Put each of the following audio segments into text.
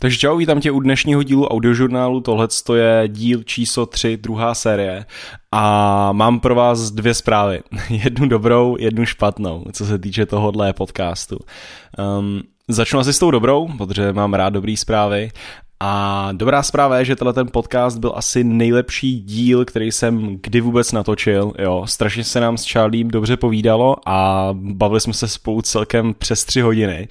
Takže čau, vítám tě u dnešního dílu audiožurnálu, tohle je díl číslo 3, druhá série a mám pro vás dvě zprávy, jednu dobrou, jednu špatnou, co se týče tohohle podcastu. Um, začnu asi s tou dobrou, protože mám rád dobrý zprávy a dobrá zpráva je, že tenhle ten podcast byl asi nejlepší díl, který jsem kdy vůbec natočil. Jo, strašně se nám s Charliem dobře povídalo a bavili jsme se spolu celkem přes tři hodiny.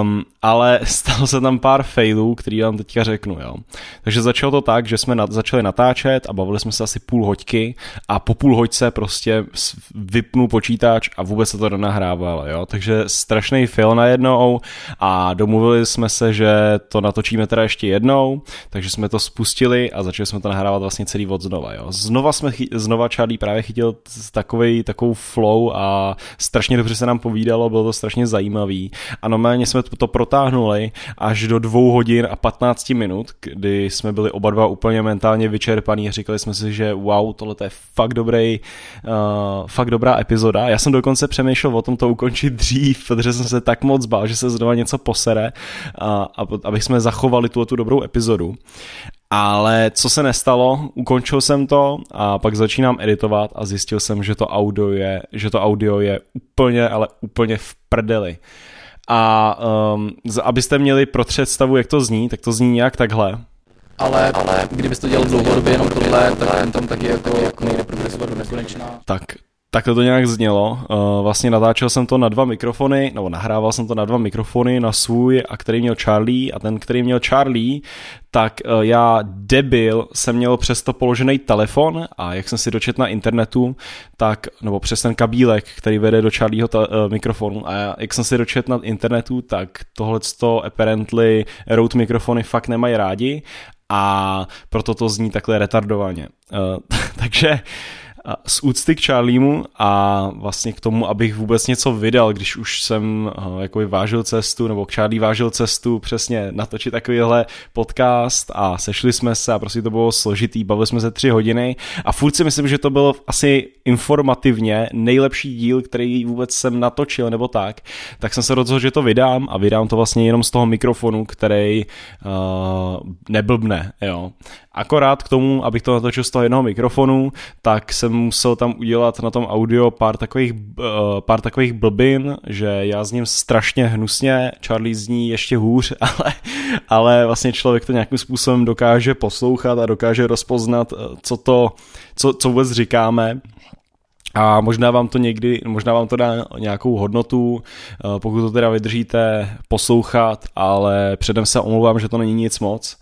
Um, ale stalo se tam pár failů, který vám teďka řeknu, jo. Takže začalo to tak, že jsme na, začali natáčet a bavili jsme se asi půl hoďky a po půl hoďce prostě vypnu počítač a vůbec se to nenahrávalo, jo. Takže strašný fail najednou a domluvili jsme se, že to natočíme teda ještě jednou, takže jsme to spustili a začali jsme to nahrávat vlastně celý od znova, jo. Znova jsme, chy, znova Charlie právě chytil takovej, takovou flow a strašně dobře se nám povídalo, bylo to strašně zajímavý a normálně jsme to protáhnuli až do dvou hodin a 15 minut, kdy jsme byli oba dva úplně mentálně vyčerpaní a říkali jsme si, že wow, tohle je fakt dobrý, uh, fakt dobrá epizoda. Já jsem dokonce přemýšlel o tom to ukončit dřív, protože jsem se tak moc bál, že se znova něco posere, a, abych jsme zachovali tu, tu dobrou epizodu. Ale co se nestalo, ukončil jsem to a pak začínám editovat a zjistil jsem, že to audio je, že to audio je úplně, ale úplně v prdeli. A um, abyste měli pro představu, jak to zní, tak to zní nějak takhle. Ale, ale kdybyste to dělal dlouhodobě jenom tohle, tak ten tam taky jako, jako nejde progresovat do nekonečná. Tak Takhle to nějak znělo. Uh, vlastně natáčel jsem to na dva mikrofony, nebo nahrával jsem to na dva mikrofony, na svůj a který měl Charlie a ten, který měl Charlie, tak uh, já debil jsem měl přesto položený telefon a jak jsem si dočet na internetu, tak, nebo přes ten kabílek, který vede do Charlieho ta, uh, mikrofonu a já, jak jsem si dočet na internetu, tak tohle apparently Rode mikrofony fakt nemají rádi a proto to zní takhle retardovaně. Uh, takže z úcty k Charliemu a vlastně k tomu, abych vůbec něco vydal, když už jsem uh, jako vážil cestu, nebo Charlie vážil cestu přesně natočit takovýhle podcast a sešli jsme se a prostě to bylo složitý, bavili jsme se tři hodiny a furt si myslím, že to bylo asi informativně nejlepší díl, který vůbec jsem natočil nebo tak, tak jsem se rozhodl, že to vydám a vydám to vlastně jenom z toho mikrofonu, který uh, neblbne, jo. Akorát k tomu, abych to natočil z toho jednoho mikrofonu, tak jsem musel tam udělat na tom audio pár takových, uh, pár takových blbin, že já zním strašně hnusně, Charlie zní ještě hůř, ale, ale vlastně člověk to nějakým způsobem dokáže poslouchat a dokáže rozpoznat, eh, co to, co, co vůbec říkáme. A možná vám to někdy, možná vám to dá nějakou hodnotu, eh, pokud to teda vydržíte poslouchat, ale předem se omlouvám, že to není nic moc.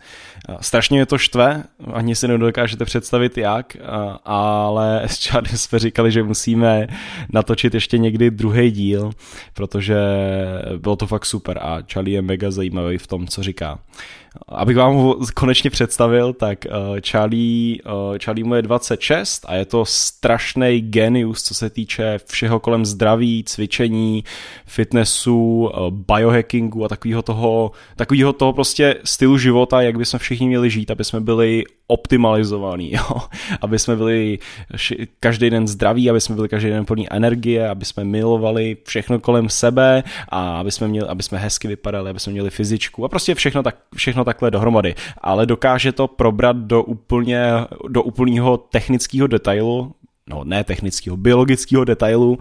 Strašně mě to štve, ani si nedokážete představit jak, ale s Charlie jsme říkali, že musíme natočit ještě někdy druhý díl, protože bylo to fakt super a Charlie je mega zajímavý v tom, co říká. Abych vám ho konečně představil, tak uh, Charlie, uh, Charlie mu je 26 a je to strašný genius, co se týče všeho kolem zdraví, cvičení, fitnessu, uh, biohackingu a takového toho, takového toho prostě stylu života, jak bychom všichni měli žít, aby jsme byli optimalizovaný, jo? aby jsme byli každý den zdraví, aby jsme byli každý den plný energie, aby jsme milovali všechno kolem sebe a aby jsme, měli, aby jsme hezky vypadali, aby jsme měli fyzičku a prostě všechno, tak, všechno takhle dohromady. Ale dokáže to probrat do úplně, do úplného technického detailu, no ne technického, biologického detailu,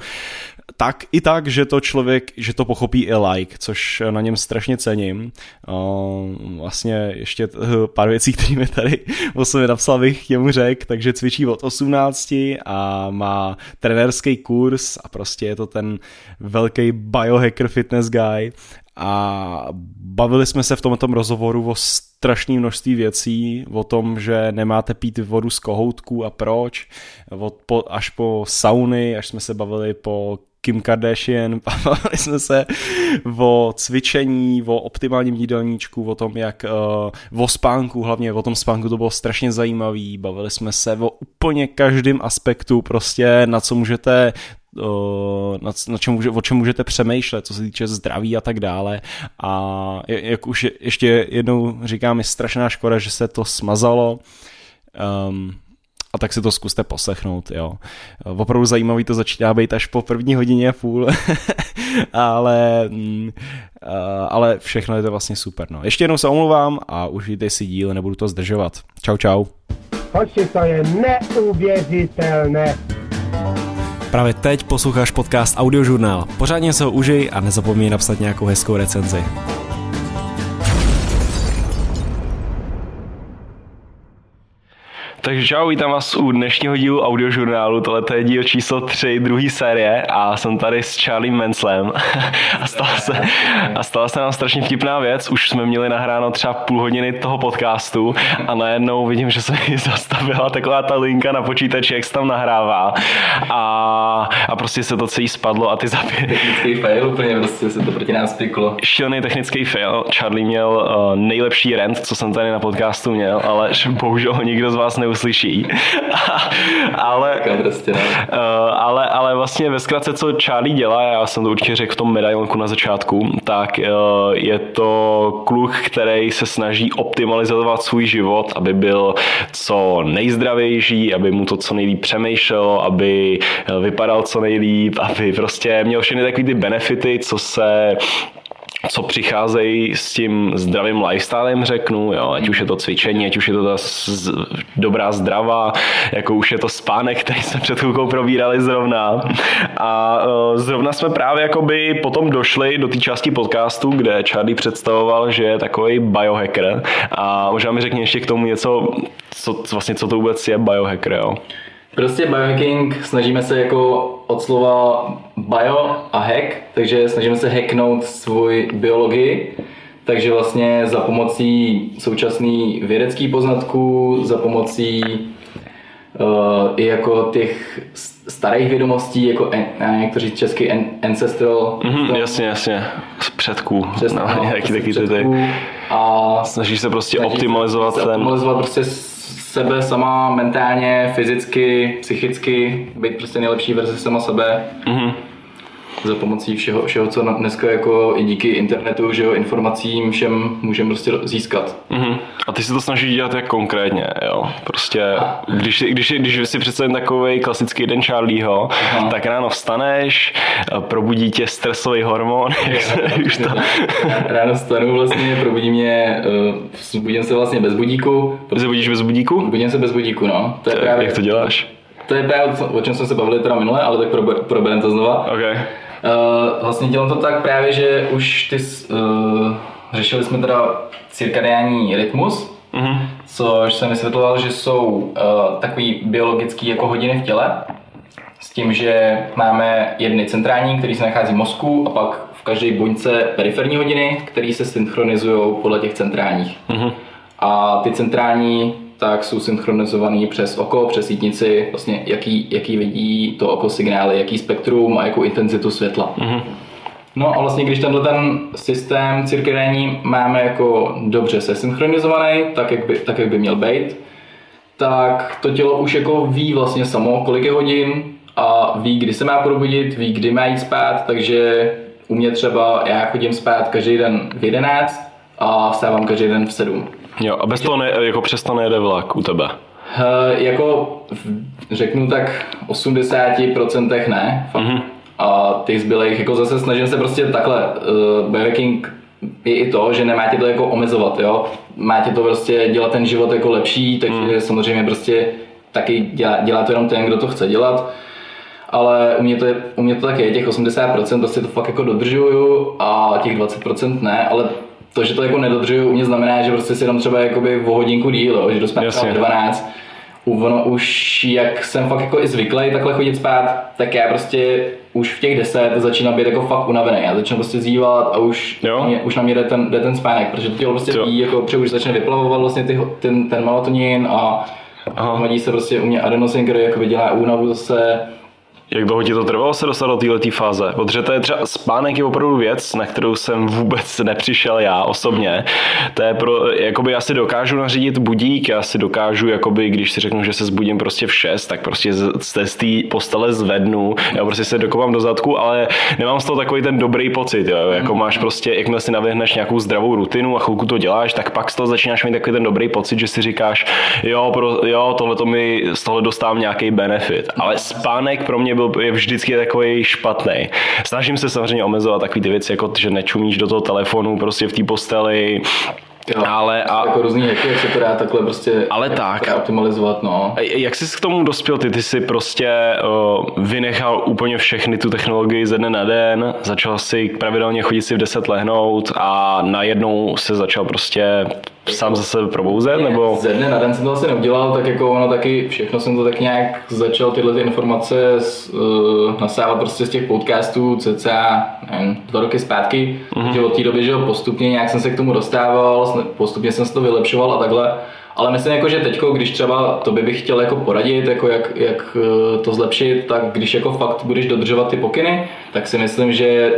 tak i tak, že to člověk, že to pochopí i like, což na něm strašně cením. Vlastně ještě pár věcí, které mi tady o sobě napsal, bych němu řekl, takže cvičí od 18 a má trenérský kurz a prostě je to ten velký biohacker fitness guy a bavili jsme se v tomto rozhovoru o strašné množství věcí, o tom, že nemáte pít vodu z kohoutků a proč, od, po, až po sauny, až jsme se bavili po Kim Kardashian, bavili jsme se o cvičení, o optimálním jídelníčku, o tom, jak uh, o spánku, hlavně o tom spánku to bylo strašně zajímavý, bavili jsme se o úplně každém aspektu, prostě na co můžete na, na čem, o čem můžete přemýšlet, co se týče zdraví a tak dále. A jak už ještě jednou říkám, je strašná škoda, že se to smazalo. Um, a tak si to zkuste poslechnout, jo. Opravdu zajímavý to začíná být až po první hodině a půl, ale, mm, ale všechno je to vlastně super, no. Ještě jednou se omluvám a užijte si díl, nebudu to zdržovat. Čau, čau. Hoši, to je neuvěřitelné. Právě teď posloucháš podcast Audiožurnál. Pořádně se ho užij a nezapomeň napsat nějakou hezkou recenzi. Takže čau, vítám vás u dnešního dílu audiožurnálu. Tohle je díl číslo 3 druhé série a jsem tady s Charlie Menslem. a, stala se, a stala se nám strašně vtipná věc. Už jsme měli nahráno třeba půl hodiny toho podcastu a najednou vidím, že se mi zastavila taková ta linka na počítači, jak se tam nahrává. A, a prostě se to celý spadlo a ty zapě... Technický fail, úplně prostě se to proti nás piklo. Šilný technický fail. Charlie měl uh, nejlepší rent, co jsem tady na podcastu měl, ale bohužel nikdo z vás neuslyšel neuslyší. ale, prostě, uh, ale, ale vlastně ve zkratce, co Charlie dělá, já jsem to určitě řekl v tom medailonku na začátku, tak uh, je to kluk, který se snaží optimalizovat svůj život, aby byl co nejzdravější, aby mu to co nejlíp přemýšlel, aby eh, vypadal co nejlíp, aby prostě měl všechny takové ty benefity, co se co přicházejí s tím zdravým lifestylem, řeknu, jo, ať už je to cvičení, ať už je to ta z, dobrá zdravá, jako už je to spánek, který jsme před chvilkou probírali zrovna. A uh, zrovna jsme právě jakoby potom došli do té části podcastu, kde Charlie představoval, že je takový biohacker a možná mi řekni ještě k tomu něco, co, vlastně, co to vůbec je biohacker, jo? Prostě biohacking snažíme se jako od slova bio a hack, takže snažíme se hacknout svůj biologii, takže vlastně za pomocí současný vědecký poznatků, za pomocí uh, i jako těch starých vědomostí, jako en, někteří český en, ancestral. Mm-hmm, jasně, jasně, z předků. Přesně, no, no, nějaký taky předků. A snažíš se prostě optimalizovat se ten... Optimalizovat prostě sebe sama mentálně, fyzicky, psychicky, být prostě nejlepší verze sama sebe. Mm-hmm za pomocí všeho, všeho, co dneska jako i díky internetu, že jo, informacím všem můžeme prostě získat. Mm-hmm. A ty si to snažíš dělat jak konkrétně, jo? Prostě, když, když, když si představím takový klasický den Charlieho, Aha. tak ráno vstaneš, probudí tě stresový hormon, jak se, už to... Ráno vstanu vlastně, probudí mě, uh, budím se vlastně bez budíku. Zbudíš bez budíku? Budím se bez budíku, no. To je právě, jak to děláš? To je právě o čem jsme se bavili teda minule, ale tak probereme to znova. Okay. Uh, vlastně dělám to tak právě, že už ty, uh, řešili jsme teda cirkadiální rytmus, uh-huh. což jsem vysvětloval, že jsou uh, takový biologický jako hodiny v těle, s tím, že máme jedny centrální, které se nachází v mozku a pak v každé buňce periferní hodiny, které se synchronizují podle těch centrálních. Uh-huh. A ty centrální tak jsou synchronizovaný přes oko, přes sítnici, vlastně jaký, jaký vidí to oko signály, jaký spektrum a jakou intenzitu světla. Mm-hmm. No a vlastně když tenhle ten systém cirkadiální máme jako dobře sesynchronizovaný, tak jak by, tak jak by měl být, tak to tělo už jako ví vlastně samo, kolik je hodin a ví, kdy se má probudit, ví, kdy má jít spát, takže u mě třeba já chodím spát každý den v 11 a vstávám každý den v 7. Jo, a bez toho ne, jako přesto nejede vlak u tebe? Uh, jako řeknu tak 80% ne. Mm-hmm. A těch zbylých, jako zase snažím se prostě takhle, uh, biohacking je i to, že nemáte to jako omezovat, jo. Máte to prostě dělat ten život jako lepší, takže mm. samozřejmě prostě taky dělá, dělá to jenom ten, kdo to chce dělat. Ale u mě to, je, u mě to tak je, těch 80% prostě to fakt jako dodržuju a těch 20% ne, ale to, že to jako nedodržuju, u mě znamená, že prostě si jenom třeba jakoby o hodinku díl, jo, že třeba 12. Ono už, jak jsem fakt jako i zvyklý takhle chodit spát, tak já prostě už v těch 10 začínám být jako fakt unavený. Já začnu prostě zývat a už, mě, už na mě jde ten, jde ten spánek, protože to tělo prostě ví, jako protože už začne vyplavovat vlastně ty, ten, ten melatonin a hodí se prostě u mě adenosyn, který jako dělá únavu zase, Jak dlouho ti to trvalo se dostat do této fáze? Protože to je třeba spánek je opravdu věc, na kterou jsem vůbec nepřišel já osobně. To je pro, jakoby já si dokážu nařídit budík, já si dokážu, jakoby, když si řeknu, že se zbudím prostě v 6, tak prostě z té postele zvednu, já prostě se dokopám do zadku, ale nemám z toho takový ten dobrý pocit, jo? jako máš prostě, jakmile si navěhneš nějakou zdravou rutinu a chvilku to děláš, tak pak z toho začínáš mít takový ten dobrý pocit, že si říkáš, jo, pro, jo tohle to mi z toho dostávám nějaký benefit. Ale spánek pro mě byl, je vždycky takový špatný. Snažím se samozřejmě omezovat takové ty věci, jako že nečumíš do toho telefonu prostě v té posteli, Jo, ale a... Jako různý hacky, jak se to dá takhle prostě ale tak. optimalizovat, no. Jak jsi k tomu dospěl ty? Ty jsi prostě uh, vynechal úplně všechny tu technologii ze dne na den, začal si pravidelně chodit si v 10 lehnout a najednou se začal prostě sám za sebe probouzet, nebo? Ze dne na den jsem to asi neudělal, tak jako ono taky, všechno jsem to tak nějak začal tyhle ty informace uh, nasávat prostě z těch podcastů cca, nevím, dva roky zpátky, mm-hmm. že od té doby, že postupně nějak jsem se k tomu dostával, postupně jsem se to vylepšoval a takhle. Ale myslím, jako, že teď, když třeba to bych chtěl jako poradit, jako jak, jak eh, to zlepšit, tak když jako fakt budeš dodržovat ty pokyny, tak si myslím, že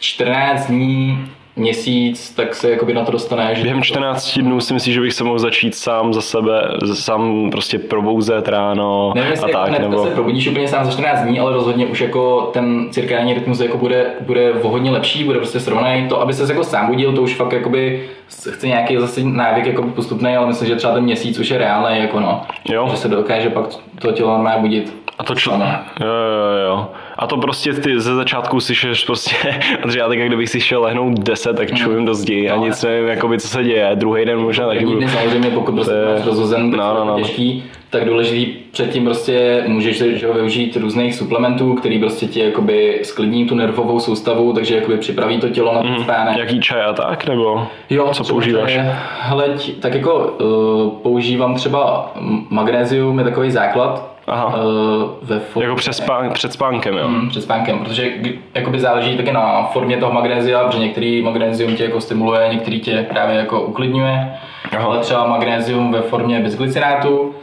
14 dní měsíc, tak se jakoby na to dostaneš. Během 14 dnů si myslím, že bych se mohl začít sám za sebe, sám prostě probouzet ráno Nevím, a tak. Nebo... se probudíš úplně sám za 14 dní, ale rozhodně už jako ten cirkádní rytmus jako bude, bude hodně lepší, bude prostě srovnaný. To, aby se jako sám budil, to už fakt jakoby chce nějaký zase návyk jako postupný, ale myslím, že třeba ten měsíc už je reálný, jako no. Jo. Že se dokáže pak to tělo normálně budit. A to čl... Jo, jo, jo. A to prostě ty ze začátku si šeš prostě, já tak kdybych si šel lehnout 10, tak čujem do zdi a no, nic nevím, jakoby, co se děje. Druhý den možná taky budu. samozřejmě, pokud prostě máš rozhozen, no, no, no. těžký, tak důležitý předtím prostě můžeš že ho využít různých suplementů, který prostě ti jakoby sklidní tu nervovou soustavu, takže jakoby připraví to tělo na ten mm, spánek. Jaký čaj a tak, nebo jo, co používáš? hele, tak jako uh, používám třeba magnézium, je takový základ, Aha. Uh, ve formě... Jako před, spán, před spánkem, jo? Mm, před spánkem, protože jakoby záleží taky na formě toho magnézia, protože některý magnézium tě jako stimuluje, některý tě právě jako uklidňuje, Aha. ale třeba magnézium ve formě bezglycinátu,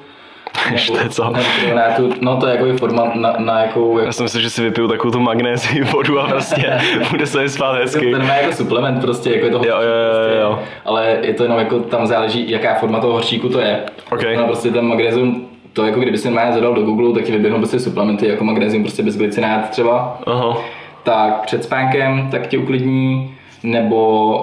nebo, co? Nebo no to je jako forma na, na jakou... Já jsem myslel, že si vypiju takovou tu magnézii vodu a prostě bude se mi spát hezky. Ten má jako suplement prostě, jako je to jo, jo, jo, jo. Prostě, ale je to jenom jako tam záleží, jaká forma toho horčíku to je. Okay. No, prostě ten magnézium to jako kdyby si má zadal do Google, tak ti vyběhnou prostě suplementy jako magnézium prostě bez glycinát třeba. Aha. Tak před spánkem tak tě uklidní, nebo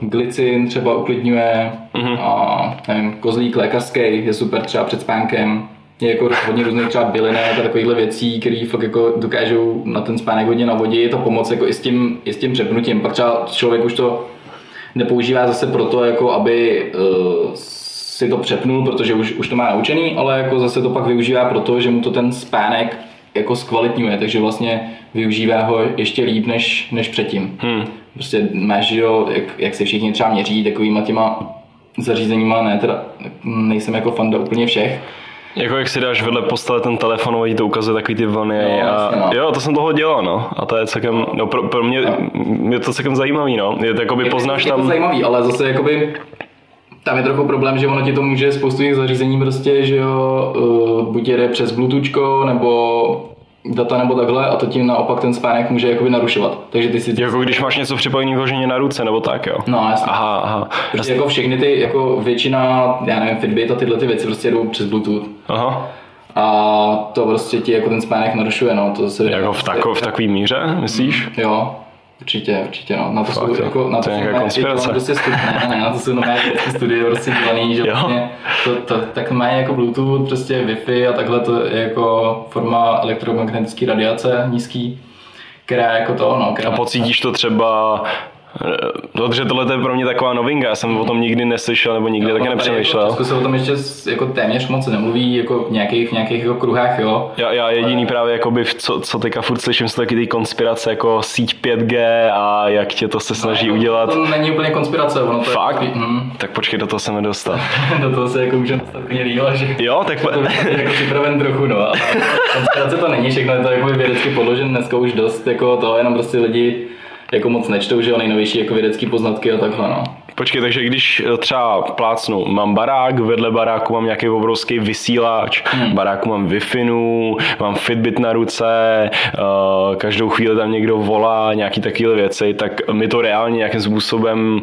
uh, glycin třeba uklidňuje uh-huh. a nevím, kozlík lékařský je super třeba před spánkem. Je jako hodně různých třeba bylinek a takovýchhle věcí, které fakt jako dokážou na ten spánek hodně navodit. Je to pomoc jako i s tím, i s tím přepnutím. Pak třeba člověk už to nepoužívá zase proto, jako aby uh, si to přepnul, protože už, už to má naučený, ale jako zase to pak využívá proto, že mu to ten spánek jako zkvalitňuje, takže vlastně využívá ho ještě líp než, než předtím. Hmm. Prostě máš, jo, jak, jak se všichni třeba měří takovýma těma zařízeníma, ne, teda nejsem jako fanda úplně všech, jako jak si dáš vedle postele ten telefon a to ukazuje takový ty vlny no, a jasně, no. jo, to jsem toho dělal, no. A to je celkem, no pro, pro mě no. je to celkem zajímavý, no. Je to jakoby poznáš je, tam... Je to zajímavý, ale zase jakoby tam je trochu problém, že ono ti to může spoustu těch zařízení prostě, že jo, uh, buď jede přes Bluetooth, nebo data nebo takhle a to tím naopak ten spánek může jakoby narušovat. Takže ty si... Jako když máš něco připojený vloženě na ruce nebo tak, jo? No, jasně. Aha, aha. Prostě jako všechny ty, jako většina, já nevím, Fitbit a tyhle ty věci prostě jdou přes Bluetooth. Aha. A to prostě ti jako ten spánek narušuje, no. To se jako v, tako, v takový míře, myslíš? Mm, jo. Určitě, určitě, no. Na to Fakt, jsou, jako, na to, to je konspirace. Prostě studi- ne, ne, na to jsou nové studie prostě dělaný, že vlastně to, to, tak mají jako Bluetooth, prostě Wi-Fi a takhle to je jako forma elektromagnetické radiace nízký, která jako to, no. Která a pocítíš to třeba Dobře, tohle je pro mě taková novinka, já jsem o tom nikdy neslyšel nebo nikdy no, taky nepřemýšlel. Jako, se o tom ještě jako téměř moc nemluví, jako v nějakých, v nějakých jako kruhách, jo. Já, já jediný právě, jakoby, co, co teďka furt slyším, jsou taky ty konspirace, jako síť 5G a jak tě to se snaží no, udělat. To není úplně konspirace, ono to Fakt? Je, mm. Tak počkej, do toho se mi dostat. do toho se jako můžeme dostat klidně díl, že jo, tak... to jako připraven trochu, no. A konspirace to není, všechno je to jako vědecky podložen dneska už dost, jako to, jenom prostě lidi jako moc nečtou, že jo, nejnovější jako vědecký poznatky a takhle, no. Počkej, takže když eh, třeba plácnu, mám barák, vedle baráku mám nějaký obrovský vysílač, hmm. baráku mám wi mám Fitbit na ruce, uh, každou chvíli tam někdo volá, nějaký takové věci, tak mi to reálně nějakým způsobem,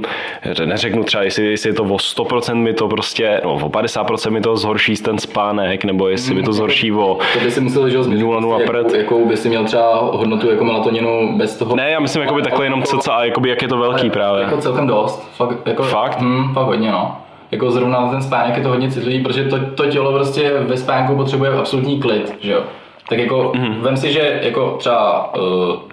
neřeknu třeba, jestli, jestli je to o 100% mi to prostě, no o 50% mi to zhorší ten spánek, nebo jestli mi to hmm. zhorší o to by si musel, že 0,0 jako, jakou by si měl třeba hodnotu jako melatoninu bez toho. Ne, já myslím jakoby takhle jenom cca, jakoby jak je to velký právě. Jako celkem dost. Fakt, jako, Fakt? Hm, fakt hodně, no. Jako zrovna na ten spánek je to hodně citlivý, protože to, to tělo prostě ve spánku potřebuje absolutní klid, že jo. Tak jako mm-hmm. vem si, že jako třeba uh,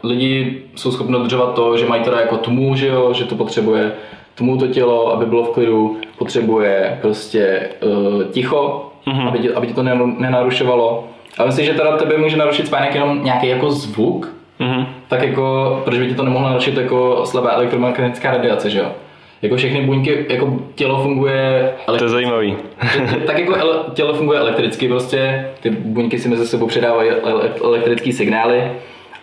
lidi jsou schopni dodržovat to, že mají teda jako tmu, že jo, že to potřebuje tmu to tělo, aby bylo v klidu, potřebuje prostě uh, ticho, mm-hmm. aby, tě, aby tě to nenarušovalo. A myslím, že teda tebe může narušit spánek jenom nějaký jako zvuk, mm-hmm. tak jako, proč by ti to nemohlo narušit jako slabá elektromagnetická radiace, že jo? Jako všechny buňky, jako tělo funguje... Elektri- to je zajímavý. tak jako ele, tělo funguje elektricky prostě, ty buňky si mezi sebou předávají elektrické signály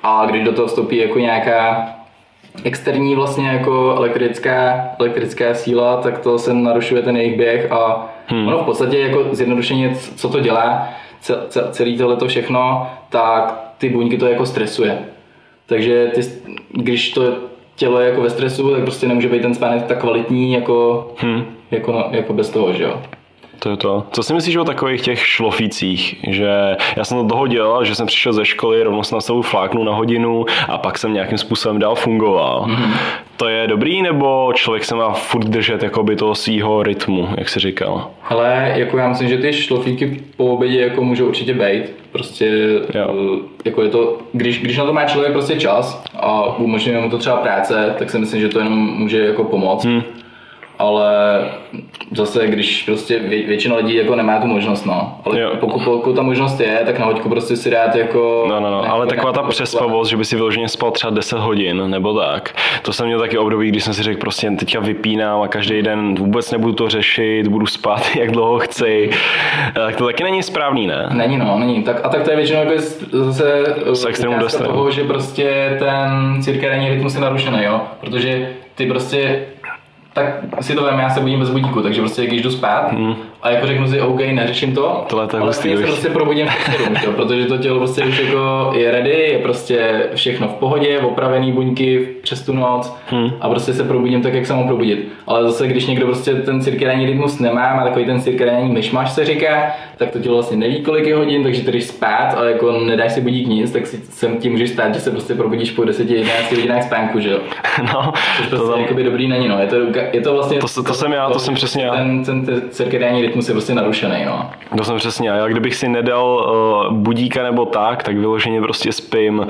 a když do toho vstoupí jako nějaká externí vlastně jako elektrická, elektrická síla, tak to se narušuje ten jejich běh a hmm. ono v podstatě jako zjednodušeně, co to dělá, celý tohle všechno, tak ty buňky to jako stresuje. Takže ty, když to tělo je jako ve stresu, tak prostě nemůže být ten spánek tak kvalitní jako, hmm. jako, no, jako bez toho, že jo. To je to. Co si myslíš o takových těch šlofících? Že já jsem to toho dělal, že jsem přišel ze školy, rovnou jsem na sebou fláknu na hodinu a pak jsem nějakým způsobem dál fungoval. Mm-hmm. To je dobrý, nebo člověk se má furt držet jakoby toho svého rytmu, jak jsi říkal? Ale jako já myslím, že ty šlofíky po obědě jako můžou určitě být. Prostě jo. Eh, jako je to, když, když na to má člověk prostě čas a umožňuje mu to třeba práce, tak si myslím, že to jenom může jako pomoct. Hmm ale zase, když prostě vě, většina lidí jako nemá tu možnost, no. Ale pokud, pokud, ta možnost je, tak na hoďku prostě si dát jako... No, no, no, ale taková ta přespavost, že by si vyloženě spal třeba 10 hodin, nebo tak. To jsem měl taky období, kdy jsem si řekl prostě teďka vypínám a každý den vůbec nebudu to řešit, budu spát jak dlouho chci. Tak to taky není správný, ne? Není, no, není. Tak, a tak to je většinou jako zase z extrému toho, že prostě ten cirkadiální rytmus je narušený, jo. Protože ty prostě tak si to vím, já se budím bez budíku, takže prostě když jdu spát hmm. A jako řeknu si, OK, neřeším to, Tohle to je ale se prostě probudím v 7, protože to tělo prostě už jako je ready, je prostě všechno v pohodě, opravený buňky přes tu noc hmm. a prostě se probudím tak, jak se mám probudit. Ale zase, když někdo prostě ten cirkadiální rytmus nemá, má takový ten cirkadiální myšmaš se říká, tak to tělo vlastně neví, kolik je hodin, takže když spát a jako nedáš si budík nic, tak si sem tím můžeš stát, že se prostě probudíš po 10-11 hodinách spánku, že jo? No, Což prostě to tam... dobrý není, no. Je to je to vlastně... To, to, to jsem já, to, to jsem přesně já. Ten, ten, ten cirkadiální rytmus je prostě narušený, no. To jsem přesně já. Kdybych si nedal uh, budíka nebo tak, tak vyloženě prostě spím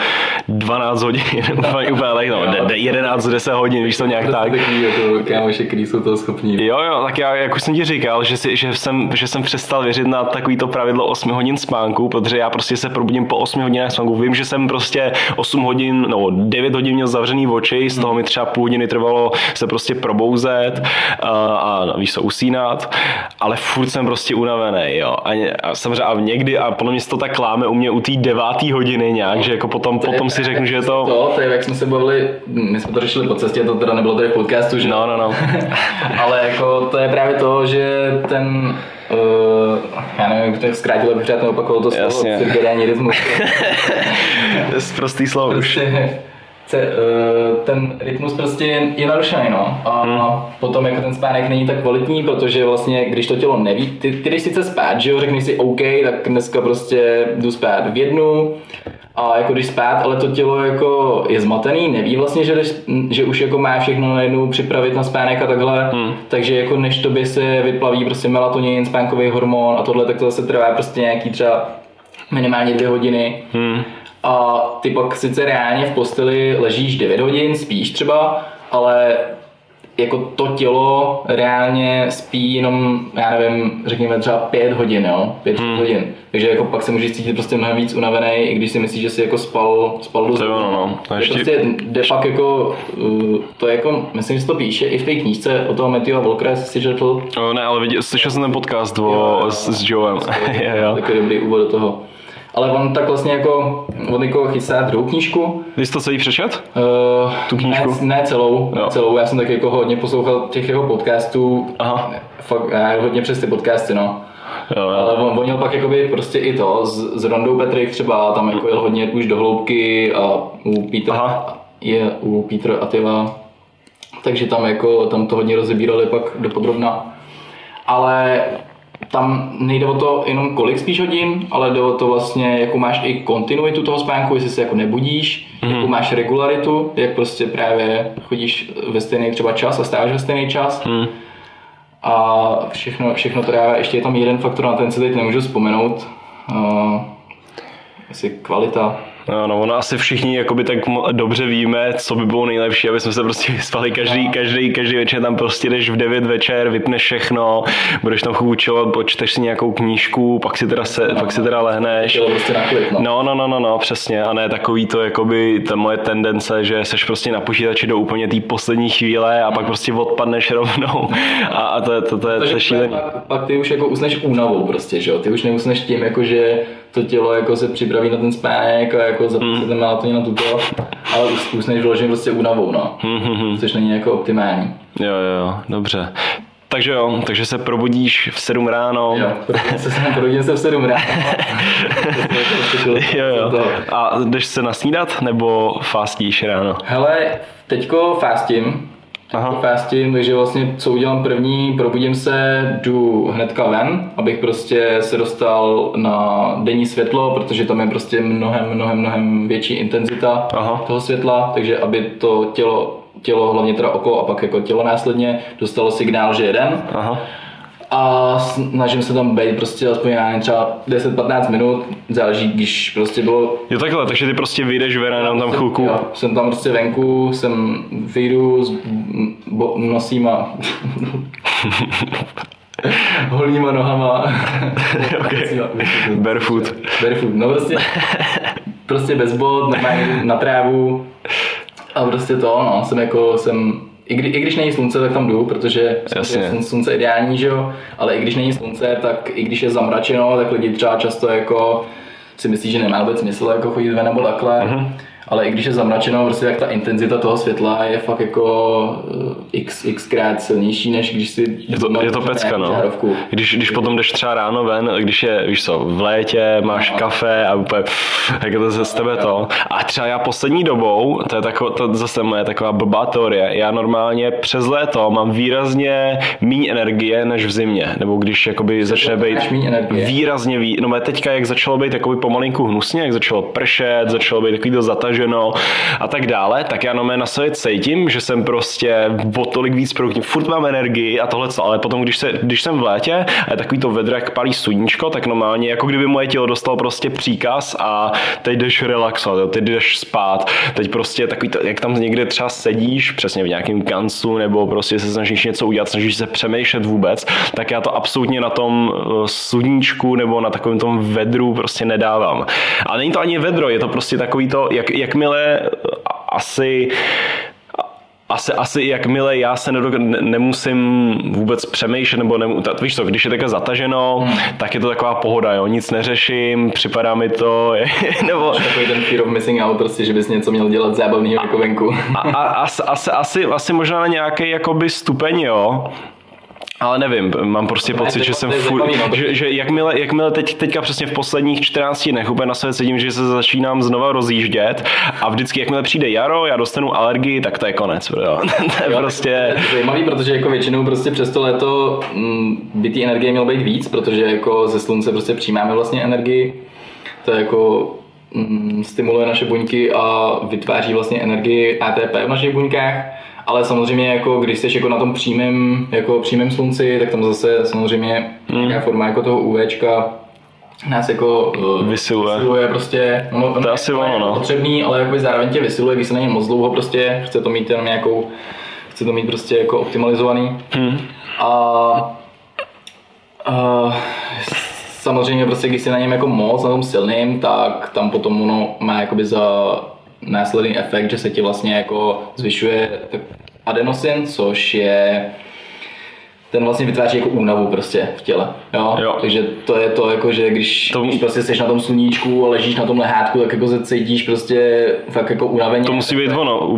12 hodin, úplně tak, no, 11, 10 hodin, víš to nějak to tak. Takový jako kámoši, který jsou toho schopní. Jo, jo, tak já, jak už jsem ti říkal, že, si, že, jsem, že jsem přestal věřit na takovýto pravidlo 8 hodin spánku, protože já prostě se probudím po 8 hodinách spánku. Vím, že jsem prostě 8 hodin, no 9 hodin měl zavřený oči, z toho mi třeba půl hodiny trvalo se prostě probouzet bydlet a, a víš co, usínat, ale furt jsem prostě unavený, jo. A, a samozřejmě a někdy, a podle mě to tak kláme u mě u té devátý hodiny nějak, no, že jako potom, potom si řeknu, že je to... To, to je, jak jsme se bavili, my jsme to řešili po cestě, to teda nebylo tady v podcastu, že? No, no, no. ale jako to je právě to, že ten Uh, já nevím, jak to zkrátil, abych třeba neopakoval to slovo, cirkadiální rytmus. to je prostý slovo. Prostě Eh, ten rytmus prostě je, narušený, no. A hmm. potom jako ten spánek není tak kvalitní, protože vlastně, když to tělo neví, ty, ty jdeš sice spát, že jo, řekneš si OK, tak dneska prostě jdu spát v jednu, a jako když spát, ale to tělo jako je zmatený, neví vlastně, že, jdeš, že už jako má všechno na jednu připravit na spánek a takhle, hmm. takže jako než tobě se vyplaví prostě melatonin, spánkový hormon a tohle, tak to zase trvá prostě nějaký třeba minimálně dvě hodiny. Hmm a ty pak sice reálně v posteli ležíš 9 hodin, spíš třeba, ale jako to tělo reálně spí jenom, já nevím, řekněme třeba 5 hodin, jo, 5 hmm. hodin. Takže jako pak se můžeš cítit prostě mnohem víc unavený, i když si myslíš, že jsi jako spal, spal dost. To, no, no. To ještě... prostě de facto jako, uh, to je jako, myslím, že to píše i v té knížce o toho Matthewa Volkera, jestli jsi četl. Oh, ne, ale viděl, slyšel jsem ten podcast o, jo, jo, s, s Joem. Takový dobrý úvod do toho. Ale on tak vlastně jako, on jako chystá druhou knížku. Vy jste to celý přečet? Uh, Tu knížku? Ne, ne celou, Jo. celou, já jsem tak jako hodně poslouchal těch jeho podcastů, Aha. fakt, já hodně přes ty podcasty, no. Jo, Ale jo. on, on měl pak jakoby prostě i to, s, s Rondou Petrik třeba, tam jako jel hodně už do hloubky a u Petra, Aha. je u Petra Atila, takže tam jako, tam to hodně rozebírali pak dopodrobna. Ale tam nejde o to jenom kolik spíš hodin, ale jde o to vlastně, jakou máš i kontinuitu toho spánku, jestli se jako nebudíš, mm. jakou máš regularitu, jak prostě právě chodíš ve stejný třeba čas a stáváš ve stejný čas. Hm. A všechno, všechno to dává. Ještě je tam jeden faktor, na ten se teď nemůžu vzpomenout. Uh, asi kvalita. No, no, ono asi všichni jakoby tak dobře víme, co by bylo nejlepší, aby jsme se prostě vyspali každý, každý, každý večer tam prostě jdeš v 9 večer, vypneš všechno, budeš tam chvíli chillovat, počteš si nějakou knížku, pak si teda, se, pak si teda lehneš. Prostě no. No, no, no, no, no, přesně. A ne takový to, jakoby, ta moje tendence, že seš prostě na počítači do úplně té poslední chvíle a pak prostě odpadneš rovnou. A, a to, je- to, to, je- to Takže je šílený. pak, pak, ty už jako usneš únavou prostě, že jo? Ty už neusneš tím, jako že to tělo jako se připraví na ten spánek a jako se ten melatonin na tuto, ale už usneš vyloženě prostě únavou, no. Hmm, Což není jako optimální. Jo, jo, dobře. Takže jo, takže se probudíš v 7 ráno. Jo, protože se jsem probudil se v 7 ráno. jo, jo. A jdeš se nasnídat nebo fastíš ráno? Hele, teďko fastím. Aha. Teďko fastím, takže vlastně co udělám první, probudím se, jdu hnedka ven, abych prostě se dostal na denní světlo, protože tam je prostě mnohem, mnohem, mnohem větší intenzita Aha. toho světla, takže aby to tělo, tělo, hlavně teda oko a pak jako tělo následně, dostalo signál, že jeden. Aha. A snažím se tam být prostě aspoň já třeba 10-15 minut, záleží, když prostě bylo Jo takhle, takže ty prostě vyjdeš ven a jenom tam chvilku. Jo, jsem tam prostě venku, jsem vyjdu s bo- nosíma, holýma nohama. Okay. Barefoot. Barefoot, no prostě, prostě bez normálně jdu na trávu a prostě to, no, jsem jako, jsem i, kdy, I když není slunce, tak tam jdu, protože Jasně. slunce, slunce je ideální, že jo, ale i když není slunce, tak i když je zamračeno, tak lidi třeba často jako si myslí, že nemá vůbec smysl jako chodit ven nebo takhle. Mhm. Uh-huh. Ale i když je zamračeno, prostě tak ta intenzita toho světla je fakt jako eh, x, xkrát silnější, než když si Je to, je to pecka, no. žárovku. Když, když potom jdeš třeba ráno ven, když je, víš co, v létě, máš No. kafe a úplně, jak je to ze tebe to. A třeba já poslední dobou, to je tako, to zase moje taková blbá teorie, já normálně přes léto mám výrazně méně energie než v zimě, nebo když jakoby začne být výrazně ví, no teďka jak začalo být jakoby pomalinku hnusně, jak začalo pršet, začalo být takový to zataženo a tak dále, tak já no na sobě cítím, že jsem prostě o tolik víc produktivní, furt mám energii a tohle co, ale potom když, se, když jsem v létě a je takový to vedro, jak palí sluníčko, tak normálně jako kdyby moje tělo dostalo prostě příkaz a teď jdeš relaxovat, jo, teď jdeš spát, teď prostě takový to, jak tam někde třeba sedíš, přesně v nějakém kanclu, nebo prostě se snažíš něco udělat, snažíš se přemýšlet vůbec, tak já to absolutně na tom eh, sluníčku nebo na takovém tom vedru prostě nedávám. Ale není to ani vedro, je to prostě takový to, jak, jakmile eh, asi asi, asi jakmile já se nedok- ne- nemusím vůbec přemýšlet, nebo nemu, ta, víš co, když je takhle zataženo, hmm. tak je to taková pohoda, jo, nic neřeším, připadá mi to, nebo... Takový ten fear of missing out, prostě, že bys něco měl dělat zábavného jako venku. A, a, asi, asi, asi, asi možná na nějaký jakoby stupeň, jo, ale nevím, mám prostě pocit, že jsem furt, no, že, že jakmile, jakmile teď, teďka přesně v posledních 14 dnech úplně na sebe cítím, že se začínám znova rozjíždět a vždycky jakmile přijde jaro, já dostanu alergii, tak to je konec, jo. to je Jo, prostě... to je zajímavý, protože jako většinou prostě přes to léto mm, by té energie mělo být víc, protože jako ze slunce prostě přijímáme vlastně energii. To je jako mm, stimuluje naše buňky a vytváří vlastně energii ATP v našich buňkách. Ale samozřejmě jako když jsi jako na tom přímém, jako přímém slunci, tak tam zase samozřejmě Hmm. nějaká forma jako toho UVčka nás jako uh, Vysiluje. vysiluje prostě. No, To je asi ono, no. potřebný, ale jakoby zároveň tě vysiluje, když se na něm moc dlouho prostě, chce to mít jenom nějakou, chce to mít prostě jako optimalizovaný. Hmm. A, a samozřejmě prostě, když jsi na něm jako moc, na tom silným, tak tam potom ono má jakoby za následný efekt, že se ti vlastně jako zvyšuje adenosin, což je ten vlastně vytváří jako únavu prostě v těle. Jo? Jo. Takže to je to, jako, že když, To- když prostě jsi na tom sluníčku a ležíš na tom lehátku, tak jako se cítíš prostě fakt jako unaveně. To musí být ono u,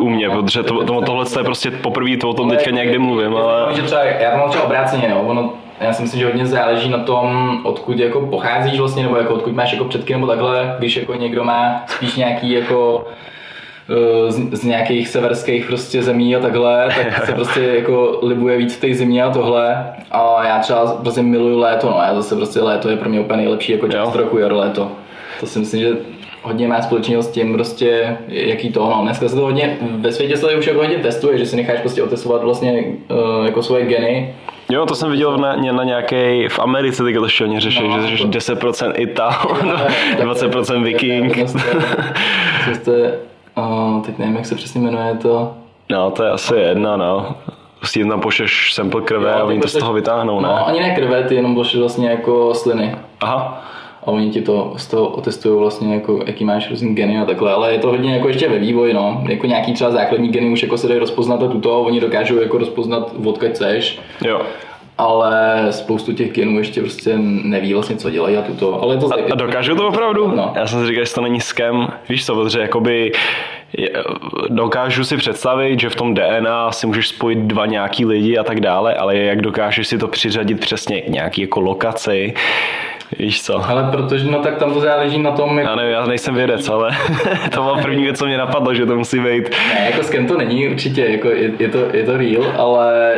u mě, protože to, to, tohle je prostě poprvé, to o tom teďka někdy mluvím, ale... Že třeba, já to mám třeba obráceně, jo. Ono, já si myslím, že hodně záleží na tom, odkud jako pocházíš vlastně, nebo jako odkud máš jako předky nebo takhle, když jako někdo má spíš nějaký jako eh, z, z nějakých severských prostě zemí a takhle, tak se prostě jako libuje víc v té zimě a tohle. A já třeba prostě miluju léto, no já zase prostě léto je pro mě úplně nejlepší jako část roku, jaro, léto. To si myslím, že hodně má společného s tím prostě, jaký to, no. Dneska se to hodně, ve světě se to už jako hodně testuje, že si necháš prostě otestovat vlastně uh, jako svoje geny. Jo, to jsem viděl na, na nějaké, v Americe teďka to ještě oni řeší, No, že to- 10% Ital, 20% Viking. Jste, uh, teď nevím, jak se přesně jmenuje to. No, to je asi jedna, no. Prostě jim tam pošleš sample krve Jo, a oni to z pošleš- toho vytáhnou, ne? No, ani ne krve, ty jenom pošli vlastně jako sliny. Aha, A oni ti to z toho otestují vlastně, jako, jaký máš různý geny a takhle, ale je to hodně jako ještě ve vývoji, no. Jako nějaký třeba základní geny už jako se dají rozpoznat a tuto, oni dokážou jako rozpoznat, odkud seš, jo. ale spoustu těch genů ještě prostě neví vlastně, co dělají a tuto. Ale to A, a dokážou to opravdu? No. Já jsem si říkal, že to není skem. Víš co, protože jakoby dokážu si představit, že v tom DNA si můžeš spojit dva nějaký lidi a tak dále, ale jak dokážeš si to přiřadit přesně k nějaký jako lokaci, víš co? Ale protože, no tak tam to záleží na tom, jak Já nevím, já nejsem vědec, ale to byla první věc, co mě napadlo, že to musí být. Ne, jako skem to není určitě, jako je, je, to, je to real, ale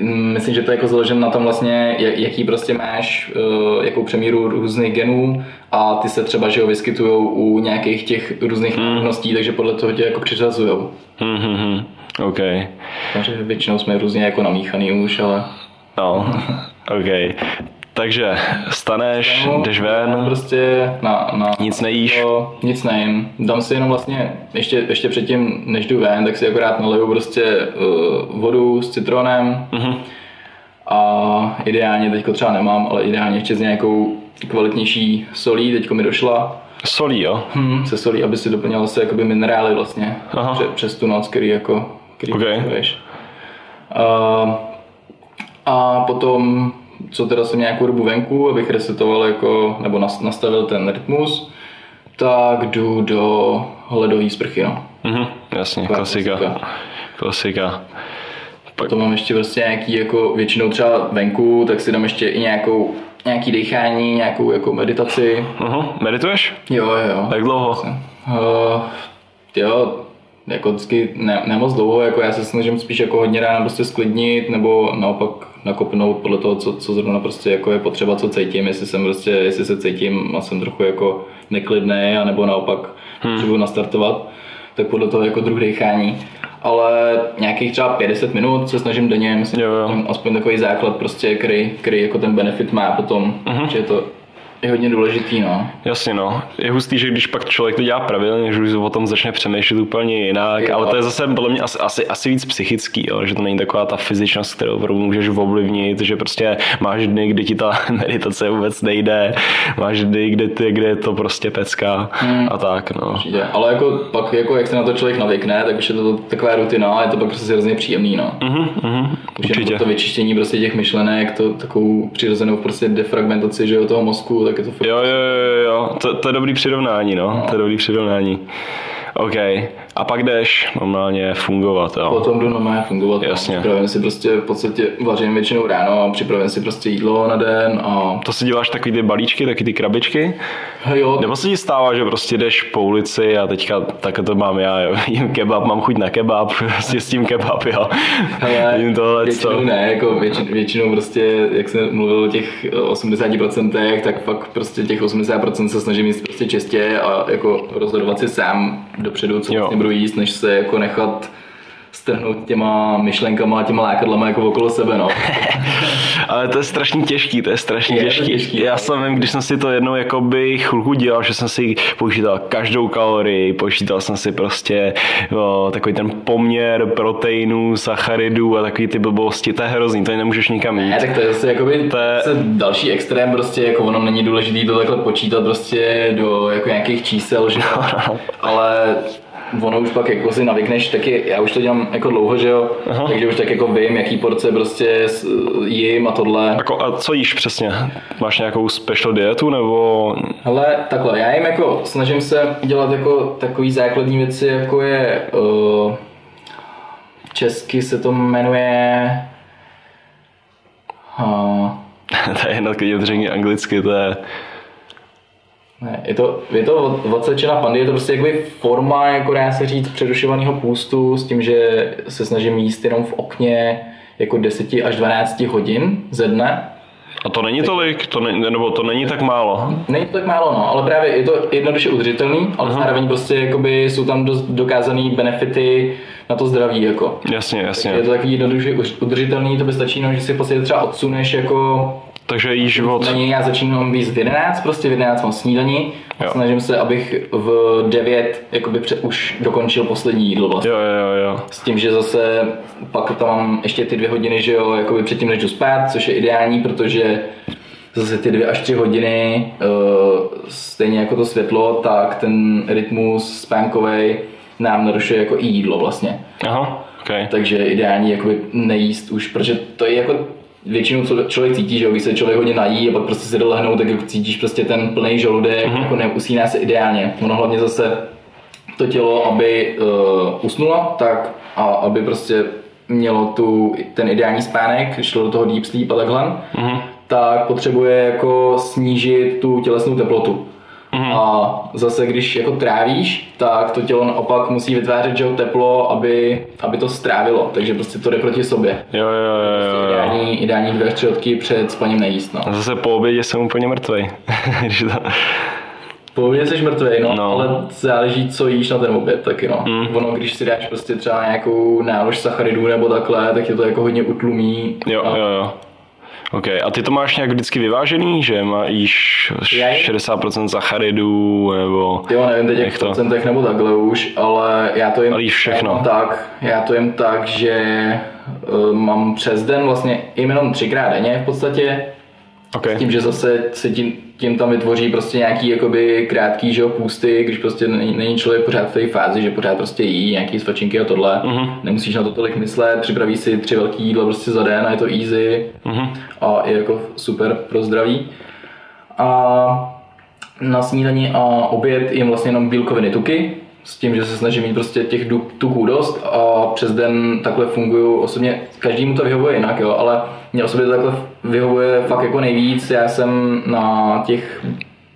mm, myslím, že to je jako založeno na tom vlastně, jak- jaký prostě máš, uh, jakou přemíru různých genů a ty se třeba, že jo, vyskytují u nějakých těch různých národností, takže podle toho tě jako přiřazujou. Hm, hm, hm. OK. Takže většinou jsme různě jako namíchaný už, ale... No, OK. Takže staneš, jdeš ven, Prostě na, na Nic nejíš? To, nic nejím. Dám si jenom vlastně, ještě, ještě předtím, než jdu ven, tak si akorát naliju prostě uh, vodu s citronem. Mhm. A ideálně, teďko třeba nemám, ale ideálně ještě s nějakou kvalitnější solí, teďko mi došla. solí, jo? Hmm, se solí, aby si doplňal se jakoby minerály vlastně Aha. pře, přes tu noc, který jako který Ok. potřebuješ. A, a potom, co teda jsem nějakou dobu venku, abych resetoval jako, nebo nas- nastavil ten rytmus, tak jdu do ledové sprchy, no. Mhm, jasně, Taková klasika. klasika. Klasika. Potom mám ještě prostě nějaký, jako většinou třeba venku, tak si dám ještě i nějakou, nějaký dechání, nějakou jako meditaci. Mhm, medituješ? Jo, jo, jo. Jak dlouho? Uh, jo, jako vždycky ne, ne moc dlouho, jako já se snažím spíš jako hodně ráno prostě sklidnit, nebo naopak nakopnout podle toho, co, co zrovna prostě jako je potřeba, co cítím, jestli jsem prostě, jestli se cítím a jsem trochu jako neklidný, anebo naopak hmm. potřebuji nastartovat, tak podle toho jako druh dechání. Ale nějakých třeba 50 minut se snažím denně, myslím, Jo, jo. aspoň- takový základ prostě, který, který jako ten benefit má potom, Mhm. že je to je hodně důležitý, no. Jasně no. Je hustý, že když pak člověk to dělá pravidelně, že už o tom začne přemýšlet úplně jinak, Jo. ale to je zase podle mě asi, asi, asi víc psychický, jo? že to není taková ta fyzičnost, kterou opravdu můžeš ovlivnit, že prostě máš dny, kdy ti ta meditace vůbec nejde, máš dny, kde, ty, kde je to prostě pecka Hmm. a tak no. Určitě. Ale jako pak, jako jak se na to člověk navykne, tak už je to taková rutina a je to pak prostě hrozně příjemný, no. Mhm, mhm, Už určitě. to vyčištění prostě těch myšlenek, to takovou přirozenou prostě defragmentaci, že jo, toho mozku, tak je to fakt... Jo, jo, jo, jo, to, to je dobrý přirovnání, no, to je dobrý přirovnání. OK, a pak jdeš normálně fungovat, jo. Potom jdu normálně fungovat. no. Jasně. Připravím si prostě v podstatě vařím většinou ráno a připravím si prostě jídlo na den a To si děláš takový ty balíčky, taky ty krabičky? jo, Nebo se ti stává, že prostě jdeš po ulici a teďka tak to mám já, jo. jím kebab, mám chuť na kebab, prostě s tím kebab, jo. Ale Jím tohle, většinou co? ne, jako většin, většinou prostě, jak jsem mluvil o těch 80%, tak fakt prostě těch 80% se snažím jíst prostě čistě a jako rozhodovat si sám dopředu, co Jo. vlastně budu jíst, než se jako nechat strhnout těma myšlenkama a těma lákadlama jako okolo sebe, no. Ale to je strašně těžký, to je strašně Je to těžký. těžký, Já jsem vím, když jsem si to jednou jakoby chvilku dělal, že jsem si počítal každou kalorii, počítal jsem si prostě o, takový ten poměr proteinů, sacharidů a takový ty blbosti, to je hrozný, to nemůžeš nikam jít. Ne, tak to je zase jakoby To je- zase další extrém, prostě jako ono není důležité to takhle počítat prostě do jako nějakých čísel, že ale ono už pak jako si navykneš, taky já už to dělám jako dlouho, že jo, Aha. takže už tak jako vím, jaký porce prostě jím a tohle. Jako, a co jíš přesně? Máš nějakou special dietu nebo? Ale takhle, já jim jako snažím se dělat jako takový základní věci, jako je uh, česky se to jmenuje uh, to je jedno, když anglicky, to je ne, je to, je to odsečená pandy, je to prostě jakoby forma, jako dá se říct, přerušovaného půstu s tím, že se snažím jíst jenom v okně jako 10 až 12 hodin ze dne. A to není tolik, to ne, nebo to není tak málo? Není to tak málo, no, ale právě je to jednoduše udržitelný, ale Aha. zároveň prostě jakoby jsou tam dost dokázané benefity na to zdraví. Jako. Jasně, jasně. Je to takový jednoduše udržitelný, to by stačí, no, že si prostě třeba odsuneš jako takže jíš od... Snídaní já začínám být v 11, prostě v 11 mám snídaní. Jo. Snažím se, abych v 9 jakoby před, už dokončil poslední jídlo vlastně. Jo, jo, jo. S tím, že zase pak tam mám ještě ty dvě hodiny, že jo, jakoby předtím než jdu spát, což je ideální, protože zase ty dvě až tři hodiny, uh, stejně jako to světlo, tak ten rytmus spánkový nám narušuje jako i jídlo vlastně. Aha, okay. Takže ideální jakoby nejíst už, protože to je jako většinou co člověk cítí, že když se člověk hodně nají a pak prostě si dolehnou, tak jako cítíš prostě ten plný žaludek, mm-hmm. jako neusíná se ideálně. Ono hlavně zase to tělo, aby uh, usnulo, tak a aby prostě mělo tu, ten ideální spánek, šlo do toho deep sleep a takhle, mm-hmm. tak potřebuje jako snížit tu tělesnou teplotu. Mm-hmm. A zase, když jako trávíš, tak to tělo naopak musí vytvářet že, teplo, aby, aby to strávilo. Takže prostě to jde proti sobě. Jo, jo, jo. jo, jo. Ideální, ideální dvě tři před spaním nejíst. No. A zase po obědě jsem úplně mrtvý. Po obědě jsi mrtvý, no, no, ale záleží, co jíš na ten oběd taky, no. Mm. Ono, když si dáš prostě třeba nějakou nálož sacharidů nebo takhle, tak je to jako hodně utlumí. Jo, a... jo, jo. OK, a ty to máš nějak vždycky vyvážený, že máš 60% sacharidů, nebo... Jo, nevím teď jak v procentech nebo takhle už, ale já to jim ale všechno. tak, já to jim tak, že uh, mám přes den vlastně jenom třikrát denně v podstatě, Okay. S tím, že zase se tím, tím tam vytvoří prostě nějaký jakoby krátký že, půsty, když prostě není, není člověk pořád v té fázi, že pořád prostě jí nějaký svačinky a tohle. Uh-huh. Nemusíš na to tolik myslet, připraví si tři velký jídla prostě za den a je to easy uh-huh. a je jako super pro zdraví. A na snídani a oběd jim vlastně jenom bílkoviny tuky, s tím, že se snažím mít prostě těch tuků dost a přes den takhle funguju osobně, každému to vyhovuje jinak, jo, ale mě osobně to takhle vyhovuje fakt jako nejvíc, já jsem na těch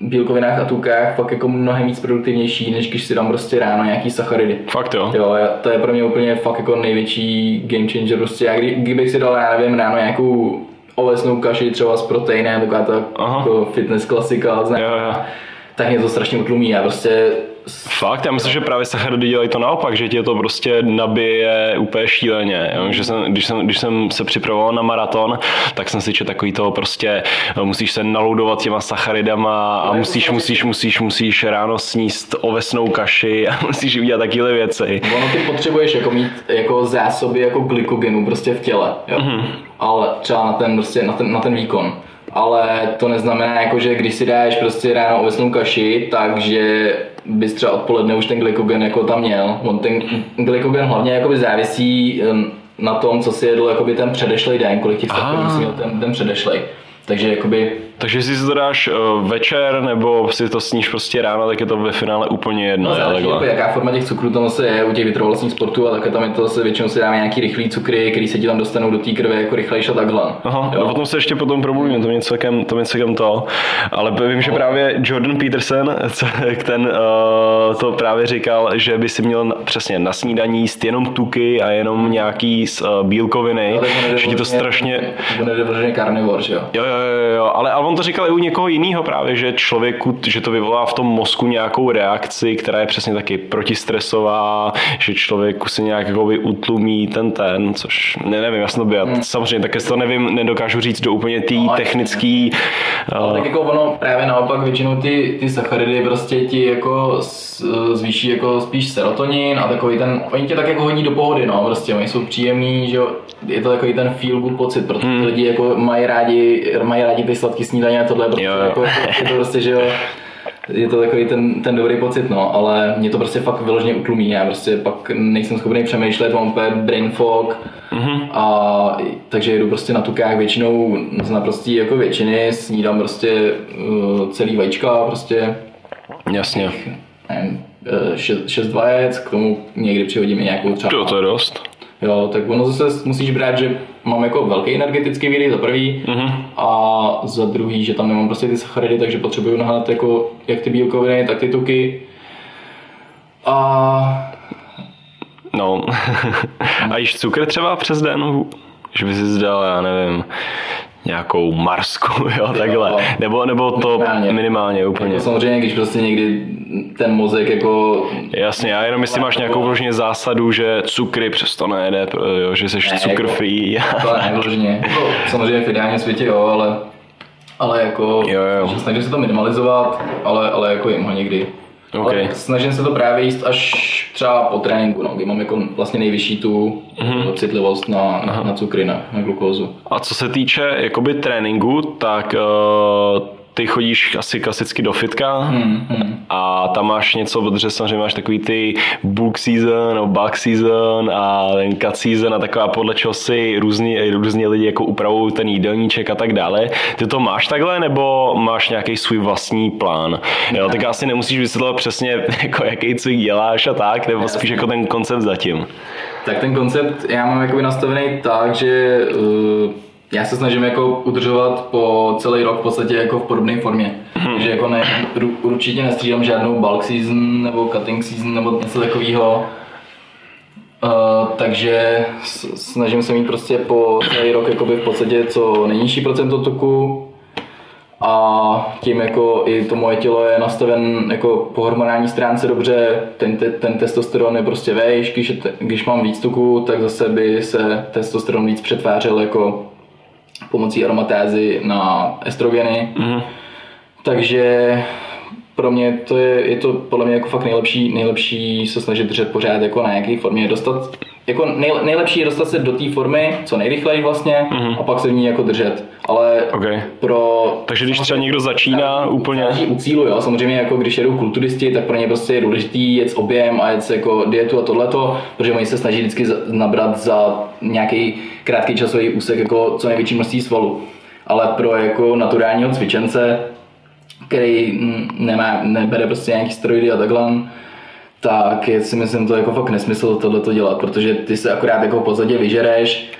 bílkovinách a tukách fakt jako mnohem víc produktivnější, než když si dám prostě ráno nějaký sacharidy. Fakt jo? Jo, to je pro mě úplně fakt jako největší game changer prostě. Já kdy, kdybych si dal, já nevím, ráno nějakou ovesnou kaši třeba s proteinem, taková ta jako fitness klasika, jo, jo. tak mě to strašně utlumí. Já prostě Fakt, já myslím, že právě sacharidy dělají to naopak, že tě to prostě nabije úplně šíleně. Jo? Že jsem, když, jsem, když jsem se připravoval na maraton, tak jsem si četl takový toho prostě, musíš se naloudovat těma sacharidama a musíš, musíš, musíš, musíš ráno sníst ovesnou kaši a musíš udělat takové věci. Ono ty potřebuješ jako mít jako zásoby jako glykogenu prostě v těle, jo? Mm-hmm. ale třeba na ten, prostě, na ten, na ten výkon ale to neznamená, jako, že když si dáš prostě ráno ovesnou kaši, takže bys třeba odpoledne už ten glykogen jako tam měl. On ten glykogen hlavně jakoby závisí na tom, co si jedl jakoby ten předešlý den, kolik těch si měl ten, ten předešlý. Takže jakoby takže jestli si to dáš uh, večer nebo si to sníš prostě ráno, tak je to ve finále úplně jedno. No, záleží, jako, jaká forma těch cukrů tam zase je u těch vytrvalostních sportů a také tam je to zase většinou si dáme nějaký rychlý cukry, který se ti tam dostanou do té krve jako rychlejší a takhle. Aha, jo. potom se ještě potom promluvíme, to mě celkem, to mě celkem to. Ale vím, že právě Jordan Peterson, ten uh, to právě říkal, že by si měl přesně na snídaní jíst jenom tuky a jenom nějaký uh, bílkoviny, že ti to strašně... Karnivor, že jo? Jo, jo, jo, jo, ale, ale on to říkal i u někoho jiného právě, že člověku, že to vyvolá v tom mozku nějakou reakci, která je přesně taky protistresová, že člověku se nějak jako utlumí ten ten, což ne, nevím, to byl. Hmm. Samozřejmě také to nevím, nedokážu říct do úplně té no, technický. Ale uh, tak jako ono právě naopak většinou ty, ty sacharidy prostě ti jako zvýší jako spíš serotonin a takový ten, oni tě tak jako hodí do pohody, no, prostě oni jsou příjemní, že jo, je to takový ten feel good pocit, protože hmm. lidi jako mají rádi, mají rádi ty sladké snídaně a tohle, protože jo, jo. Jako, je to prostě, že jo, je to takový ten, ten dobrý pocit, no, ale mě to prostě fakt vyloženě utlumí, já prostě pak nejsem schopný přemýšlet, mám úplně brain fog, mm-hmm. a takže jdu prostě na tukách většinou z naprostý jako většiny, snídám prostě uh, celý vajíčka prostě. Jasně. Nevím, uh, šest, šest vajec, k tomu někdy přihodím i nějakou třeba. To, to je dost. Jo, tak ono zase musíš brát, že mám jako velký energetický výdej za prvý mm-hmm. a za druhý, že tam nemám prostě ty sacharidy, takže potřebuju nahnat jako jak ty bílkoviny, tak ty tuky. A... No, a jíš cukr třeba přes den? Že by si zdal, já nevím, nějakou marsku, jo, takhle. Jo, nebo, nebo to minimálně, minimálně úplně. Jako samozřejmě, když prostě někdy ten mozek jako... Jasně, já jenom jestli máš nějakou vložně zásadu, že cukry přesto nejde, jo, že jsi ne, cukr jako, free. To ne, vložně. Jako, samozřejmě v ideálním světě jo, ale ale jako jo, jo. snažím se to minimalizovat, ale, ale jako jim ho někdy. Okay. Ale snažím se to právě jíst až třeba po tréninku, no, kdy mám jako vlastně nejvyšší tu mm-hmm. citlivost na, na, na cukry, na, na glukózu. A co se týče jakoby tréninku, tak uh, ty chodíš asi klasicky do fitka hmm, hmm. a tam máš něco, protože samozřejmě máš takový ty book season nebo bug season a ten cut season a taková podle čeho si různí, různí lidi jako upravují ten jídelníček a tak dále. Ty to máš takhle nebo máš nějaký svůj vlastní plán? Jo, tak asi nemusíš vysvětlovat přesně, jako jaký cvik děláš a tak, nebo spíš jako ten koncept zatím. Tak ten koncept já mám jako nastavený tak, že uh, já se snažím jako udržovat po celý rok v podstatě jako v podobné formě. Hmm. Takže jako ne, určitě nestřídám žádnou bulk season nebo cutting season nebo něco takového. Uh, takže snažím se mít prostě po celý rok jakoby v podstatě co nejnižší procento tuku a tím jako i to moje tělo je nastaven jako po hormonální stránce dobře, ten, te, ten testosteron je prostě vejš, když, když mám víc tuku, tak zase by se testosteron víc přetvářel jako pomocí aromatézy na estrogeny. Mm. Takže pro mě to je, je to podle mě jako fakt nejlepší, nejlepší se snažit držet pořád jako na nějaké formě, dostat jako nej, nejlepší je dostat se do té formy co nejrychleji vlastně mm-hmm. a pak se v ní jako držet. Ale okay. pro... Takže když třeba někdo začíná úplně... u cílu, jo. Samozřejmě jako když jedou kulturisti, tak pro ně prostě je důležitý jet objem a jet jako dietu a tohleto, protože oni se snaží vždycky nabrat za nějaký krátký časový úsek jako co největší množství svalu. Ale pro jako naturálního cvičence, který nemá, nebere prostě nějaký steroidy a takhle, tak je si myslím to jako fakt nesmysl tohle to dělat, protože ty se akorát jako podstatě vyžereš,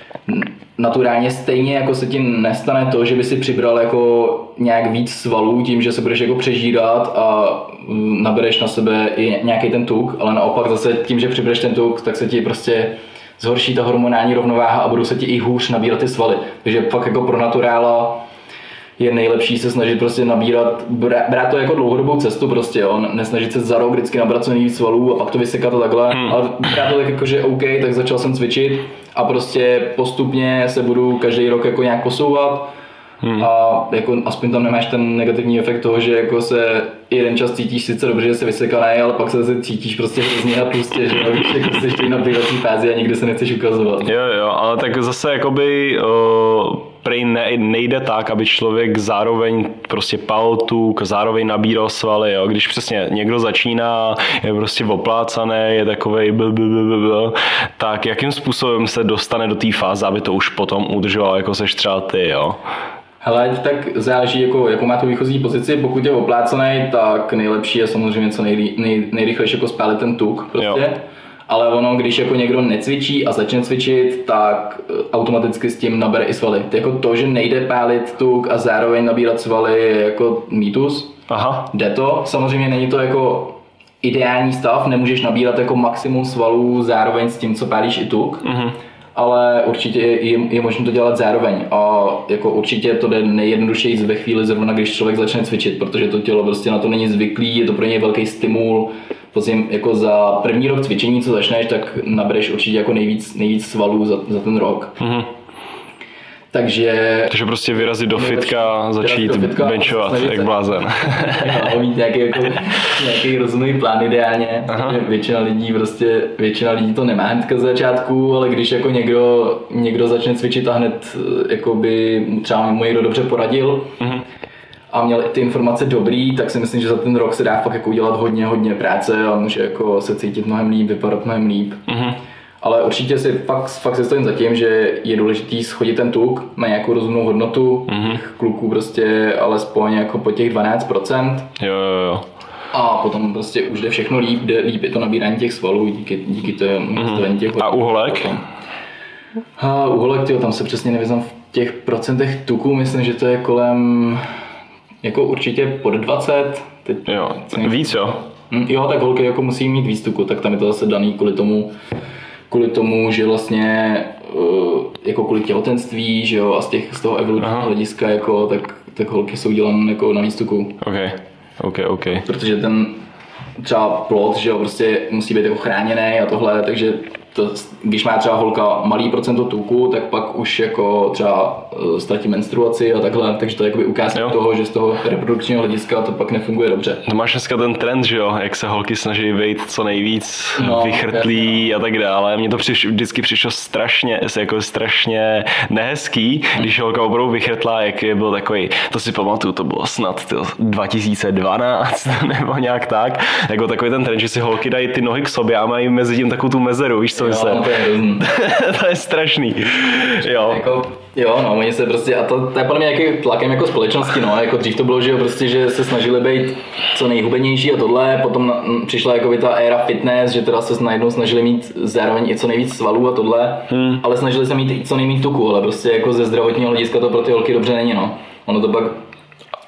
naturálně stejně jako se ti nestane to, že by si přibral jako nějak víc svalů tím, že se budeš jako přežírat a mm, nabereš na sebe i nějaký ten tuk, ale naopak zase tím, že přibereš ten tuk, tak se ti prostě zhorší ta hormonální rovnováha a budou se ti i hůř nabírat ty svaly. Takže fakt jako pro naturála je nejlepší se snažit prostě nabírat, brát to jako dlouhodobou cestu prostě, jo, nesnažit se za rok vždycky nabrat co nejvíc svalů a pak to vysekat a takhle, hmm. ale brát to tak jako, že OK, tak začal jsem cvičit a prostě postupně se budu každý rok jako nějak posouvat Hmm. A jako aspoň tam nemáš ten negativní efekt toho, že jako se jeden čas cítíš sice dobře, že se vysekaný, ale pak se zase cítíš prostě hrozně a prostě, že víš, jako jsi ještě na bývací fázi a nikdy se nechceš ukazovat. Jo, jo, ale tak zase jakoby uh, prej ne, nejde tak, aby člověk zároveň prostě pal tuk, zároveň nabíral svaly, jo. Když přesně někdo začíná, je prostě oplácaný, je takovej bl, bl, bl, bl, tak jakým způsobem se dostane do té fáze, aby to už potom udržoval, jako seš třeba ty, jo? Hele, tak záleží, jako, jakou má tu výchozí pozici. Pokud je oplácený, tak nejlepší je samozřejmě co nej, nej, nejrychlejší jako spálit ten tuk. Prostě. Jo. Ale ono, když jako někdo necvičí a začne cvičit, tak eh, automaticky s tím nabere i svaly. Jako to, že nejde pálit tuk a zároveň nabírat svaly, je jako mýtus. Aha. Jde to, samozřejmě není to jako ideální stav, nemůžeš nabírat jako maximum svalů zároveň s tím, co pálíš i tuk. Mm-hmm ale určitě je, je možné to dělat zároveň a jako určitě to jde nejjednodušeji ve chvíli zrovna, když člověk začne cvičit, protože to tělo prostě na to není zvyklý, je to pro něj velký stimul, Pozím, jako za první rok cvičení, co začneš, tak nabereš určitě jako nejvíc, nejvíc svalů za, za ten rok. Mm-hmm. Takže... Takže prostě vyrazit do fitka, začít do fitka, benchovat, jak blázen. A mít nějaký, jako, nějaký rozumný plán ideálně. Většina lidí prostě, většina lidí to nemá hnedka z začátku, ale když jako někdo, někdo začne cvičit a hned jakoby třeba mu někdo dobře poradil, uh-huh a měl i ty informace dobrý, tak si myslím, že za ten rok se dá fakt jako udělat hodně, hodně práce a může jako se cítit mnohem líp, vypadat mnohem líp. Mm-hmm. Ale určitě si fakt, fakt se stojím za tím, že je důležitý schodit ten tuk, má nějakou rozumnou hodnotu, mm-hmm. kluků prostě alespoň jako po těch 12%. Jo, jo, jo. A potom prostě už jde všechno líp, jde líp je to nabírání těch svalů díky, díky tomu mm-hmm. těch A uholek? A uholek, tyjo, tam se přesně nevyznám v těch procentech tuku, myslím, že to je kolem jako určitě pod 20. Teď jo, víc jo? Hm, jo, tak holky jako musí mít víc tuku, tak tam je to zase daný kvůli tomu, kvůli tomu, že vlastně uh, jako kvůli těhotenství, že jo, a z, těch, z toho evolučního hlediska, jako, tak, tak holky jsou dělané jako na víc tuku. Okay. OK, OK. Protože ten třeba plot, že jo, prostě musí být jako chráněný a tohle, takže to, když má třeba holka malý procento tuku, tak pak už jako třeba uh, ztratí menstruaci a takhle, takže to je jakoby ukázka jo. toho, že z toho reprodukčního hlediska to pak nefunguje dobře. No máš dneska ten trend, že jo, jak se holky snaží být co nejvíc no, vychrtlí a tak dále. Mně to přiš, vždycky přišlo strašně, jako strašně nehezký, když holka opravdu vychrtlá, jak je byl takový, to si pamatuju, to bylo snad to 2012 nebo nějak tak, jako takový ten trend, že si holky dají ty nohy k sobě a mají mezi tím takovou tu mezeru, víš co jo, myslím? To je, to je strašný. Jo. Jako, jo, no, oni se prostě, a to, to je podle mě nějaký tlakem jako společnosti, no, jako dřív to bylo, že jo, prostě, že se snažili být co nejhubenější a tohle, potom přišla jako ta éra fitness, že teda se najednou snažili mít zároveň i co nejvíc svalů a tohle, hmm. ale snažili se mít i co nejméně tuku, ale prostě jako ze zdravotního hlediska to pro ty holky dobře není, no. Ono to pak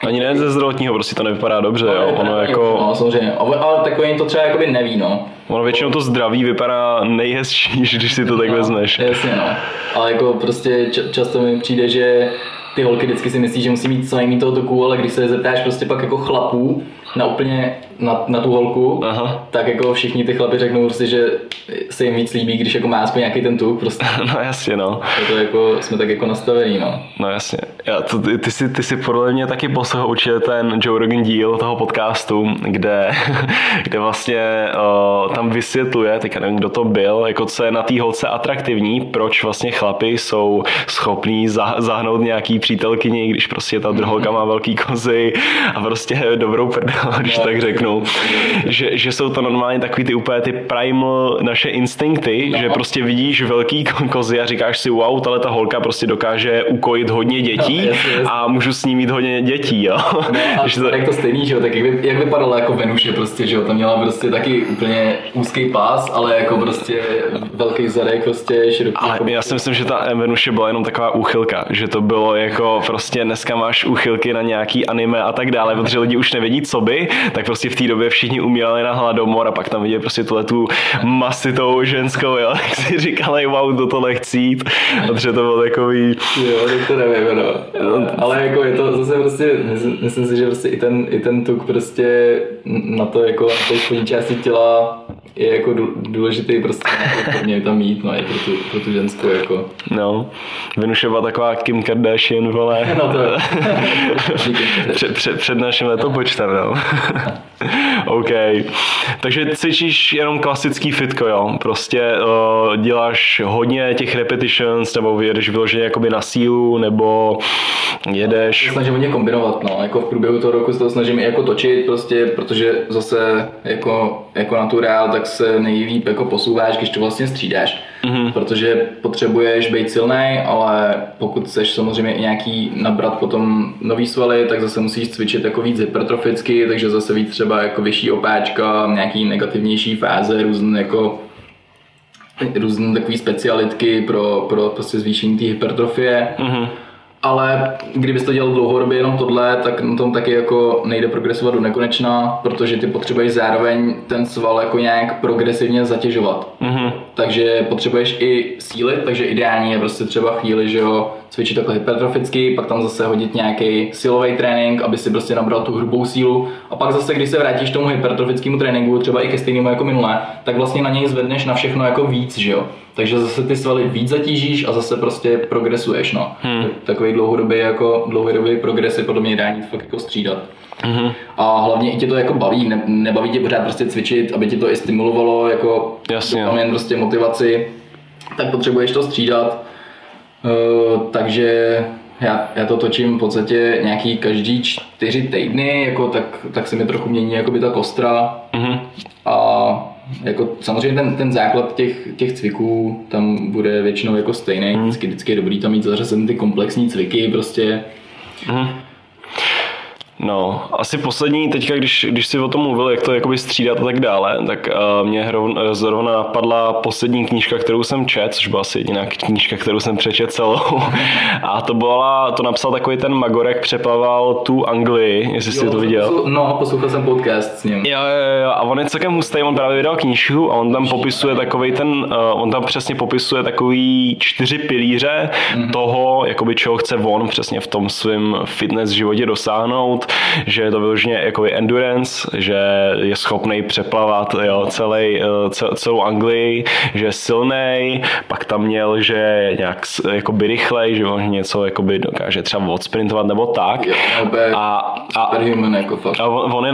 ani ne ze zdravotního, prostě to nevypadá dobře, no, jo. Ono jako... No, samozřejmě, ale takový to třeba jakoby neví, no. Ono většinou to zdraví vypadá nejhezčí, když si to tak no, vezmeš. Jasně, no. Ale jako prostě často mi přijde, že ty holky vždycky si myslí, že musí mít co nejméně toho toku, ale když se zeptáš prostě pak jako chlapů na úplně na, na tu holku, Aha. tak jako všichni ty chlapi řeknou prostě, že se jim víc líbí, když jako má aspoň nějaký ten tuk prostě. No jasně, no. To jako, jsme tak jako nastavení, no. No jasně. Já, to, ty, ty, si, ty si podle mě taky poslouchal určitě ten Joe Rogan díl toho podcastu, kde, kde vlastně uh, tam vysvětluje, teďka nevím, kdo to byl, jako co je na té holce atraktivní, proč vlastně chlapi jsou schopní zahnout nějaký přítelkyni, když prostě ta druhá má velký kozy a prostě dobrou prdel, když no, tak řeknu. Že, že jsou to normálně takový ty úplně ty primal naše instinkty, no. že prostě vidíš velký kozy a říkáš si wow, ale ta holka prostě dokáže ukojit hodně dětí no, a můžu s ní mít hodně dětí, jo. No, a to... jak to stejný, že jo, tak jak, vy, jak vypadala jako Venuše prostě, že jo, tam měla prostě taky úplně úzký pás, ale jako prostě velký zadek, prostě široký. Ale jako... já si myslím, že ta Venuše byla jenom taková úchylka, že to bylo jako prostě dneska máš úchylky na nějaký anime a tak dále, protože lidi už nevědí, co by, tak prostě v té době všichni umírali na hladomor a pak tam viděli prostě tuhle tu masitou ženskou, jo, tak si říkali, wow, do tohle chci jít, protože to bylo takový... Jo, tak to nevím, no. Ale jako je to zase prostě, myslím si, že prostě i ten, i ten tuk prostě na to jako na té části těla je jako důležitý prostě mě tam mít, no, i pro tu, pro tu ženskou, jako. No, Venuše byla taková Kim Kardashian, vole. No to je. před, před, před naším letopočtem, no. OK. Takže cvičíš jenom klasický fitko, jo? Prostě uh, děláš hodně těch repetitions, nebo jedeš vyloženě jakoby na sílu, nebo jedeš... Snažím hodně kombinovat, no. Jako v průběhu toho roku se to snažím i jako točit, prostě, protože zase jako, jako naturál, tak se nejlíp jako posouváš, když to vlastně střídáš. Mm-hmm. Protože potřebuješ být silný, ale pokud chceš samozřejmě i nějaký nabrat potom nový svaly, tak zase musíš cvičit jako víc hypertroficky, takže zase víc třeba jako vyšší opáčka, nějaký negativnější fáze, různé jako různé takové specialitky pro, pro prostě zvýšení té hypertrofie. Mm-hmm ale kdybys to dělal dlouhodobě jenom tohle, tak na tom taky jako nejde progresovat do nekonečna, protože ty potřebuješ zároveň ten sval jako nějak progresivně zatěžovat. Mm-hmm. Takže potřebuješ i síly, takže ideální je prostě třeba chvíli, že jo, cvičit takhle hypertroficky, pak tam zase hodit nějaký silový trénink, aby si prostě nabral tu hrubou sílu a pak zase, když se vrátíš k tomu hypertrofickému tréninku, třeba i ke stejnému jako minule, tak vlastně na něj zvedneš na všechno jako víc, že jo. Takže zase ty svaly víc zatížíš a zase prostě progresuješ, no. Hmm. Takový dlouhodobý jako dlouhodobý progres je podle mě ideální fakt jako střídat. Mm-hmm. A hlavně i tě to jako baví, ne, nebaví tě pořád prostě cvičit, aby ti to i stimulovalo, jako Jasně. jen prostě motivaci, tak potřebuješ to střídat. Uh, takže já, já to točím v podstatě nějaký každý čtyři týdny, jako tak, tak se mi trochu mění jakoby ta kostra. Mm-hmm. A jako samozřejmě ten, ten základ těch, těch cviků tam bude většinou jako stejný. Mm. Vždycky, vždycky je dobrý tam mít zařazen ty komplexní cviky prostě. Mm. No, asi poslední, teďka, když, když si o tom mluvil, jak to jakoby střídat a tak dále, tak uh, mě hrovna, zrovna napadla poslední knížka, kterou jsem čet, což byla asi jediná knížka, kterou jsem přečet celou. a to byla, to napsal takový ten Magorek, přeplaval tu Anglii, jestli jo, jsi to viděl. Poslu, no, poslouchal jsem podcast s ním. Jo, jo, jo, a on je celkem hustý, on právě vydal knížku a on tam popisuje takový ten, uh, on tam přesně popisuje takový čtyři pilíře mm-hmm. toho, jakoby čeho chce on přesně v tom svém fitness životě dosáhnout že je to vyloženě jako endurance, že je schopný přeplavat jo, celý, eh, celou Anglii, že je silný, pak tam měl, že je nějak jakoby rychlej, že on něco jakoby dokáže třeba odsprintovat nebo tak. a, a, jako fakt. a on, je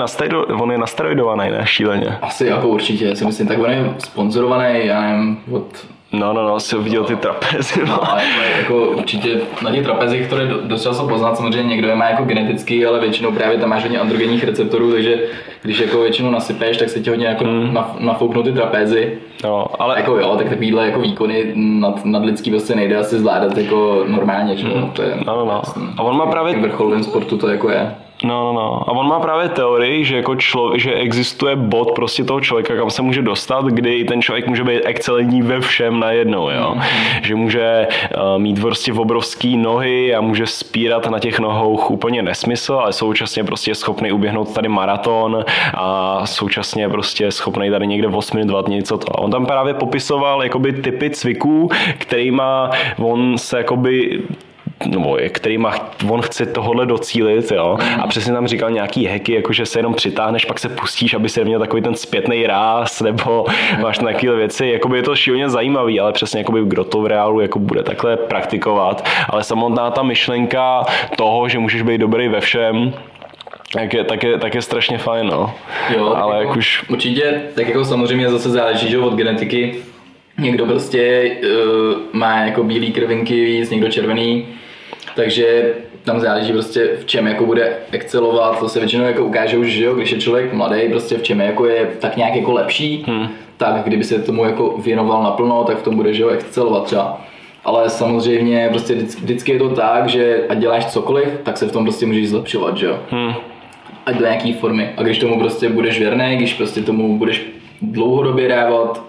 on je nasteroidovaný, ne? Šíleně. Asi jako určitě, si myslím, tak on je sponzorovaný, já nevím, od No, no, no, si viděl ty trapezy. No, no jako, určitě na těch trapezích, které dost často poznat, samozřejmě někdo je má jako genetický, ale většinou právě tam máš hodně androgenních receptorů, takže když jako většinou nasypeš, tak se ti hodně jako mm. nafouknou ty trapezy. No, ale... Jako jo, tak takovýhle jako výkony nad, nad lidský prostě nejde asi zvládat jako normálně, že mm. to je, no, no, no. A on má právě... Vrcholném sportu to jako je. No, no, no. A on má právě teorii, že, jako člo, že existuje bod prostě toho člověka, kam se může dostat, kdy ten člověk může být excelentní ve všem najednou, jo. Mm-hmm. Že může uh, mít prostě obrovský nohy a může spírat na těch nohou úplně nesmysl, ale současně prostě je schopný uběhnout tady maraton a současně prostě je schopný tady někde v 8 minut něco to. A on tam právě popisoval jakoby typy cviků, kterýma on se jakoby nebo kterýma on chce tohle docílit, jo. A přesně tam říkal nějaký heky, jako že se jenom přitáhneš, pak se pustíš, aby se měl takový ten zpětný ráz, nebo máš takové věci. Jakoby je to šíleně zajímavý, ale přesně jakoby kdo to v reálu jako bude takhle praktikovat. Ale samotná ta myšlenka toho, že můžeš být dobrý ve všem, tak je, tak je, tak je strašně fajn, no. Jo, ale jako, jak už... Určitě, tak jako samozřejmě zase záleží, že od genetiky. Někdo prostě uh, má jako bílý krvinky víc, někdo červený takže tam záleží prostě v čem jako bude excelovat, to se většinou jako ukáže už, že jo, když je člověk mladý, prostě v čem jako je tak nějak jako lepší, hmm. tak kdyby se tomu jako věnoval naplno, tak v tom bude, že jo, excelovat třeba. Ale samozřejmě prostě vždycky je to tak, že ať děláš cokoliv, tak se v tom prostě můžeš zlepšovat, že jo. Hmm. Ať do nějaký formy. A když tomu prostě budeš věrný, když prostě tomu budeš dlouhodobě dávat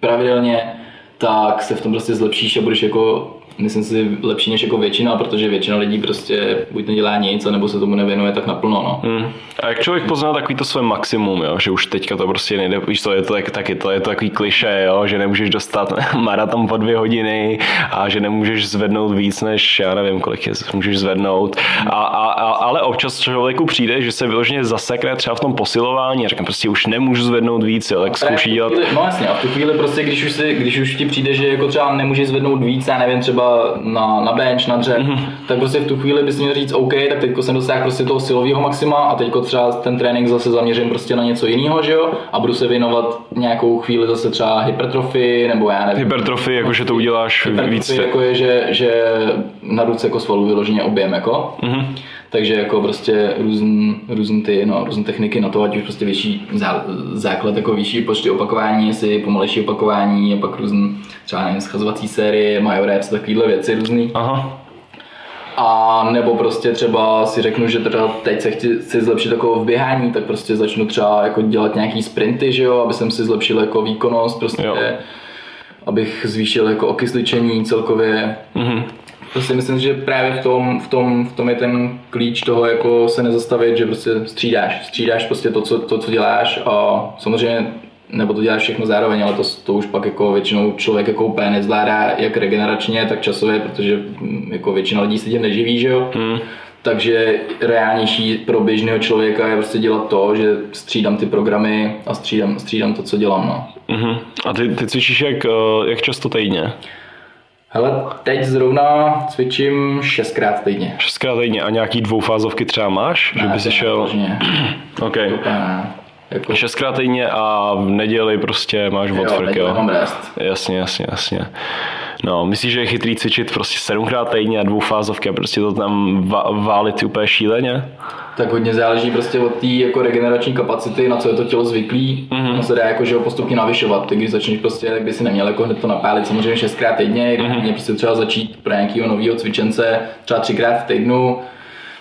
pravidelně, tak se v tom prostě zlepšíš a budeš jako myslím si, lepší než jako většina, protože většina lidí prostě buď nedělá nic, nebo se tomu nevěnuje tak naplno. No. Hmm. A jak člověk pozná takový to své maximum, jo? že už teďka to prostě nejde, víš to, je to tak, taky to je to takový kliše, jo? že nemůžeš dostat maraton po dvě hodiny a že nemůžeš zvednout víc než, já nevím, kolik je, můžeš zvednout. A, a, a, ale občas člověku přijde, že se vyloženě zasekne třeba v tom posilování a říkám, prostě už nemůžu zvednout víc, jo? tak zkouší dělat. No jasně, a v tu chvíli prostě, když už, si, když už ti přijde, že jako třeba nemůžeš zvednout víc, já nevím, třeba na, na bench, na dřep, mm-hmm. tak prostě v tu chvíli bys měl říct OK, tak teďko jsem dosáhl prostě toho silového maxima a teďko třeba ten trénink zase zaměřím prostě na něco jiného, že jo, a budu se věnovat nějakou chvíli zase třeba hypertrofii, nebo já nevím. Hypertrofii, jako že to uděláš víc. jako je, že, že na ruce jako svalu vyloženě objem, jako. Mm-hmm. Takže jako prostě různé různ ty, no, různé techniky na to, ať už prostě větší zá, základ, jako vyšší počty opakování, jestli pomalejší opakování, a pak různé třeba nevím, schazovací série, majoreps, takovéhle věci různý. Aha. A nebo prostě třeba si řeknu, že teda teď se chci, chci zlepšit jako v běhání, tak prostě začnu třeba jako dělat nějaký sprinty, že jo, aby jsem si zlepšil jako výkonnost, prostě jo. abych zvýšil jako okysličení celkově. Mm-hmm. To si myslím, že právě v tom, v tom, v tom je ten klíč toho, jako se nezastavit, že prostě střídáš. Střídáš prostě to, co, to, co děláš a samozřejmě nebo to děláš všechno zároveň, ale to, to už pak jako většinou člověk jako úplně nezvládá jak regeneračně, tak časově, protože mm, jako většina lidí se tím neživí, že jo. Hmm. Takže reálnější pro běžného člověka je prostě dělat to, že střídám ty programy a střídám, střídám to, co dělám. No. Uh-huh. A ty, ty cvičíš jak, eh, jak často týdně? Hele, teď zrovna cvičím šestkrát týdně. Šestkrát týdně a nějaký dvoufázovky třeba máš? Ne, že by si šel... OK. Jako... Šestkrát týdně a v neděli prostě máš odfrk, jo? Mám rest. Jasně, jasně, jasně. No, myslíš, že je chytrý cvičit prostě sedmkrát týdně a dvoufázovky a prostě to tam válit úplně šíleně? Tak hodně záleží prostě od té jako regenerační kapacity, na co je to tělo zvyklý. Mm-hmm. se dá jako, že ho postupně navyšovat. Ty, když začneš prostě, tak by si neměl jako hned to napálit samozřejmě šestkrát týdně, mm-hmm. prostě třeba začít pro nějakého nového cvičence třeba třikrát v týdnu,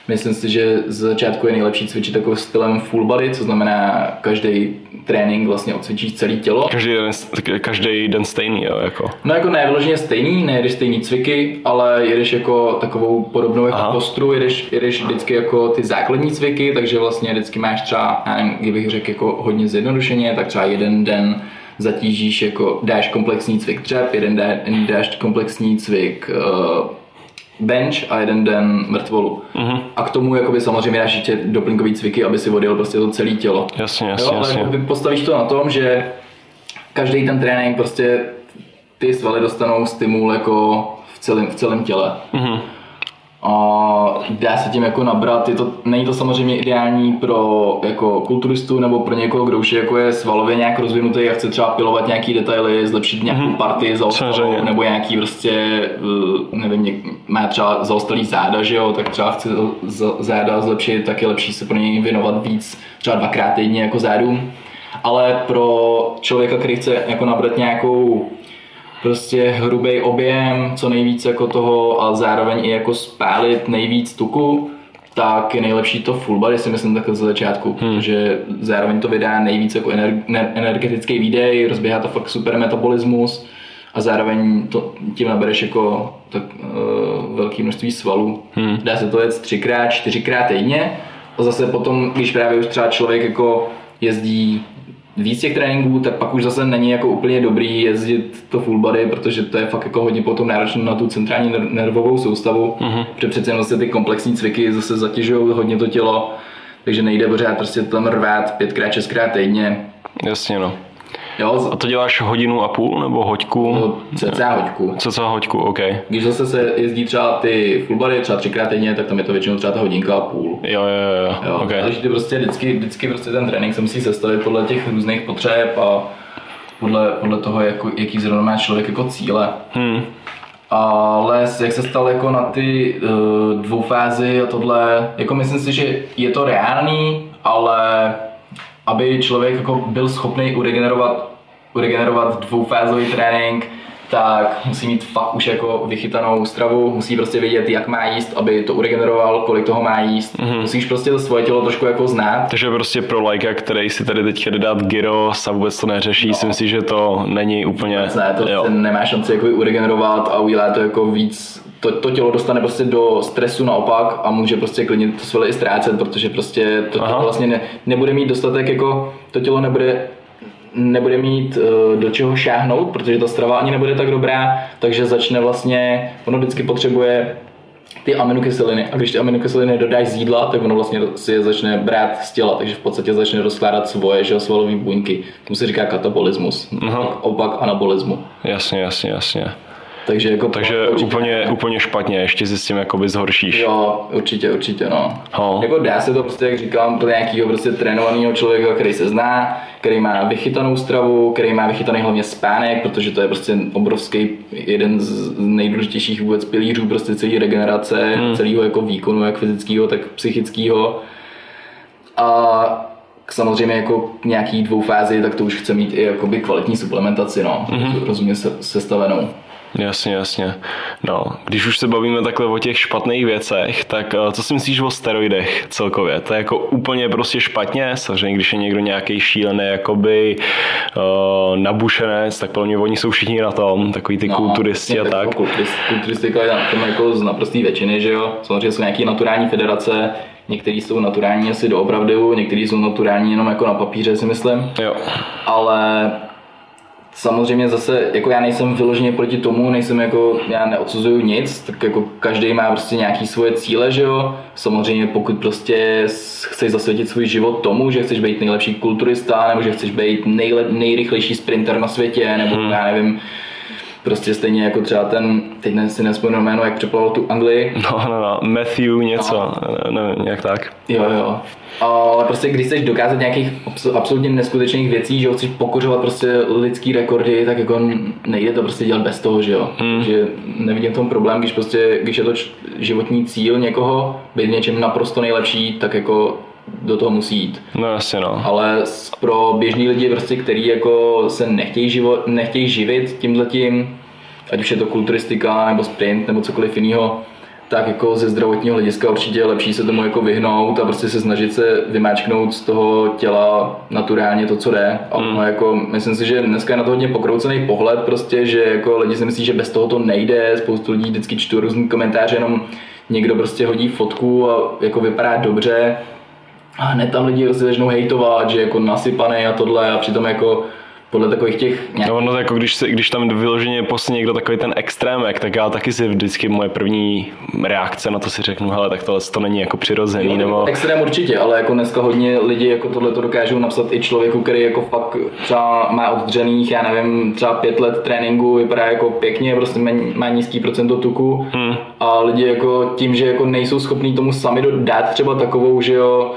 Myslím si, že z začátku je nejlepší cvičit jako stylem full body, co znamená každý trénink vlastně odcvičíš celé tělo. Každý den, každý den stejný, jo, jako. No jako ne vyloženě stejný, nejedeš stejný cviky, ale jedeš jako takovou podobnou jako postru, jedeš, jedeš vždycky jako ty základní cviky, takže vlastně vždycky máš třeba, já nevím, kdybych řekl jako hodně zjednodušeně, tak třeba jeden den zatížíš jako, dáš komplexní cvik dřep, jeden den dáš komplexní cvik uh, bench a jeden den mrtvolu. Uh-huh. A k tomu jakoby samozřejmě dáš ještě doplňkový cviky, aby si odjel prostě to celé tělo. Jasně, jasně, jo, ale jasně. postavíš to na tom, že každý ten trénink prostě ty svaly dostanou stimul jako v celém, v celém těle. Uh-huh a dá se tím jako nabrat. Je to, není to samozřejmě ideální pro jako kulturistu nebo pro někoho, kdo už je, jako je svalově nějak rozvinutý a chce třeba pilovat nějaký detaily, zlepšit nějakou mm-hmm. partii zaostalou, nebo nějaký prostě, eh, nevím, má třeba zaostalý záda, že jo, tak třeba chce záda zlepšit, tak je lepší se pro něj věnovat víc, třeba dvakrát týdně jako zádům. Ale pro člověka, který chce jako nabrat nějakou prostě hrubý objem, co nejvíc jako toho a zároveň i jako spálit nejvíc tuku, tak je nejlepší to full body, si myslím takhle ze začátku, hmm. protože zároveň to vydá nejvíc jako energetický výdej, rozběhá to fakt super metabolismus a zároveň to, tím nabereš jako tak uh, velké množství svalů. Hmm. Dá se to jet třikrát, čtyřikrát týdně a zase potom, když právě už třeba člověk jako jezdí víc těch tréninků, tak pak už zase není jako úplně dobrý jezdit to full body, protože to je fakt jako hodně potom náročné na tu centrální nervovou soustavu, uh-huh. protože přece vlastně ty komplexní cviky zase zatěžují hodně to tělo, takže nejde pořád prostě tam rvát pětkrát, šestkrát týdně. Jasně no. Jo, a to děláš hodinu a půl nebo hoďku? No, cca hoďku. Cca hoďku, OK. Když zase se jezdí třeba ty fullbody třeba třikrát týdně, tak tam je to většinou třeba ta hodinka a půl. Jo, jo, jo. jo okay. Takže ty prostě vždycky, vždycky prostě ten trénink se musí sestavit podle těch různých potřeb a podle, podle toho, jako, jaký zrovna má člověk jako cíle. Hmm. Ale jak se stal jako na ty uh, dvou fázy a tohle, jako myslím si, že je to reálný, ale aby člověk jako byl schopný uregenerovat, uregenerovat dvoufázový trénink, tak musí mít fakt už jako vychytanou stravu, musí prostě vědět, jak má jíst, aby to uregeneroval, kolik toho má jíst. Mm-hmm. Musíš prostě to svoje tělo trošku jako znát. Takže prostě pro lajka, který si tady teď jde dát gyro a vůbec to neřeší, no. si myslím, že to není úplně... Ne, to jo. nemá šanci jako uregenerovat a udělat to jako víc to, to tělo dostane prostě do stresu naopak a může prostě klidně to svaly i ztrácet, protože prostě to tělo vlastně ne, nebude mít dostatek jako, to tělo nebude nebude mít uh, do čeho šáhnout, protože ta strava ani nebude tak dobrá, takže začne vlastně, ono vždycky potřebuje ty aminokyseliny a když ty aminokyseliny dodáš z jídla, tak ono vlastně si je začne brát z těla, takže v podstatě začne rozkládat svoje že, svalové buňky. Tomu se říká katabolismus, Aha. opak anabolismu. Jasně, jasně, jasně. Takže, jako Takže úplně, úplně špatně, ještě si s tím jakoby zhoršíš. Jo, určitě, určitě, no. Ho. Jako dá se to prostě, jak říkám, pro nějakého prostě trénovaného člověka, který se zná, který má vychytanou stravu, který má vychytaný hlavně spánek, protože to je prostě obrovský, jeden z nejdůležitějších vůbec pilířů prostě celé regenerace, hmm. celého jako výkonu, jak fyzického, tak psychického. A samozřejmě jako nějaký dvou fázi, tak to už chce mít i jakoby kvalitní suplementaci, no, mm-hmm. rozumně se, sestavenou. Jasně, jasně. No, když už se bavíme takhle o těch špatných věcech, tak uh, co si myslíš o steroidech celkově? To je jako úplně prostě špatně, samozřejmě když je někdo nějaký šílený jakoby uh, nabušenec, tak pro mě oni jsou všichni na tom, takový ty no, kulturisti a tak. Jako kulturist, kulturistika je na tom jako z naprostý většiny, že jo? Samozřejmě jsou nějaké naturální federace, Některý jsou naturální asi doopravdy, některý jsou naturální jenom jako na papíře si myslím. Jo. Ale Samozřejmě zase, jako já nejsem vyloženě proti tomu, nejsem jako, já neodsuzuju nic, tak jako každý má prostě nějaký svoje cíle, že jo. Samozřejmě pokud prostě chceš zasvětit svůj život tomu, že chceš být nejlepší kulturista, nebo že chceš být nejle, nejrychlejší sprinter na světě, nebo hmm. já nevím, Prostě stejně jako třeba ten, teď si nespomenu jméno, jak přeplaval tu Anglii. No, no, no, Matthew něco, no. nevím, jak tak. Jo, jo. Ale prostě když chceš dokázat nějakých absolutně neskutečných věcí, že ho chceš pokořovat prostě lidský rekordy, tak jako nejde to prostě dělat bez toho, že jo. Hmm. Že nevidím tom problém, když prostě, když je to životní cíl někoho, být něčem naprosto nejlepší, tak jako do toho musí jít. No jasně no. Ale pro běžní lidi, prostě, který jako se nechtějí, živo, nechtějí živit tímhletím, ať už je to kulturistika nebo sprint nebo cokoliv jiného, tak jako ze zdravotního hlediska určitě je lepší se tomu jako vyhnout a prostě se snažit se vymáčknout z toho těla naturálně to, co jde. A mm. jako, myslím si, že dneska je na to hodně pokroucený pohled, prostě, že jako lidi si myslí, že bez toho to nejde, spoustu lidí vždycky čtu různý komentáře, jenom někdo prostě hodí fotku a jako vypadá dobře a hned tam lidi začnou hejtovat, že jako nasypaný a tohle a přitom jako podle takových těch nějak... No, no jako když, se, když tam vyloženě posledně někdo takový ten extrémek, tak já taky si vždycky moje první reakce na to si řeknu, hele, tak tohle to není jako přirozený, jo, nebo... Extrém určitě, ale jako dneska hodně lidi jako tohle to dokážou napsat i člověku, který jako fakt třeba má oddřených, já nevím, třeba pět let tréninku, vypadá jako pěkně, prostě má, nízký procento tuku hmm. a lidi jako tím, že jako nejsou schopní tomu sami dát třeba takovou, že jo,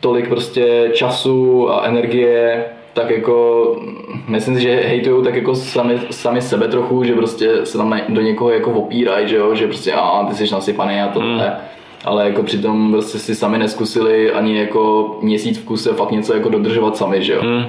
tolik prostě času a energie tak jako myslím si, že hejtujou tak jako sami, sami sebe trochu, že prostě se tam do někoho jako opírají, že jo, že prostě a ty jsi nasypaný a tohle. Mm. Ale jako přitom prostě si sami neskusili ani jako měsíc v kuse fakt něco jako dodržovat sami, že jo. Mm.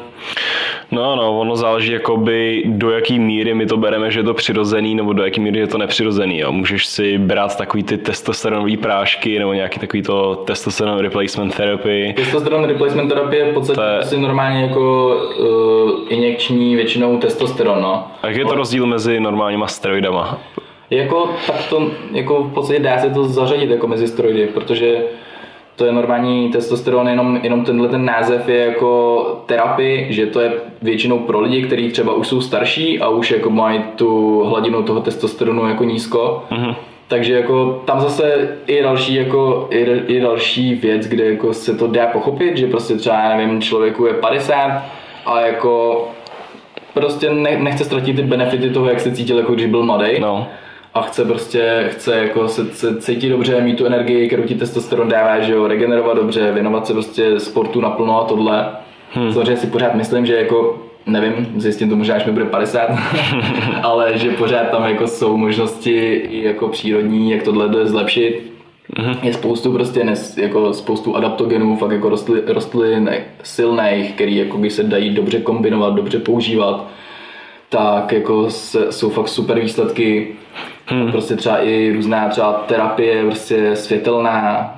No, no, ono záleží jakoby do jaký míry my to bereme, že je to přirozený, nebo do jaký míry je to nepřirozený. Jo. Můžeš si brát takový ty testosteronové prášky, nebo nějaký takový to testosteron replacement therapy. Testosteron replacement terapie je v podstatě je... si normálně jako uh, injekční většinou testosteron, no. A jak je to rozdíl mezi normálníma steroidama? Jako, tak to, jako v podstatě dá se to zařadit jako mezi steroidy, protože to je normální testosteron, jenom, jenom tenhle ten název je jako terapie, že to je většinou pro lidi, kteří třeba už jsou starší a už jako mají tu hladinu toho testosteronu jako nízko. Mm-hmm. Takže jako tam zase je další, jako, je, je další věc, kde jako se to dá pochopit, že prostě třeba, já nevím, člověku je 50 a jako prostě ne, nechce ztratit ty benefity toho, jak se cítil, jako když byl mladý. No a chce prostě, chce jako se, se cítit dobře, mít tu energii, kterou ti testosteron dává, že jo, regenerovat dobře, věnovat se prostě sportu naplno a tohle. Hmm. Samozřejmě si pořád myslím, že jako nevím, zjistím to možná, až mi bude 50, ale že pořád tam jako jsou možnosti i jako přírodní, jak tohle jde zlepšit. Mm-hmm. Je spoustu prostě nes, jako spoustu adaptogenů, fakt jako rostlin, rostlin silných, který jako by se dají dobře kombinovat, dobře používat, tak jako se, jsou fakt super výsledky. Hmm. Prostě třeba i různá třeba terapie, prostě světelná,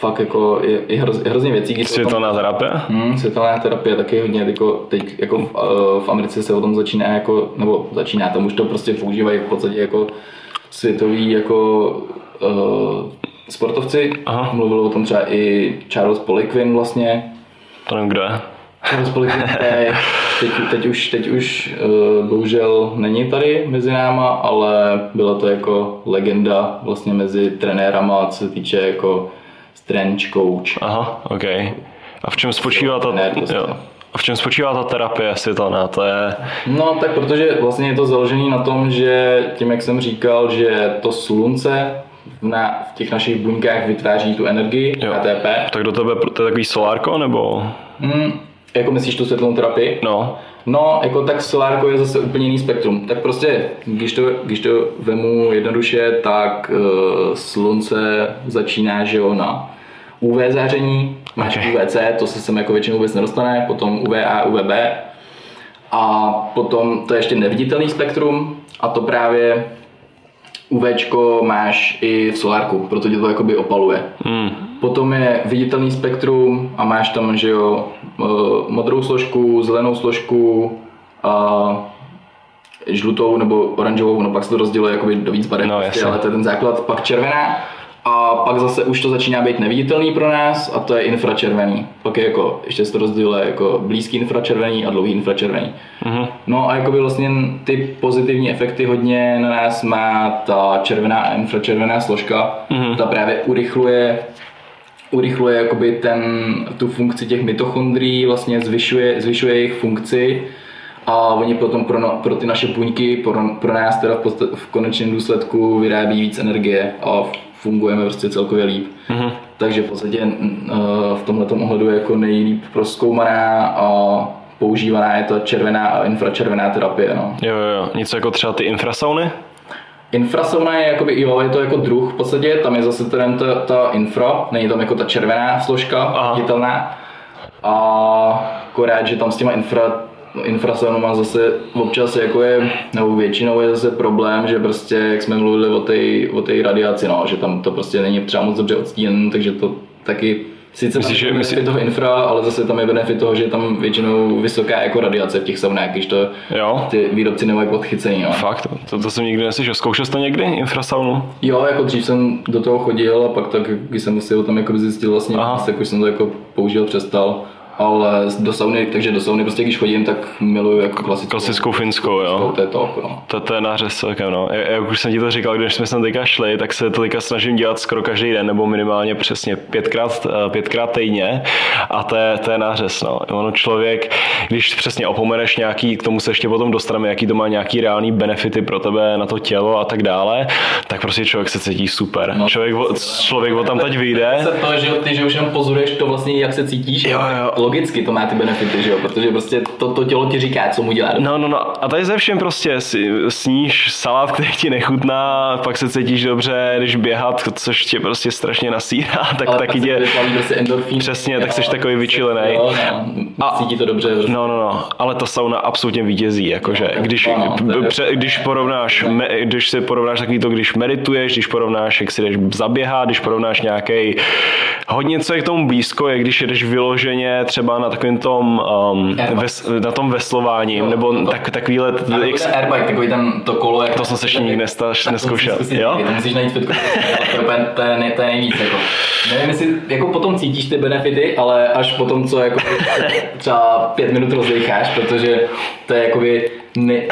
fakt jako je, je, hroz, je hrozně věcí. Světelná tom, terapie? Hmm, světelná terapie taky hodně, jako teď jako v, v, Americe se o tom začíná jako, nebo začíná, tam už to prostě používají v podstatě jako světový jako uh, sportovci. Aha. Mluvil o tom třeba i Charles Poliquin vlastně. To nevím, kdo je. Charles Poliquin teď, teď už, teď už uh, bohužel není tady mezi náma, ale byla to jako legenda vlastně mezi trenérama, co se týče jako strength coach. Aha, ok. A v čem spočívá ta, prostě. jo. A v čem spočívá ta terapie světelná? To je... No tak protože vlastně je to založené na tom, že tím, jak jsem říkal, že to slunce na, v těch našich buňkách vytváří tu energii, jo. ATP. Tak do tebe to je takový solárko, nebo? Mm, jako myslíš tu světlnou terapii? No. No, jako tak solárko je zase úplně jiný spektrum. Tak prostě, když to, když to vemu jednoduše, tak uh, slunce začíná, že jo, na UV záření, máš okay. UVC, to se sem jako většinou vůbec nedostane, potom UVA, UVB a potom to je ještě neviditelný spektrum a to právě UV máš i v solárku, proto tě to jakoby opaluje. Mm. Potom je viditelný spektrum a máš tam, že jo, eh, modrou složku, zelenou složku a žlutou nebo oranžovou, no pak se to rozděluje jakoby do víc barev, no, prostě, ale to je ten základ, pak červená a pak zase už to začíná být neviditelný pro nás a to je infračervený. Pak je jako, ještě se to rozděluje jako blízký infračervený a dlouhý infračervený. Uh-huh. No a jakoby vlastně ty pozitivní efekty hodně na nás má ta červená a infračervená složka. Uh-huh. Ta právě urychluje urychluje jakoby ten, tu funkci těch mitochondrií, vlastně zvyšuje, zvyšuje jejich funkci a oni potom pro, no, pro ty naše buňky, pro, pro nás teda v, v konečném důsledku vyrábí víc energie a fungujeme prostě celkově líp. Mm-hmm. Takže v podstatě v tomhle ohledu je jako nejlíp proskoumaná a používaná je to červená a infračervená terapie. No. Jo, jo, něco jako třeba ty infrasauny? Infrasauna je jakoby, jo, je to jako druh v podstatě, tam je zase ten ta, ta infra, není tam jako ta červená složka viditelná. A akorát, že tam s těma infra, infrasaunama zase občas jako je, nebo většinou je zase problém, že prostě, jak jsme mluvili o té o radiaci, no, že tam to prostě není třeba moc dobře odstíněné, takže to taky Sice Myslíš, že myslí... toho infra, ale zase tam je benefit toho, že je tam většinou vysoká jako radiace v těch saunách, když to jo. ty výrobci nemají podchycení. Jo. Fakt, to, to jsem nikdy neslyšel. Zkoušel jsi to někdy, infrasaunu? Jo, jako dřív jsem do toho chodil a pak tak, když jsem si ho tam jako zjistil vlastně, tak už jsem to jako použil, přestal ale do sauny, takže do sauny prostě když chodím, tak miluju jako klasickou, klasickou finskou, jo. To je to, no. to, to je nářez celkem, no. Jak už jsem ti to říkal, když jsme se teďka šli, tak se to teďka snažím dělat skoro každý den, nebo minimálně přesně pětkrát, eh, pětkrát týdně a to je, to je nářez, no. Ono člověk, když přesně opomeneš nějaký, k tomu se ještě potom dostaneme, jaký to má nějaký reálný benefity pro tebe na to tělo a tak dále, tak prostě člověk se cítí super. No, člověk, člověk o tam teď vyjde. To, že ty, že už jenom pozoruješ to vlastně, jak se cítíš, jo, jo logicky to má ty benefity, že jo? protože prostě to, to tělo ti říká, co mu dělá. No, no, no a tady ze všem prostě sníš salát, který ti nechutná, pak se cítíš dobře, když běhat, což tě prostě strašně nasírá, tak Ale taky tě... Prostě endorfín, přesně, jo, tak jsi takový vyčilený. Jo, no, a, cítí to dobře. Prostě. No, no, no, ale ta sauna absolutně vítězí, jakože, no, když, no, pře, když porovnáš, me, když si porovnáš takový to, když medituješ, když porovnáš, jak si jdeš zaběhat, když porovnáš nějaký hodně co je k tomu blízko, je když jdeš vyloženě třeba na takovém tom, um, ves, na tom veslování, jo, nebo to, tak, takovýhle... A jak, ten airbike, takový ten to kolo. Jak to jsem se ještě nikdy neskoušel. Jo? To musíš najít fitku. to, je, to, je, to je nejvíc. Jako. Nevím, jestli jako potom cítíš ty benefity, ale až potom, co jako třeba pět minut rozdecháš, protože to je jakoby ne,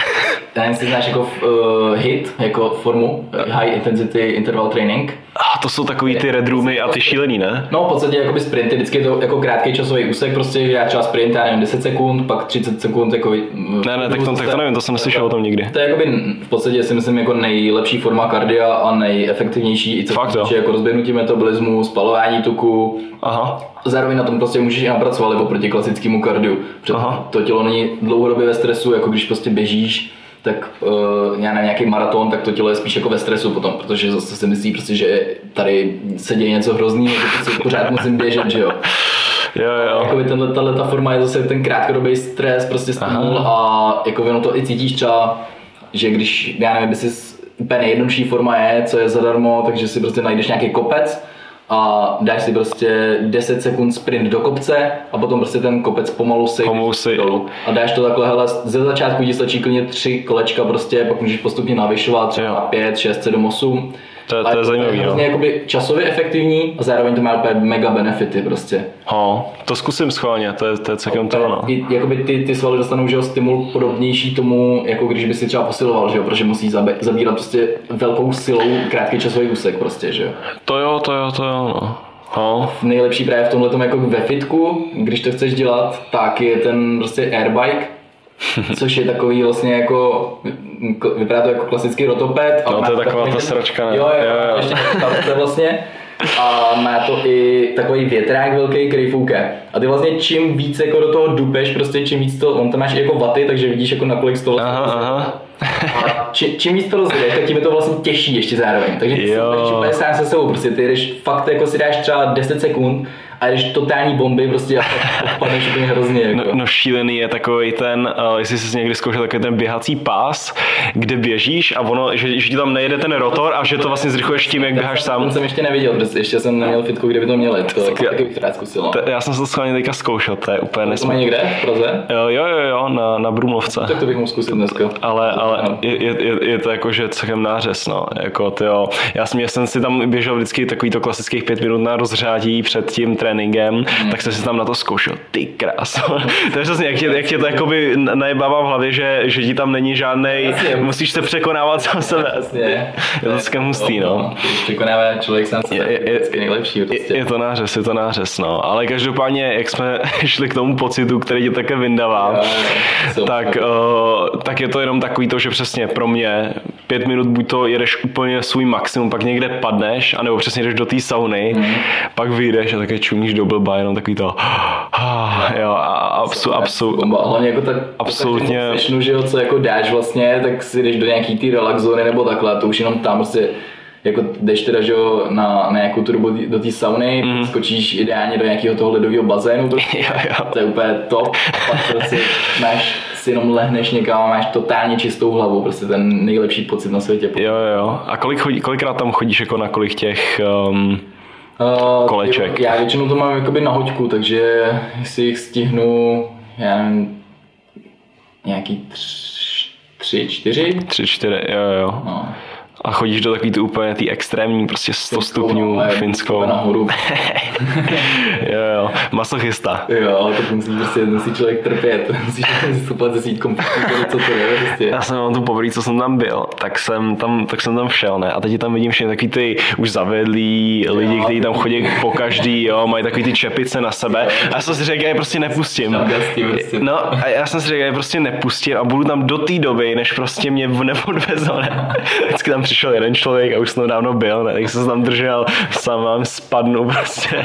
nevím, jestli znáš jako uh, HIT, jako formu, High Intensity Interval Training. A to jsou takový ty red roomy a ty šílený, ne? No, v podstatě jakoby sprinty, vždycky je to jako krátký časový úsek, prostě, já třeba sprint, já nevím, 10 sekund, pak 30 sekund, jako... Ne, ne, tak to, tak to nevím, to jsem neslyšel o tom nikdy. To je jakoby v podstatě si myslím jako nejlepší forma kardia a nejefektivnější, i co Fakt, se jako rozběhnutí metabolismu, spalování tuku. Aha. Zároveň na tom prostě můžeš i napracovat, jako proti klasickému kardiu. Aha. To tělo není dlouhodobě ve stresu, jako když prostě běžíš, tak uh, já na nějaký maraton, tak to tělo je spíš jako ve stresu potom, protože zase si myslí prostě, že tady se děje něco hrozného, že prostě pořád musím běžet, že jo. Jo, jo. Jakoby tenhle, tahle ta forma je zase ten krátkodobý stres, prostě stimul a jako jenom to i cítíš třeba, že když, já nevím, by si úplně nejjednodušší forma je, co je zadarmo, takže si prostě najdeš nějaký kopec, a dáš si prostě 10 sekund sprint do kopce a potom prostě ten kopec pomalu si, dolů. A dáš to takhle, hele, ze začátku ti stačí klidně tři kolečka prostě, pak můžeš postupně navyšovat třeba 5, 6, 7, 8 to, to je zajímavé. Je hrozně jakoby časově efektivní a zároveň to má úplně mega benefity prostě. Ho, to zkusím schválně, to je, to je celkem to, no. I, jakoby ty, ty svaly dostanou že stimul podobnější tomu, jako když by si třeba posiloval, že jo, protože musí zabírat prostě velkou silou krátký časový úsek prostě, že jo. To jo, to jo, to jo, no. No. Nejlepší právě v tomhle jako ve fitku, když to chceš dělat, tak je ten prostě airbike, což je takový vlastně jako, vypadá to jako klasický rotoped. No, to je taková ta sračka, ne? Jo, jo, jo, jo. ještě to vlastně. A má to i takový větrák velký, který fouká. A ty vlastně čím víc jako do toho dupeš, prostě čím víc to, on tam máš i jako vaty, takže vidíš jako na kolik to aha, aha. A či, čím víc to rozjedeš, tak tím je to vlastně těžší ještě zároveň. Takže ty jo. si sám se sebou, prostě ty jdeš fakt jako si dáš třeba 10 sekund a když totální bomby prostě a padneš úplně hrozně. Jako. No, no, šílený je takový ten, uh, jestli jsi někdy zkoušel takový ten běhací pás, kde běžíš a ono, že, že ti tam nejede ten rotor a že to vlastně zrychluješ tím, jak běháš sám. To jsem ještě neviděl, protože ještě jsem neměl fitku, kde by to měli. To, tak, taky bych rád zkusil. To, já jsem se to schválně teďka zkoušel, to je úplně nesmysl. To někde v Praze? Jo, jo, jo, jo na, na Brumlovce. Tak to bych mohl zkusit dneska. Ale, ale je, je, je, to jako, že celkem nářez, no. Jako, tyjo. Já jsem, já jsem si tam běžel vždycky takový to klasických pět minut na rozřádí před tím tréninkem tréninkem, mm. tak jsem si tam na to zkoušel. Ty krás. to je přesně, jak tě, jak tě to jakoby najebává v hlavě, že, že ti tam není žádnej, musíš se překonávat sám sebe. Je to vždycky hustý, no. Překonává člověk sám sebe, je, je, je nejlepší. Prostě. Je, je, to nářez, je to nářez, no. Ale každopádně, jak jsme šli k tomu pocitu, který tě také vyndává, tak, uh, tak je to jenom takový to, že přesně pro mě pět minut buď to jedeš úplně svůj maximum, pak někde padneš, anebo přesně jdeš do té sauny, mm. pak vyjdeš a také čumíš do blba, jenom takový to jo, a absu, absu, hlavně jako tak, absolutně. Sešnu, že jo, co jako dáš vlastně, tak si jdeš do nějaký ty relax zóny nebo takhle, to už jenom tam prostě jako jdeš teda že jo, na, na nějakou tu dobu do té sauny, mm. skočíš ideálně do nějakého toho ledového bazénu, to, jo, jo. to je úplně top, a pak prostě máš si jenom lehneš někam a máš totálně čistou hlavu, prostě ten nejlepší pocit na světě. Jo, jo. A kolik chodí, kolikrát tam chodíš jako na kolik těch um, uh, koleček? Já většinou to mám jakoby na hoďku, takže si jich stihnu, já nevím, nějaký tři, tři, čtyři? Tři, čtyři, jo, jo. No a chodíš do takový ty úplně ty extrémní, prostě 100 Finskou, stupňů finskou. Nahoru. jo, jo, masochista. Jo, ale to musí prostě musí člověk trpět, musíš vstupovat ze sítkom, co to je prostě. Já jsem mám tu poprvé, co jsem tam byl, tak jsem tam, tak jsem tam šel, ne? A teď tam vidím všechny takový ty už zavedlí lidi, kteří tam chodí po každý, jo, mají takový ty čepice na sebe. A já jsem si řekl, já je prostě nepustím. Prostě. No, a já jsem si řekl, já je prostě nepustím a budu tam do té doby, než prostě mě neodvezou, ne? Vždycky tam přišel jeden člověk a už jsem dávno byl, ne? tak jsem se tam držel, sám vám spadnu prostě.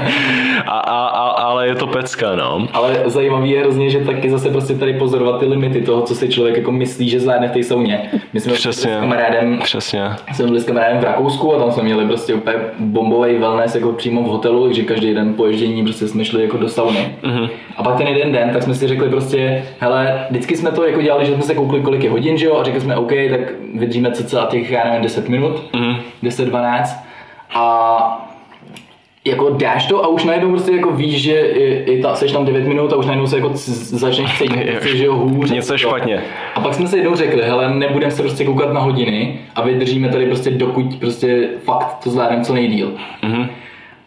A, a, a, ale je to pecka, no. Ale zajímavý je hrozně, že taky zase prostě tady pozorovat ty limity toho, co si člověk jako myslí, že zvládne v té sauně. My jsme Přesně. s kamarádem, Přesně. jsme byli s kamarádem v Rakousku a tam jsme měli prostě úplně bombový wellness jako přímo v hotelu, takže každý den po ježdění prostě jsme šli jako do sauny. Mm-hmm. A pak ten jeden den, tak jsme si řekli prostě, hele, vždycky jsme to jako dělali, že jsme se koukli, kolik je hodin, že jo, a řekli jsme, OK, tak vydržíme cca těch, já nevím, 10 minut, mm. 10-12 a jako dáš to a už najednou prostě jako víš, že i, i ta, seš tam 9 minut a už najednou se jako začneš cítit, že jo, hůř. Něco je špatně. A pak jsme se jednou řekli, hele, nebudeme se prostě koukat na hodiny a vydržíme tady prostě dokud prostě fakt to zvládneme co nejdíl. Mm-hmm.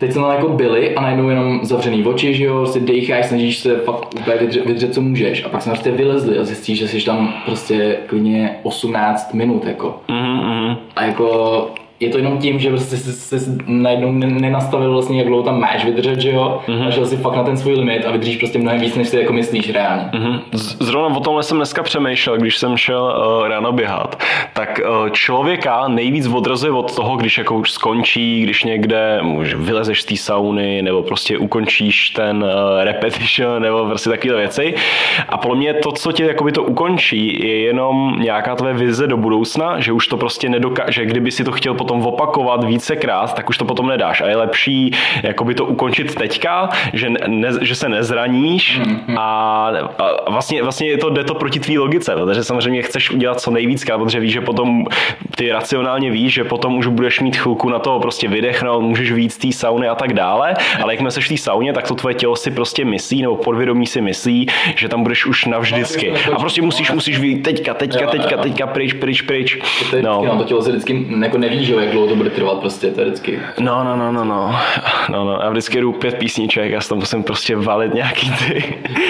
Teď jsme tam jako byli a najednou jenom zavřený oči, že jo, si dejcháš, snažíš se fakt úplně vydřet, vydřet, co můžeš. A pak jsme prostě vylezli a zjistíš, že jsi tam prostě klidně 18 minut, jako. Mm-hmm. A jako je to jenom tím, že prostě se, se najednou nenastavil vlastně, jak dlouho tam máš vydržet, že jo, mm-hmm. a šel si fakt na ten svůj limit a vydržíš prostě mnohem víc, než si jako myslíš reálně. Mm-hmm. Zrovna o tomhle jsem dneska přemýšlel, když jsem šel uh, ráno běhat, tak uh, člověka nejvíc odrazuje od toho, když jako už skončí, když někde už vylezeš z té sauny, nebo prostě ukončíš ten uh, repetition, nebo prostě takové věci. A podle mě to, co tě jakoby to ukončí, je jenom nějaká tvoje vize do budoucna, že už to prostě nedokáže, kdyby si to chtěl potom potom opakovat vícekrát, tak už to potom nedáš. A je lepší jakoby to ukončit teďka, že, ne, že se nezraníš mm-hmm. a, a vlastně, vlastně je to, jde to proti tvý logice, protože samozřejmě chceš udělat co nejvíc, protože víš, že potom ty racionálně víš, že potom už budeš mít chvilku na to prostě vydechnout, můžeš víc té sauny a tak dále, ale jakmile seš v té sauně, tak to tvoje tělo si prostě myslí, nebo podvědomí si myslí, že tam budeš už navždycky. A prostě musíš, musíš vít teďka, teďka, teďka, teďka, pryč, pryč, pryč. No. to tělo se vždycky jako neví, že jak dlouho to bude trvat prostě, to je vždycky. No, no, no, no, no. no, no. Já vždycky jdu pět písniček, já tam musím prostě valit nějaký ty.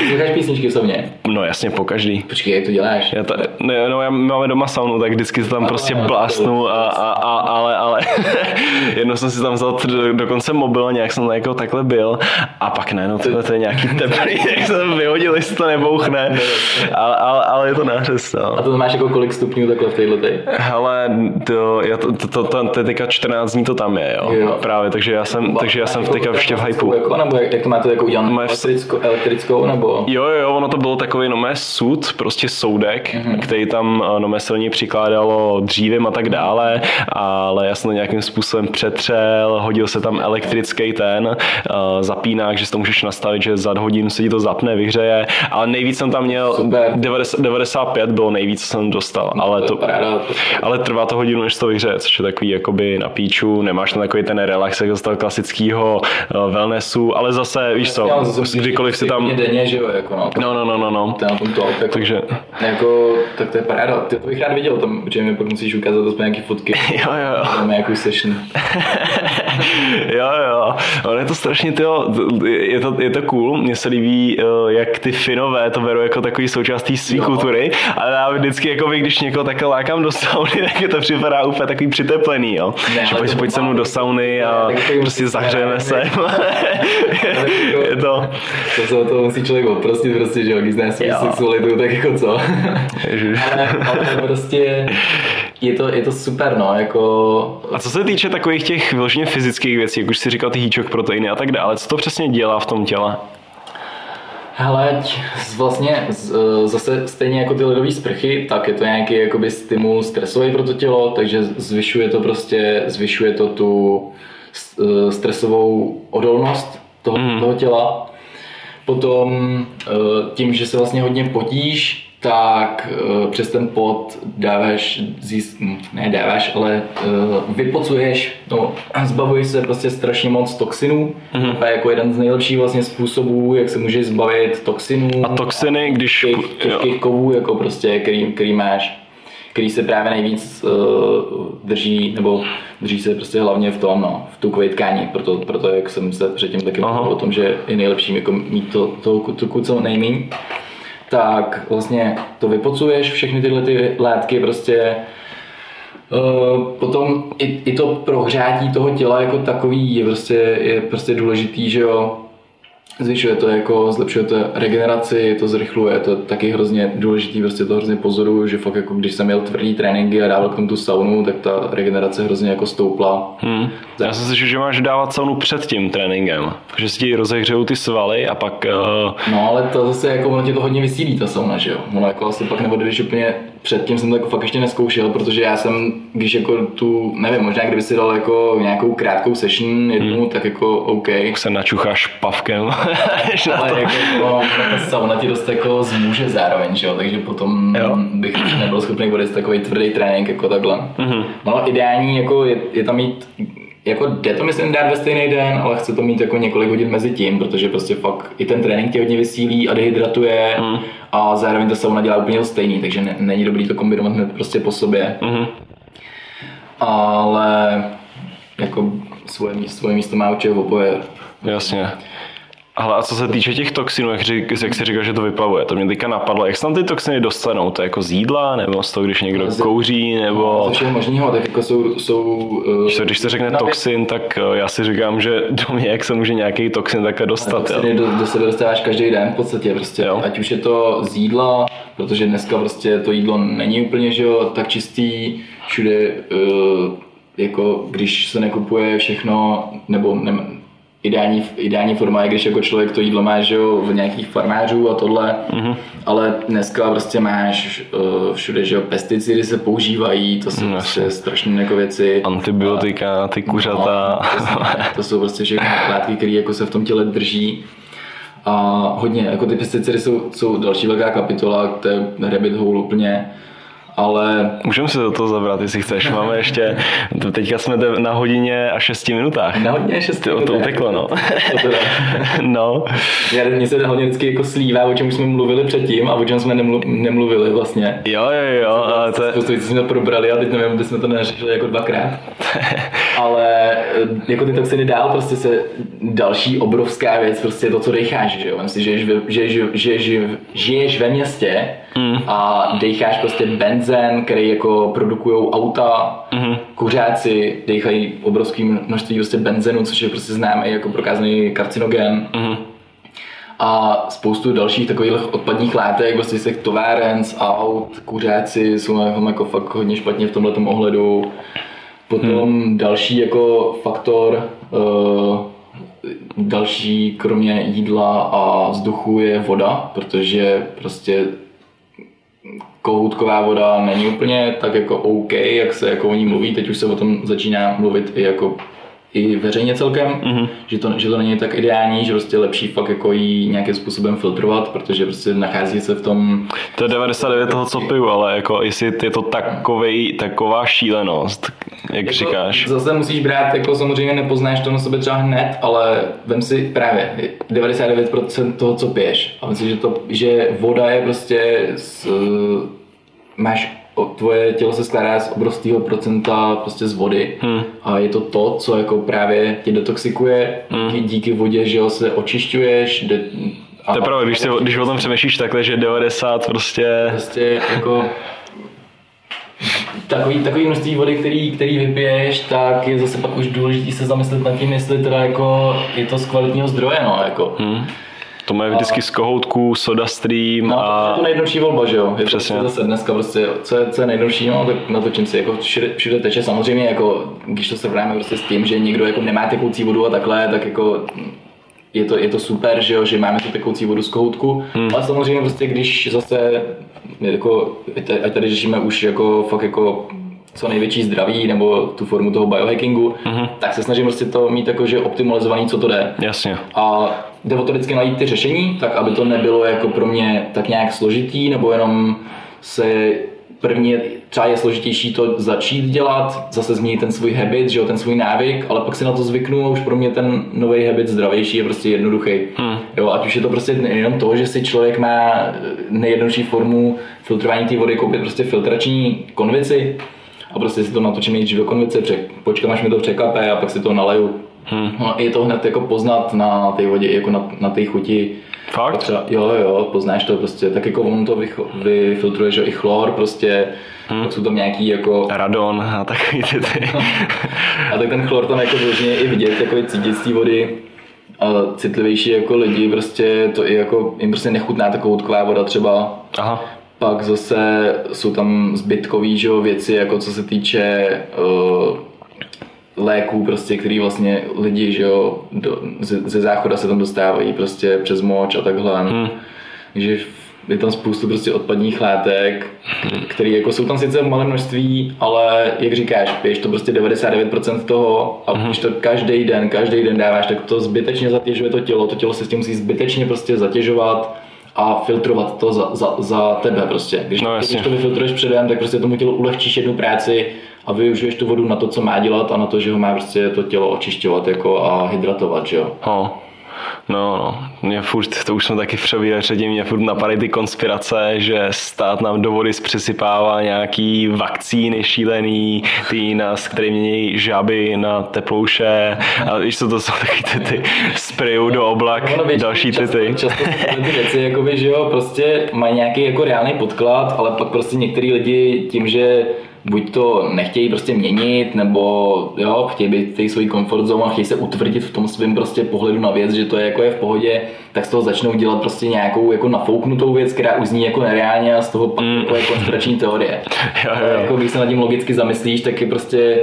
Slycháš písničky v sobě? No jasně, po každý. Počkej, jak to děláš? Já to, ne, no, já máme doma saunu, tak vždycky to tam a, prostě blásnu, a, a, a, ale, ale jednou jsem si tam vzal dokonce mobil, nějak jsem jako takhle byl a pak ne, no tohle to je nějaký teplý, jak jsem vyhodil, jestli to nebouchne, ale, ale, ale je to nářez, no. A to máš jako kolik stupňů takhle v téhle Hele, to, já to, to, to, to, to, teďka 14 dní to tam je, jo. jo. Právě, takže já jsem, takže já jsem teďka ještě v hypeu. Jako, nebo jak, jak to máte jako udělané? Elektrickou, elektrickou, nebo? Jo, jo, ono to bylo takový nomé sud, prostě soudek, mm-hmm. který tam eh, nomé silně přikládalo dřívím a tak dále, ale já jsem to nějakým způsobem přetřel, hodil se tam elektrický ten uh, zapínák, že si to můžeš nastavit, že za hodinu se ti to zapne, vyhřeje, ale nejvíc jsem tam měl, 90, 95 bylo nejvíc, co jsem dostal, no, ale, to, ale trvá to hodinu, než to vyhřeje, což je takový jakoby na píču, nemáš tam takový ten relax jako z toho klasického uh, wellnessu, ale zase, víš co, kdykoliv si tam... Denně, že jo, jako no. No, no, no, no, no. To na tom to, jako, Takže... Jako, tak to je paráda, ty to bych rád viděl, tam, že mi pak musíš ukázat aspoň nějaký fotky. jo, jo, jo. Tam nějakou session. jo, jo. Ale je to strašně, tyjo, je to, je to cool, mně se líbí, eh, jak ty Finové to berou jako takový součástí své kultury, ale já vždycky, jako by, když někoho takhle lákám do sauny, tak je to připadá úplně takový přiteplený, jo. Ne, že pojď, pojď se mnou do sauny a ne, prostě zahřejeme se. je to... To se o to musí člověk odprostit, prostě, že jo, když zná svou sexualitu, tak jako co. ale, ale prostě je to, je to super, no, jako... A co se týče takových těch vyloženě fyzických věcí, jak už si říkal, ty hýčok, proteiny a tak dále, co to přesně dělá v tom těle? Hele, vlastně zase stejně jako ty ledové sprchy, tak je to nějaký jakoby stimul stresový pro to tělo, takže zvyšuje to prostě, zvyšuje to tu e, stresovou odolnost toho, mm. toho těla. Potom e, tím, že se vlastně hodně potíš, tak uh, přes ten pot dáváš, zís, hm, ne dáváš, ale uh, vypocuješ, no, zbavuješ se prostě strašně moc toxinů. Mm-hmm. A jako jeden z nejlepších vlastně způsobů, jak se můžeš zbavit toxinů. A toxiny, když... Těch, těžkých kovů, jako prostě, který, který máš který se právě nejvíc uh, drží, nebo drží se prostě hlavně v tom, no, v tu tkání, proto, proto jak jsem se předtím taky mluvil o tom, že je nejlepší jako mít to, to tuku co nejméně tak vlastně to vypocuješ, všechny tyhle ty látky prostě Uh, potom i, i to prohřátí toho těla jako takový je prostě, je prostě důležitý, že jo, zvyšuje to jako, zlepšuje to regeneraci, to zrychluje, to je taky hrozně důležitý, prostě to hrozně pozoruju, že fakt jako když jsem měl tvrdý tréninky a dával k tomu tu saunu, tak ta regenerace hrozně jako stoupla. Hmm. Já jsem slyšel, že máš dávat saunu před tím tréninkem, že si ti rozehřejou ty svaly a pak... Uh... No ale to zase jako ono tě to hodně vysílí ta sauna, že jo, ono jako asi pak když úplně předtím jsem to jako fakt ještě neskoušel, protože já jsem, když jako tu, nevím, možná kdyby si dal jako nějakou krátkou session jednu, hmm. tak jako OK. Tak se načucháš pavkem. Ale jako no, ta sauna ti dost jako zmůže zároveň, že jo? takže potom jo. bych nebyl schopný vodit takový tvrdý trénink jako takhle. Mm-hmm. No ideální jako je, je tam mít jako jde to myslím dát ve stejný den, ale chce to mít jako několik hodin mezi tím, protože prostě fakt i ten trénink tě hodně vysílí a dehydratuje mm. a zároveň ta sauna dělá úplně stejný, takže ne, není dobrý to kombinovat hned prostě po sobě. Mm. Ale jako svoje, svoje místo má určitě v oboje. Jasně. Ale a co se týče těch toxinů, jak, řík, jak jsi říkal, že to vyplavuje, to mě teďka napadlo. Jak se tam ty toxiny dostanou? To je jako z jídla, nebo z toho, když někdo z, kouří, nebo... No, ze všeho možného, tak jako jsou... jsou uh, když, se řekne nabě... toxin, tak uh, já si říkám, že do mě, jak se může nějaký toxin takhle dostat. Toxiny do, do, sebe dostáváš každý den v podstatě, prostě. Jo. Ať už je to z jídla, protože dneska prostě to jídlo není úplně, že jo, tak čistý, všude uh, jako když se nekupuje všechno, nebo ne, ideální, ideální forma je, když jako člověk to jídlo má že jo, v nějakých farmářů a tohle, mm-hmm. ale dneska prostě máš uh, všude, že jo, pesticidy se používají, to jsou mm, prostě strašné jako věci. Antibiotika, ty kuřata. No, to, to jsou prostě všechny látky, které jako se v tom těle drží. A hodně, jako ty pesticidy jsou, jsou další velká kapitola, to je rabbit hole úplně ale... Můžeme se do toho zabrat, jestli chceš. Máme ještě, teďka jsme na hodině a šesti minutách. Na hodině a šesti minutách. To uteklo, no. no. Mně se hodně vždycky jako slívá, o čem jsme mluvili předtím a o čem jsme nemluvili vlastně. Jo, jo, jo. Ale to... Spoustu věcí jsme probrali a teď nevím, aby jsme to neřešili jako dvakrát. ale jako ty toxiny dál prostě se další obrovská věc, prostě to, co decháš, že jo. Myslím, že žiješ, že, že, že, že, žiješ ve městě mm. a decháš prostě benz benzén, který jako produkují auta, mm-hmm. kuřáci dechají obrovské množství prostě benzenu, což je prostě známý jako prokázaný karcinogen. Mm-hmm. A spoustu dalších takových odpadních látek, vlastně z těch továren, z aut, kuřáci jsou jako, jako fakt hodně špatně v tomhle ohledu. Potom hmm. další jako faktor, uh, další kromě jídla a vzduchu je voda, protože prostě kohoutková voda není úplně tak jako OK, jak se jako o ní mluví. Teď už se o tom začíná mluvit i jako i veřejně celkem, mm-hmm. že, to, že to není tak ideální, že prostě lepší fakt jako jí nějakým způsobem filtrovat, protože prostě nachází se v tom... To je 99 toho, co piju, ale jako jestli je to takovej, taková šílenost, jak jako, říkáš. Zase musíš brát, jako samozřejmě nepoznáš to na sebe třeba hned, ale vem si právě 99% toho, co piješ. A myslím, že, to, že voda je prostě s, máš tvoje tělo se skládá z obrovského procenta prostě z vody hmm. a je to to, co jako právě tě detoxikuje, hmm. díky, vodě, že jo, se očišťuješ, de, a, to je pravda, když, si, když o tom přemýšlíš takhle, že 90 prostě... Prostě jako takový, takový množství vody, který, který vypiješ, tak je zase pak už důležité se zamyslet nad tím, jestli teda jako je to z kvalitního zdroje, no, jako. Hmm. To má vždycky z kohoutků, soda stream no, a... je to nejjednodušší volba, že jo? Je Přesně. To zase dneska prostě, co je, co je nejjednodušší, no, tak na to čím si jako všude, všude teče. Samozřejmě, jako, když to srovnáme prostě s tím, že někdo jako nemá tekoucí vodu a takhle, tak jako je to, je to super, že, jo, že máme tu tekoucí vodu z kohoutku, hmm. ale samozřejmě prostě když zase jako, ať tady řešíme už jako fakt jako co největší zdraví nebo tu formu toho biohackingu, mm-hmm. tak se snažím prostě to mít jako, že optimalizovaný, co to jde. Jasně. A jde o to vždycky najít ty řešení, tak aby to nebylo jako pro mě tak nějak složitý, nebo jenom se první třeba je složitější to začít dělat, zase změnit ten svůj habit, že jo, ten svůj návyk, ale pak si na to zvyknu a už pro mě ten nový habit zdravější je prostě jednoduchý. Hmm. Jo, ať už je to prostě jenom to, že si člověk má nejjednodušší formu filtrování té vody, koupit prostě filtrační konvici a prostě si to natočím nejdřív do konvice, počkám, až mi to překape a pak si to naleju. Hmm. No, je to hned jako poznat na té vodě, jako na, na té chuti Fakt? Třeba, jo, jo, poznáš to prostě, tak jako on to vyfiltruje, že i chlor prostě, hmm. pak jsou tam nějaký jako... Radon a takový ty, ty. a tak ten chlor tam jako vložně i vidět, takový cítit z té vody. A citlivější jako lidi, prostě to i jako, jim prostě nechutná takovou tklá voda třeba. Aha. Pak zase jsou tam zbytkový že, věci, jako co se týče uh, léků, prostě, který vlastně lidi, že jo, do, ze, ze záchoda se tam dostávají prostě přes moč a takhle. Hmm. Takže je tam spoustu prostě odpadních látek, které jako jsou tam sice v malém množství, ale jak říkáš, piješ to prostě 99% toho a hmm. když to každý den, každý den dáváš, tak to zbytečně zatěžuje to tělo, to tělo se s tím musí zbytečně prostě zatěžovat a filtrovat to za, za, za tebe prostě. Když, no, když to vyfiltruješ předem, tak prostě tomu tělu ulehčíš jednu práci a využiješ tu vodu na to, co má dělat a na to, že ho má prostě to tělo očišťovat jako a hydratovat, že jo. Oh. No, no, mě furt, to už jsme taky v přebírači, mě furt napadají ty konspirace, že stát nám do vody zpřesypává nějaký vakcíny šílený, ty nás, které mění žaby na teplouše a víš co to jsou taky ty, ty sprayů do oblak, no, většinou, další ty ty. Často, často ty věci, jakoby, že jo, prostě mají nějaký jako reálný podklad, ale pak prostě některý lidi tím, že buď to nechtějí prostě měnit, nebo jo, chtějí být v té svojí comfort zone a chtějí se utvrdit v tom svém prostě pohledu na věc, že to je jako je v pohodě, tak z toho začnou dělat prostě nějakou jako nafouknutou věc, která uzní jako nereálně a z toho pak mm. jako je konspirační teorie. jo, jo. Jako když se nad tím logicky zamyslíš, tak je prostě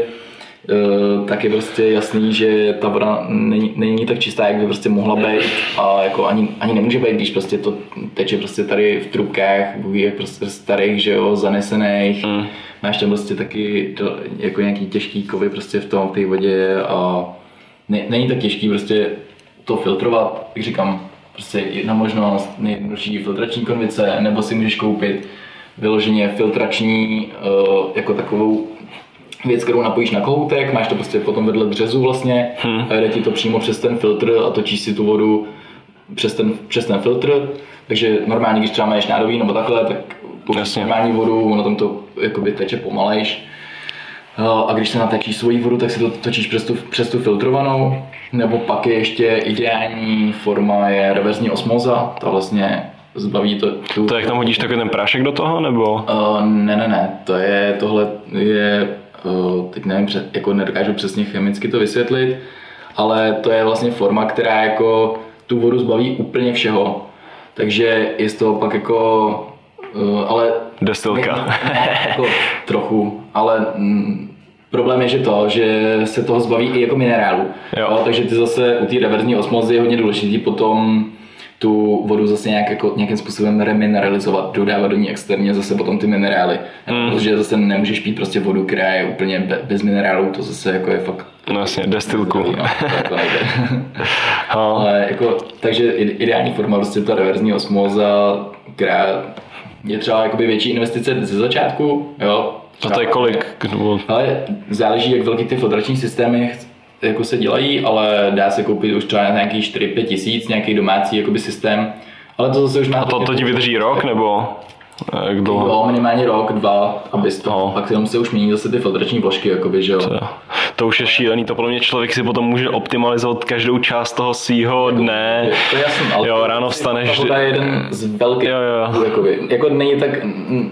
tak je prostě jasný, že ta voda není, není tak čistá, jak by prostě mohla být a jako ani, ani nemůže být, když prostě to teče prostě tady v trubkách, jak prostě starých, že jo, zanesených, mm. Máš tam prostě taky to, jako nějaký těžký kovy prostě v tom, v té vodě a ne, není tak těžký prostě to filtrovat, jak říkám, prostě jedna možnost, nejjednodušší filtrační konvice, nebo si můžeš koupit vyloženě filtrační uh, jako takovou věc, kterou napojíš na kohoutek, máš to prostě potom vedle březu vlastně hmm. a jde ti to přímo přes ten filtr a točíš si tu vodu přes ten, přes ten filtr, takže normálně, když třeba máš nádobí nebo takhle, tak použiješ normální vodu, ono tam to jakoby teče pomalejš. A když se natečíš svoji vodu, tak si to točíš přes tu, přes tu filtrovanou, nebo pak je ještě ideální forma je reverzní osmoza, ta vlastně zbaví to. Tu, to jak tam hodíš takový ten prášek do toho, nebo? Uh, ne, ne, ne, to je, tohle je, teď nevím, jako nedokážu přesně chemicky to vysvětlit, ale to je vlastně forma, která jako tu vodu zbaví úplně všeho. Takže je z toho pak jako Uh, ale... Ne, jako trochu, ale mm, problém je, že to, že se toho zbaví i jako minerálu. Jo. Jo, takže ty zase u té reverzní osmozy je hodně důležitý potom tu vodu zase nějak, jako, nějakým způsobem remineralizovat, dodávat do ní externě zase potom ty minerály. Mm. Protože zase nemůžeš pít prostě vodu, která je úplně be, bez minerálů, to zase jako je fakt... No jasně, destilku. No, to jako Ale jako, takže ideální forma prostě ta reverzní osmoza, která je třeba jakoby větší investice ze začátku, jo. A to je kolik? Ale záleží, jak velký ty filtrační systémy jako se dělají, ale dá se koupit už třeba nějaký 4-5 tisíc, nějaký domácí jakoby systém. Ale to zase už má... A to, to ti vydrží rok, nebo? Jak dlouho? Jo, minimálně rok, dva, abys to, No. pak jenom se už mění zase ty filtrační vložky, jakoby, že jo. To, to už je šílený, to podle mě člověk si potom může optimalizovat každou část toho svýho dne. To je jasný, ale Jo, ráno vstaneš, Ta voda je jeden z velkých, Jo, jo. Jakoby, jako není tak,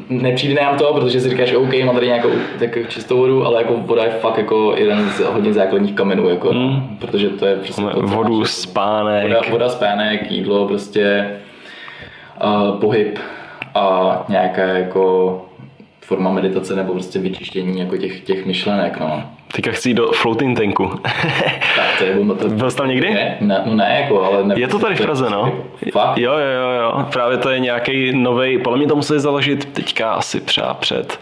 nepřijde nám to, protože si říkáš, OK, mám tady nějakou tak čistou vodu, ale jako voda je fakt jako jeden z hodně základních kamenů, jako, no, protože to je prostě to, Hmm. Vodu, máš, spánek. Voda, voda, spánek, jídlo, prostě uh, pohyb a nějaká jako forma meditace nebo prostě vyčištění jako těch, těch myšlenek, no. Teďka chci jít do floating tanku. Tak to je bomba. To... Byl jsi tam někdy? Ne, ne, no ne, jako, ale... Ne, Je to tady v Praze, no. Fakt? Jo, jo, jo, jo. Právě to je nějaký nový. podle mě to museli založit teďka asi třeba před,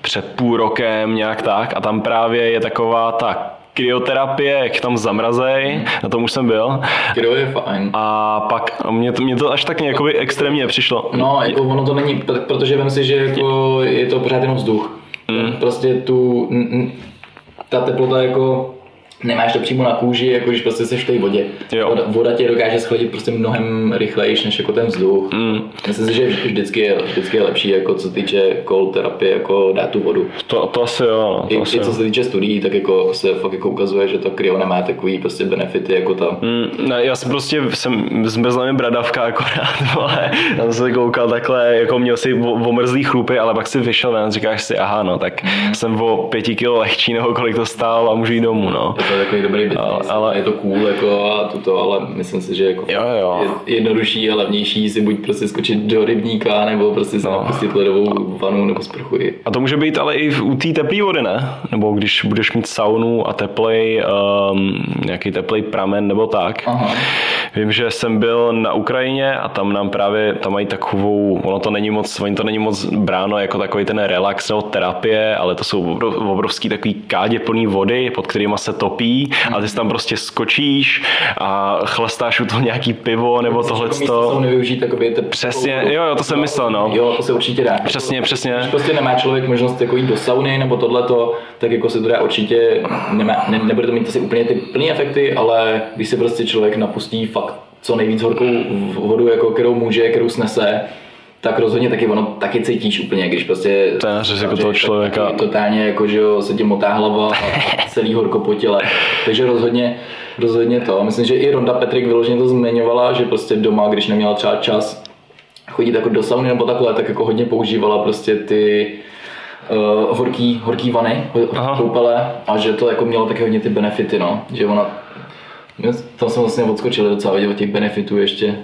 před půl rokem, nějak tak. A tam právě je taková ta kryoterapie, jak tam zamrazej, na tom už jsem byl. Kdo je fajn. A pak mě to, mě to až tak jakoby extrémně přišlo. No, jako ono to není, pr- protože vím si, že jako je to pořád jenom vzduch. Mm. Prostě tu, ta teplota jako nemáš to přímo na kůži, jako když prostě seš v té vodě. Jo. Voda, voda tě dokáže schladit prostě mnohem rychleji než jako ten vzduch. Mm. Myslím si, že vž- vždycky je, vždycky je lepší, jako co se týče cold terapie, jako dát tu vodu. To, to asi jo, no, I, to asi I co se týče studií, tak jako se fakt jako ukazuje, že to kryo nemá takový prostě benefity jako ta Mm, ne, já jsem prostě jsem zmrzla mi bradavka akorát, vole. Já jsem se koukal takhle, jako měl si omrzlý chlupy, ale pak si vyšel ven, říkáš si, aha, no, tak jsem o pěti kilo lehčí, nebo kolik to stálo a můžu jít domů, no. Je to takový dobrý business, Ale- ale, je to cool jako a tuto, ale myslím si, že jako Jo, jo. je jednodušší a levnější si buď prostě skočit do rybníka, nebo prostě No. napustit ledovou vanu nebo sprchu. i- A to může být ale i v- u té teplé vody, ne? Nebo když budeš mít saunu a teplej, um, nějaký teplej pramen nebo tak. Aha. Vím, že jsem byl na Ukrajině a tam nám právě, tam mají takovou, ono to není moc, oni to není moc bráno jako takový ten relax nebo terapie, ale to jsou obrov- obrovský takový kádě plný vody, pod kterýma se topí a ty tam prostě skočíš a chlastáš u toho nějaký pivo nebo tohle jsou nevyužít takový te... Přesně, jo, jo, to jsem myslel, no. Jo, to se určitě dá. Přesně, přesně. Když prostě nemá člověk možnost jako jít do sauny nebo tohleto, tak jako se to dá určitě, nemá, ne, nebude to mít asi úplně ty plný efekty, ale když se prostě člověk napustí fakt co nejvíc horkou vodu, jako kterou může, kterou snese, tak rozhodně taky ono taky cítíš úplně, když prostě To je na řez jako toho člověka. taky Totálně jako, že jo, se ti motá hlava a celý horko po těle. Takže rozhodně, rozhodně to. Myslím, že i Ronda Petrik vyloženě to zmiňovala, že prostě doma, když neměla třeba čas chodit jako do sauny nebo takhle, tak jako hodně používala prostě ty uh, horký, horký vany, Aha. ho- koupele a že to jako mělo taky hodně ty benefity, no. Že ona tam jsme vlastně odskočili docela vidět těch benefitů ještě,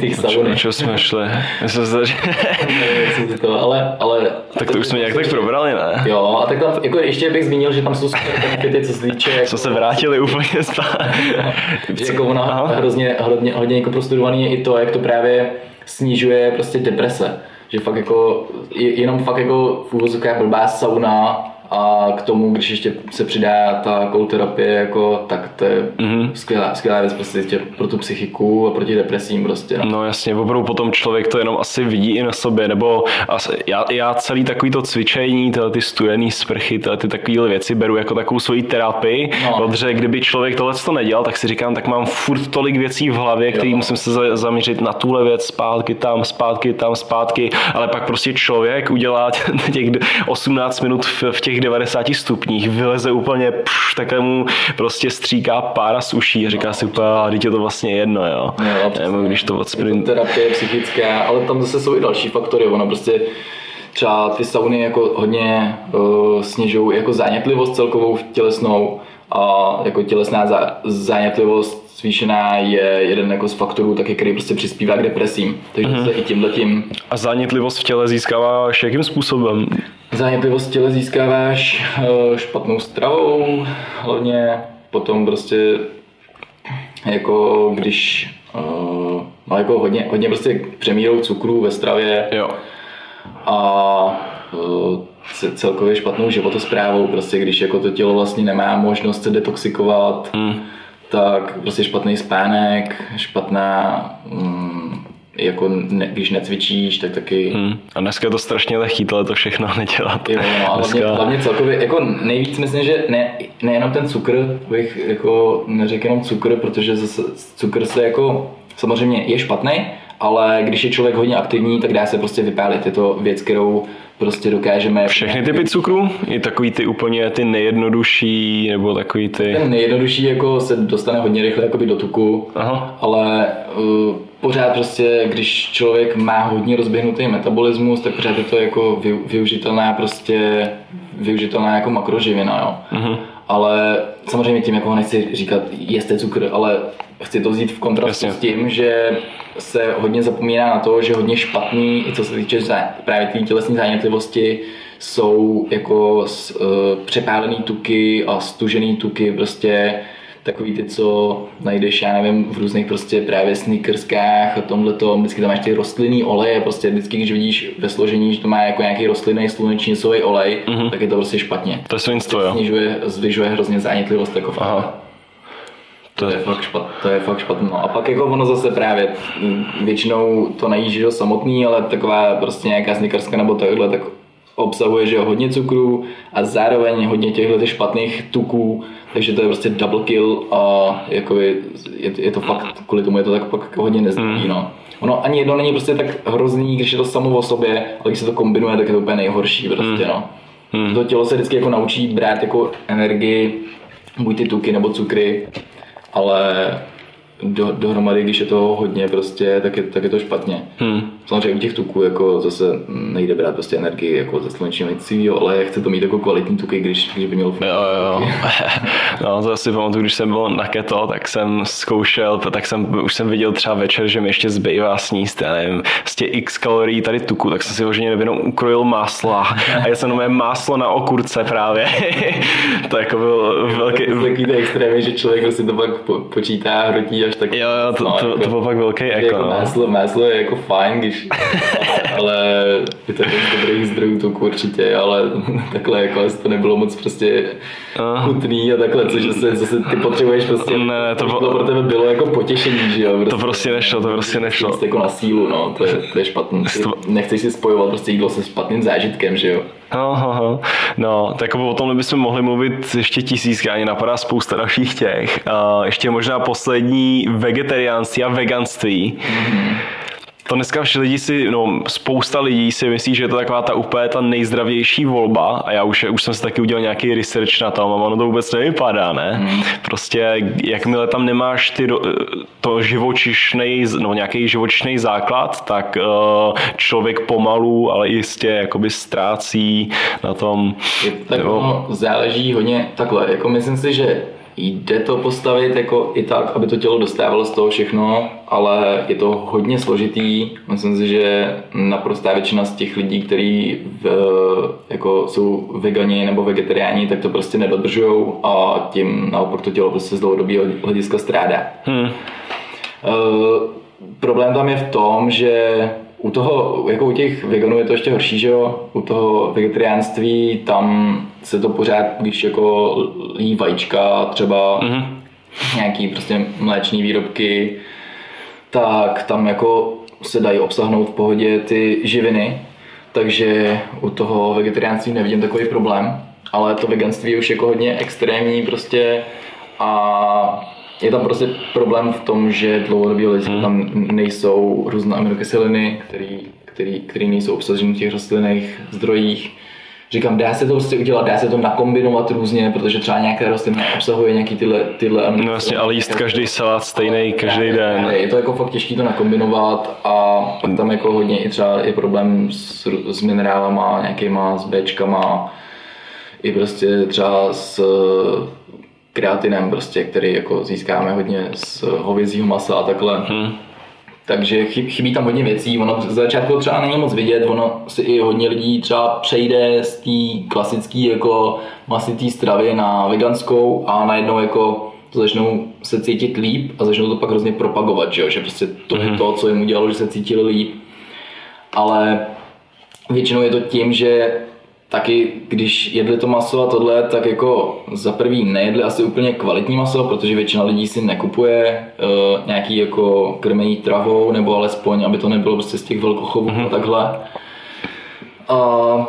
těch Na sauny. čo jsme šli? Já jsem se, to, ale, ale, tak to už jsme nějak tak probrali, ne? Jo, a tak tam jako ještě bych zmínil, že tam jsou super benefity, co se týče jako, Co se vrátili úplně zpátky. že jako ona Aha. hrozně, hodně, hodně jako prostudovaný je i to, jak to právě snižuje prostě deprese. Že fakt jako, je- jenom fakt jako v úvozovkách blbá sauna a k tomu, když ještě se přidá ta cold terapie, jako, tak to je mm-hmm. skvělá, skvělá věc prostě tě- pro tu psychiku a proti depresím prostě. No. No jasně, opravdu potom člověk to jenom asi vidí i na sobě, nebo as, já, já celý takový to cvičení, tyhle ty studený sprchy, tyhle ty takovéhle věci beru jako takovou svoji terapii, No. protože kdyby člověk tohle to nedělal, tak si říkám, tak mám furt tolik věcí v hlavě, který Jo. musím se za- zaměřit na tuhle věc, zpátky tam, zpátky tam, zpátky, ale pak prostě člověk udělá těch 18 minut v, v těch 90 stupních, vyleze úplně, pš, takhle mu prostě stříká pára z uší a říká si úplně, a teď je to vlastně jedno, jo. Jo, přesně. Nebo když to Je to odsprint... terapie psychická, ale tam zase jsou i další faktory. Ono prostě třeba ty sauny jako hodně uh, snižují jako zánětlivost celkovou tělesnou a jako tělesná zá, zánětlivost zvýšená je jeden jako z faktorů, taky, který prostě přispívá k depresím. Takže Mhm. mm-hmm. se i tímhle tím A zánětlivost v těle získáváš jakým způsobem? zánětlivost v těle získáváš uh, špatnou stravou, hlavně potom prostě jako když uh, no jako hodně, hodně prostě přemírou cukru ve stravě, Jo. a ce- celkově špatnou životosprávou, prostě když jako to tělo vlastně nemá možnost se detoxikovat, Hmm. Tak prostě špatný spánek, špatná, mm, jako ne, když necvičíš, tak taky Hm. A dneska je to strašně lehký tohle to všechno nedělat. Jo, no, a hlavně, Dneska... hlavně celkově, jako nejvíc myslím, že ne, nejenom ten cukr, bych jako neřekl jenom cukr, protože zase cukr se jako samozřejmě je špatný, ale když je člověk hodně aktivní, tak dá se prostě vypálit. Je to věc, kterou prostě dokážeme... Všechny typy cukrů? I takový ty úplně ty nejjednodušší, nebo takový ty... Ten nejjednodušší jako se dostane hodně rychle jakoby do tuku, Aha. ale uh, pořád prostě, když člověk má hodně rozběhnutý metabolismus, tak pořád je to jako využitelná prostě využitelná jako makroživina, jo. Uh-huh. Ale samozřejmě tím, jako nechci říkat, jeste cukr, ale chci to vzít v kontrastu Jasně. s tím, že se hodně zapomíná na to, že hodně špatný, i co se týče právě té tělesné zánětlivosti, jsou jako uh, přepálený tuky a stužený tuky, prostě takový ty, co najdeš, já nevím, v různých prostě právě sneakerskách a tomhle to, vždycky tam máš ty rostlinný oleje, prostě vždycky, když vidíš ve složení, že to má jako nějaký rostlinný slunečnicový olej, mm-hmm. tak je to prostě špatně. To je svinstvo, jo. Snižuje, zvyšuje hrozně zánětlivost jako Aha. To je, fakt špat, to je fakt špatné. No a pak jako ono zase právě, většinou to nejíš že samotný, ale taková prostě nějaká snickerska nebo takhle, tak obsahuje že hodně cukru a zároveň hodně těchto špatných tuků, takže to je prostě double kill a jako je, je, je to fakt, kvůli tomu je to tak pak hodně nezdravý, mm. no. Ono ani jedno není prostě tak hrozný, když je to samo o sobě, ale když se to kombinuje, tak je to úplně nejhorší prostě, mm. no. Mm. To tělo se vždycky jako naučí brát jako energii, buď ty tuky nebo cukry, ale do, dohromady, když je to hodně prostě, tak je, tak je to špatně. Hmm. Samozřejmě u těch tuků jako zase nejde brát prostě energii jako ze slunečního cílího, ale chce to mít jako kvalitní tuky, když, když by měl fungovat. Jo, jo. no to asi pamatuju, když jsem byl na keto, tak jsem zkoušel, tak jsem, už jsem viděl třeba večer, že mi ještě zbývá sníst, já nevím, prostě x kalorií tady tuku, tak jsem si hodně jenom ukrojil másla a já jsem jenom máslo na okurce právě. to jako byl velký... Takový extrémy, že člověk si to pak počítá, hrotí až tak... Jo, jo, to, no, to, jako, to byl fakt velký jako, jako no. máslo, máslo je jako fajn, když, ale je to jeden z dobrých zdrojů tuku určitě, ale takhle jako to nebylo moc prostě chutný a takhle, což zase, zase ty potřebuješ prostě, ne, to, bylo, to pro tebe bylo jako potěšení, že jo? Prostě, to prostě nešlo, to prostě nešlo. Prostě jako na sílu, no, to je, to je špatný. Nechceš si spojovat prostě jídlo se špatným zážitkem, že jo? Aha, no, tak o tom bychom mohli mluvit ještě tisíc, ani napadá spousta dalších těch. Uh, ještě možná poslední vegetariánství a veganství. Mm-hmm to dneska lidi si, no, spousta lidí si myslí, že je to taková ta úplně ta nejzdravější volba a já už, už jsem si taky udělal nějaký research na tom a ono to vůbec nevypadá, ne? Hmm. Prostě jakmile tam nemáš ty, to živočišnej, no, nějaký živočišný základ, tak uh, člověk pomalu, ale jistě jakoby ztrácí na tom. Je, tak ono záleží hodně takhle, jako myslím si, že Jde to postavit jako i tak, aby to tělo dostávalo z toho všechno, ale je to hodně složitý. Myslím si, že naprostá většina z těch lidí, kteří jako jsou vegani nebo vegetariáni, tak to prostě nedodržují a tím naopak to tělo prostě z dlouhodobého hlediska strádá. Hmm. Uh, problém tam je v tom, že u toho, jako u těch veganů je to ještě horší, že jo? U toho vegetariánství tam se to pořád, když jako jí vajíčka třeba, mm-hmm. nějaký prostě mléční výrobky, tak tam jako se dají obsahnout v pohodě ty živiny, takže u toho vegetariánství nevidím takový problém, ale to veganství je už jako hodně extrémní prostě a je tam prostě problém v tom, že dlouhodobě hmm. tam nejsou různé aminokyseliny, který, který, který nejsou obsaženy v těch rostlinných zdrojích. Říkám, dá se to prostě udělat, dá se to nakombinovat různě, protože třeba nějaké rostliny obsahuje nějaký tyhle, tyhle No vlastně, ale jíst každý salát stejný každý den. Je to jako fakt těžké to nakombinovat a pak tam jako hodně i třeba je problém s, s minerálama, nějakýma, s Bčkama, i prostě třeba s kreatinem, prostě, který jako získáme hodně z hovězího masa a takhle. Hmm. Takže chybí tam hodně věcí, ono z začátku třeba není moc vidět, ono si i hodně lidí třeba přejde z té klasické jako masitý stravy na veganskou a najednou jako začnou se cítit líp a začnou to pak hrozně propagovat, že, jo? že prostě to mm-hmm. je hmm. to, co jim udělalo, že se cítili líp. Ale většinou je to tím, že taky když jedli to maso a tohle, tak jako za prvý nejedli asi úplně kvalitní maso, protože většina lidí si nekupuje uh, nějaký jako krmení travou, nebo alespoň, aby to nebylo prostě z těch velkochovů mm-hmm. a takhle. A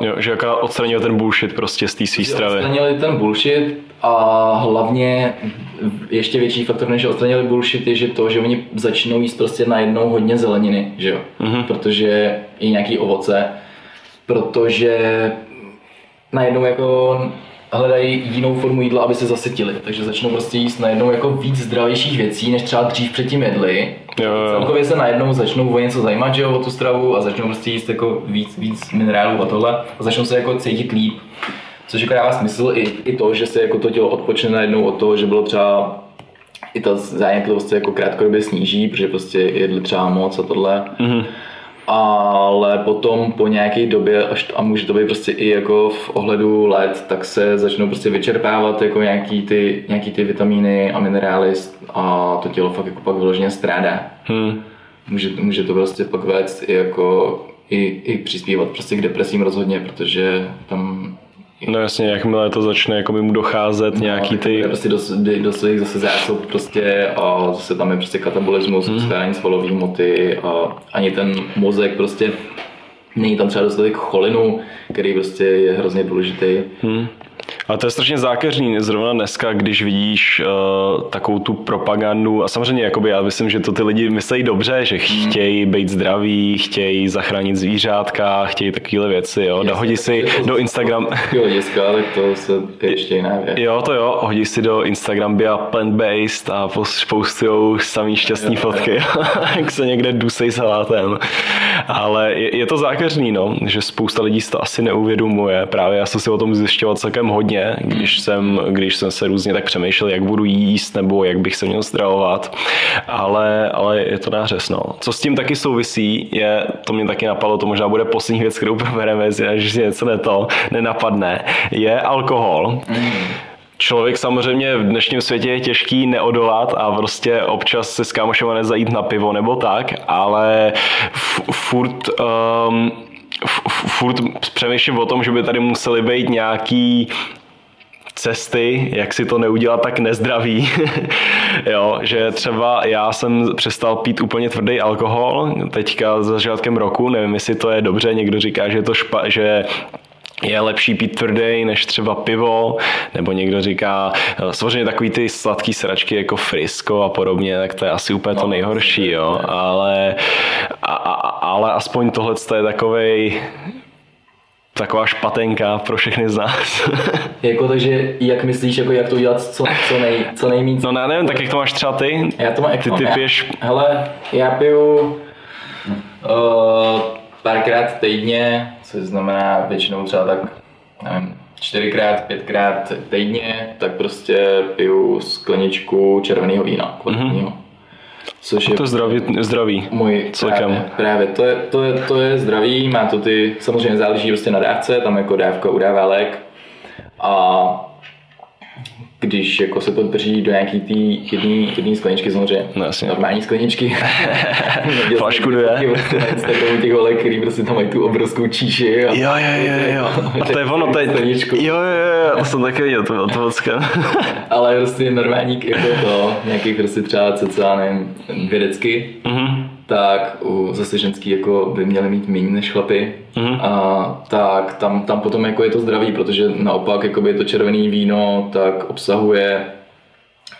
Jo, že jaká odstranil ten bullshit prostě z té svý stravy. odstranili ten bullshit a hlavně ještě větší faktor, než že odstranili bullshit, je že to, že oni začnou jíst prostě najednou hodně zeleniny, že jo? Mm-hmm. Protože i nějaký ovoce, protože najednou jako hledají jinou formu jídla, aby se zasytili. Takže začnou prostě jíst najednou jako víc zdravějších věcí, než třeba dřív předtím jedli. Jo, jo. Celkově se najednou začnou o něco zajímat, že jo, o tu stravu a začnou prostě jíst jako víc, víc minerálů a tohle a začnou se jako cítit líp. Což jako dává smysl i, i to, že se jako to tělo odpočne najednou od toho, že bylo třeba i ta zánětlivost se jako krátkodobě sníží, protože prostě jedli třeba moc a tohle. Mm-hmm. Ale potom po nějaké době, až a může to být prostě i jako v ohledu let, tak se začnou prostě vyčerpávat jako nějaký ty, nějaký ty vitamíny a minerály a to tělo fakt jako pak vyloženě strádá. Hmm. Může, může to prostě pak vést i jako i, i přispívat prostě k depresím rozhodně, protože tam No jasně, jakmile to začne jako mu docházet no, nějaký ty... Prostě do, do svých zase zásob prostě a zase tam je prostě katabolismus, mm. skládání svalový hmoty a ani ten mozek prostě není tam třeba dostatek cholinu, který prostě je hrozně důležitý. Hmm. A to je strašně zákeřný, zrovna dneska, když vidíš uh, takovou tu propagandu a samozřejmě jakoby já myslím, že to ty lidi myslí dobře, že chtějí být zdraví, chtějí zachránit zvířátka, chtějí takovéhle věci, jo. Da, hodí si do Instagram... Hlediska, tak to se ještě jiná věc. Jo, to jo, hodí si do Instagram bia plant-based a postujou samý šťastný jo, fotky, jak se někde dusej salátem. Ale je, je to zákeřný, no, že spousta lidí si to asi neuvědomuje. Právě já jsem si o tom zjišťoval celkem hodně, když jsem, když jsem se různě tak přemýšlel, jak budu jíst nebo jak bych se měl stravovat, ale, ale je to nářez. No. Co s tím taky souvisí, je, to mě taky napadlo, to možná bude poslední věc, kterou probereme, že si něco neto, nenapadne, je alkohol. Člověk samozřejmě v dnešním světě je těžký neodolat a prostě občas se s kámošema nezajít na pivo nebo tak, ale furt um, furt přemýšlím o tom, že by tady museli být nějaký cesty, jak si to neudělat tak nezdravý. jo, že třeba já jsem přestal pít úplně tvrdý alkohol, teďka za začátkem roku, nevím, jestli to je dobře, někdo říká, že je to špa, že je lepší pít tvrdý než třeba pivo, nebo někdo říká, eh, samozřejmě takový ty sladký sračky jako frisko a podobně, tak to je asi úplně to no, nejhorší, jo, ale, a, a, ale aspoň tohle je takovej taková špatenka pro všechny z nás. jako takže, jak myslíš, jako jak to udělat co, co, nej, co nejméně? No ne, nevím, tak jak to máš třeba ty? Já to mám, ty, ty piješ... Hele, já piju uh, párkrát týdně, což znamená většinou třeba tak, nevím, čtyřikrát, pětkrát týdně, tak prostě piju skleničku červeného vína, kvalitního. Mm-hmm. Což je to je zdravý, zdravý můj celkem. Právě, právě, to, je, to, je, to je zdravý, má to ty, samozřejmě záleží prostě na dávce, tam jako dávka udává lék a když jako se to drží do nějaký jedný, jedný skleničky, samozřejmě no, normální skleničky. Flašku na Instagramu těch holek, který prostě tam mají tu obrovskou číši. A jo, jo, jo, jo. A to je ono, to je, jo, jo, jo, to jsem taky viděl, to to Ale prostě normální, jako to, nějakých prostě třeba cca, nevím, vědecky. Mm-hmm tak u, zase ženský jako by měly mít méně než chlapy, mm-hmm. a, tak tam, tam potom jako je to zdravý, protože naopak jakoby to červený víno tak obsahuje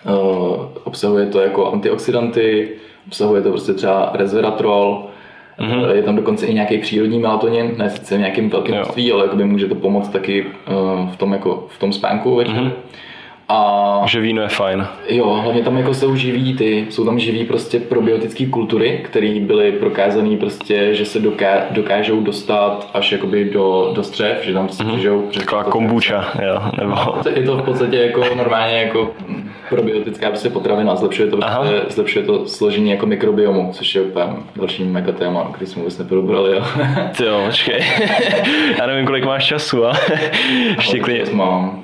uh, obsahuje to jako antioxidanty, obsahuje to prostě třeba resveratrol, Mm-hmm. Je tam dokonce i nějaký přírodní melatonin, ne sice v nějakém velkém množství, ale jakoby může to pomoct taky uh, v tom, jako, v tom spánku večer. Mm-hmm. A že víno je fajn. Jo, hlavně tam jako jsou živí ty, jsou tam živí prostě probiotické kultury, které byly prokázané prostě, že se doká, dokážou dostat až jakoby do, do střev, že tam prostě mm-hmm. žijou. Taková kombucha, jo, nebo... Je to v podstatě jako normálně jako probiotická prostě potravina, zlepšuje to, prostě, zlepšuje to složení jako mikrobiomu, což je úplně další mega téma, který jsme vůbec neprobrali, jo. Ty jo, počkej. Já nevím, kolik máš času, a ještě klidně. Mám.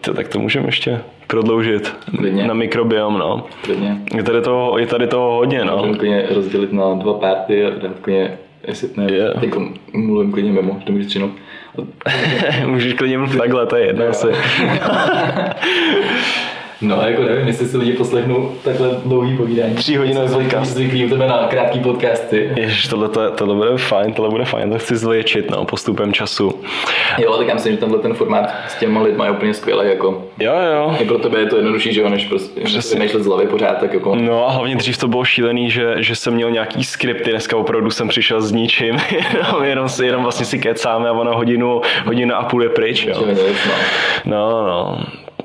To, tak to můžeme ještě prodloužit Klidně. na mikrobiom, no. Klidně. Je tady toho, je tady toho hodně, no. Můžeme klidně rozdělit na dva party a dát klidně, jestli ne, yeah. teď mluvím klidně mimo, to můžeš střinout. Můžeš klidně mluvit takhle, to je jedno asi. No, jako nevím, jestli si lidi poslechnou takhle dlouhý povídání. Tři hodiny podcast. Zvyklý u tebe na krátký podcasty. Ježiš, tohle, to, tohle bude fajn, tohle bude fajn, to chci zvětšit, no, postupem času. Jo, tak já myslím, že tenhle ten formát s těma lidma je úplně skvělý, jako. Jo, jo. I pro tebe je to jednodušší, že jo, než prostě Přesně. myšlet z hlavy pořád, tak jako. No a hlavně dřív to bylo šílený, že, že jsem měl nějaký skripty, dneska opravdu jsem přišel s ničím, jenom, jenom, si, jenom vlastně si kecáme a ono hodinu, hodinu a půl je pryč, jo. No. No, no.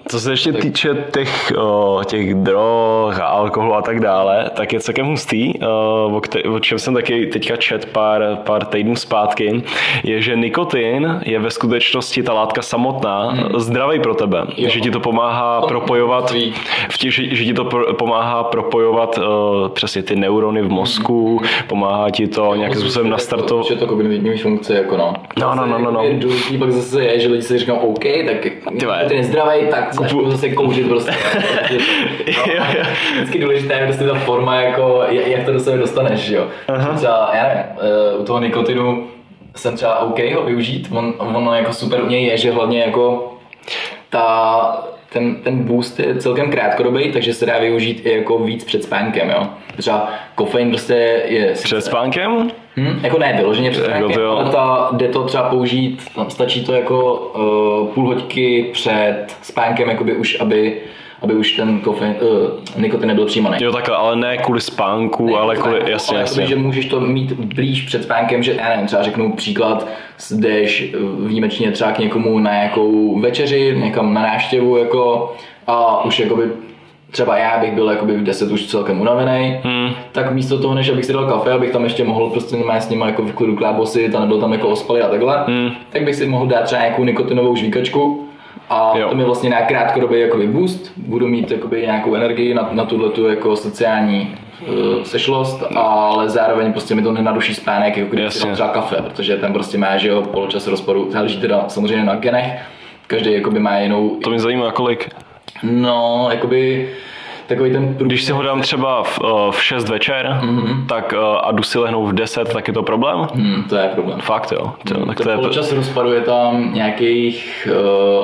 Co se ještě týče těch, o, těch drog a alkoholu a tak dále, tak je celkem hustý, o, o, čem jsem taky teďka čet pár, pár týdnů zpátky, je, že nikotin je ve skutečnosti ta látka samotná hmm. zdravý pro tebe, Jo. že ti to pomáhá propojovat, v tě, že, že ti to pro, pomáhá propojovat o, přesně ty neurony v mozku, pomáhá ti to nějakým způsobem nastartovat. Že to kognitivní funkce, jako no. No, no, no, no, no. Je důležitý pak zase je, že lidi si říkají, OK, tak ty nezdravý, tak začnu zase kouřit prostě. Jo, jo. Vždycky důležité je prostě ta forma, jako, jak to do sebe dostaneš, jo. Třeba, já nevím, eh, u toho nikotinu jsem třeba OK ho využít, on, ono jako super u něj je, že hlavně jako ta, ten, ten boost je celkem krátkodobý, takže se dá využít i jako víc před spánkem, jo. Třeba kofein prostě je... Před spánkem? Hm, jako ne vyloženě před Jako spánkem, jo. ale ta, jde to třeba použít, tam stačí to jako uh, půl hoďky před spánkem, jakoby už, aby, aby už ten kofein, uh, nikotin nebyl přijímaný. Jo, takhle, ale ne kvůli spánku, Ne, ale kvůli, spánku, jasně, ale jasně. Jakoby, že můžeš to mít blíž před spánkem, že já nevím, třeba řeknu příklad, jdeš eh, výjimečně třeba k někomu na nějakou večeři, někam na návštěvu jako a už jakoby třeba já bych byl jakoby v 10 už celkem unavený, hmm. tak místo toho, než abych si dal kafe, abych tam ještě mohl prostě normálně s nimi jako v klidu klábosit a nebyl tam jako ospalý a takhle, hmm. tak bych si mohl dát třeba nějakou nikotinovou žvíkačku a Jo. to mi vlastně na krátkodobý jakoby boost, budu mít jakoby nějakou energii na, na tuhle jako sociální uh, sešlost, ale zároveň prostě mi to nenaruší spánek, jako když si třeba kafe, protože ten prostě má, že jo, poločas rozpadu, záleží teda samozřejmě na genech, každý jakoby má jinou, To mě zajímá, kolik. no, jakoby takový ten průměr, Když si ho dám třeba v, eh, v 6 večer, mm-hmm. tak eh, a jdu si lehnout v 10, tak je to problém? hmm, to je problém. Fakt jo. To, tak, to Ten je, poločas rozpadu je tam nějakých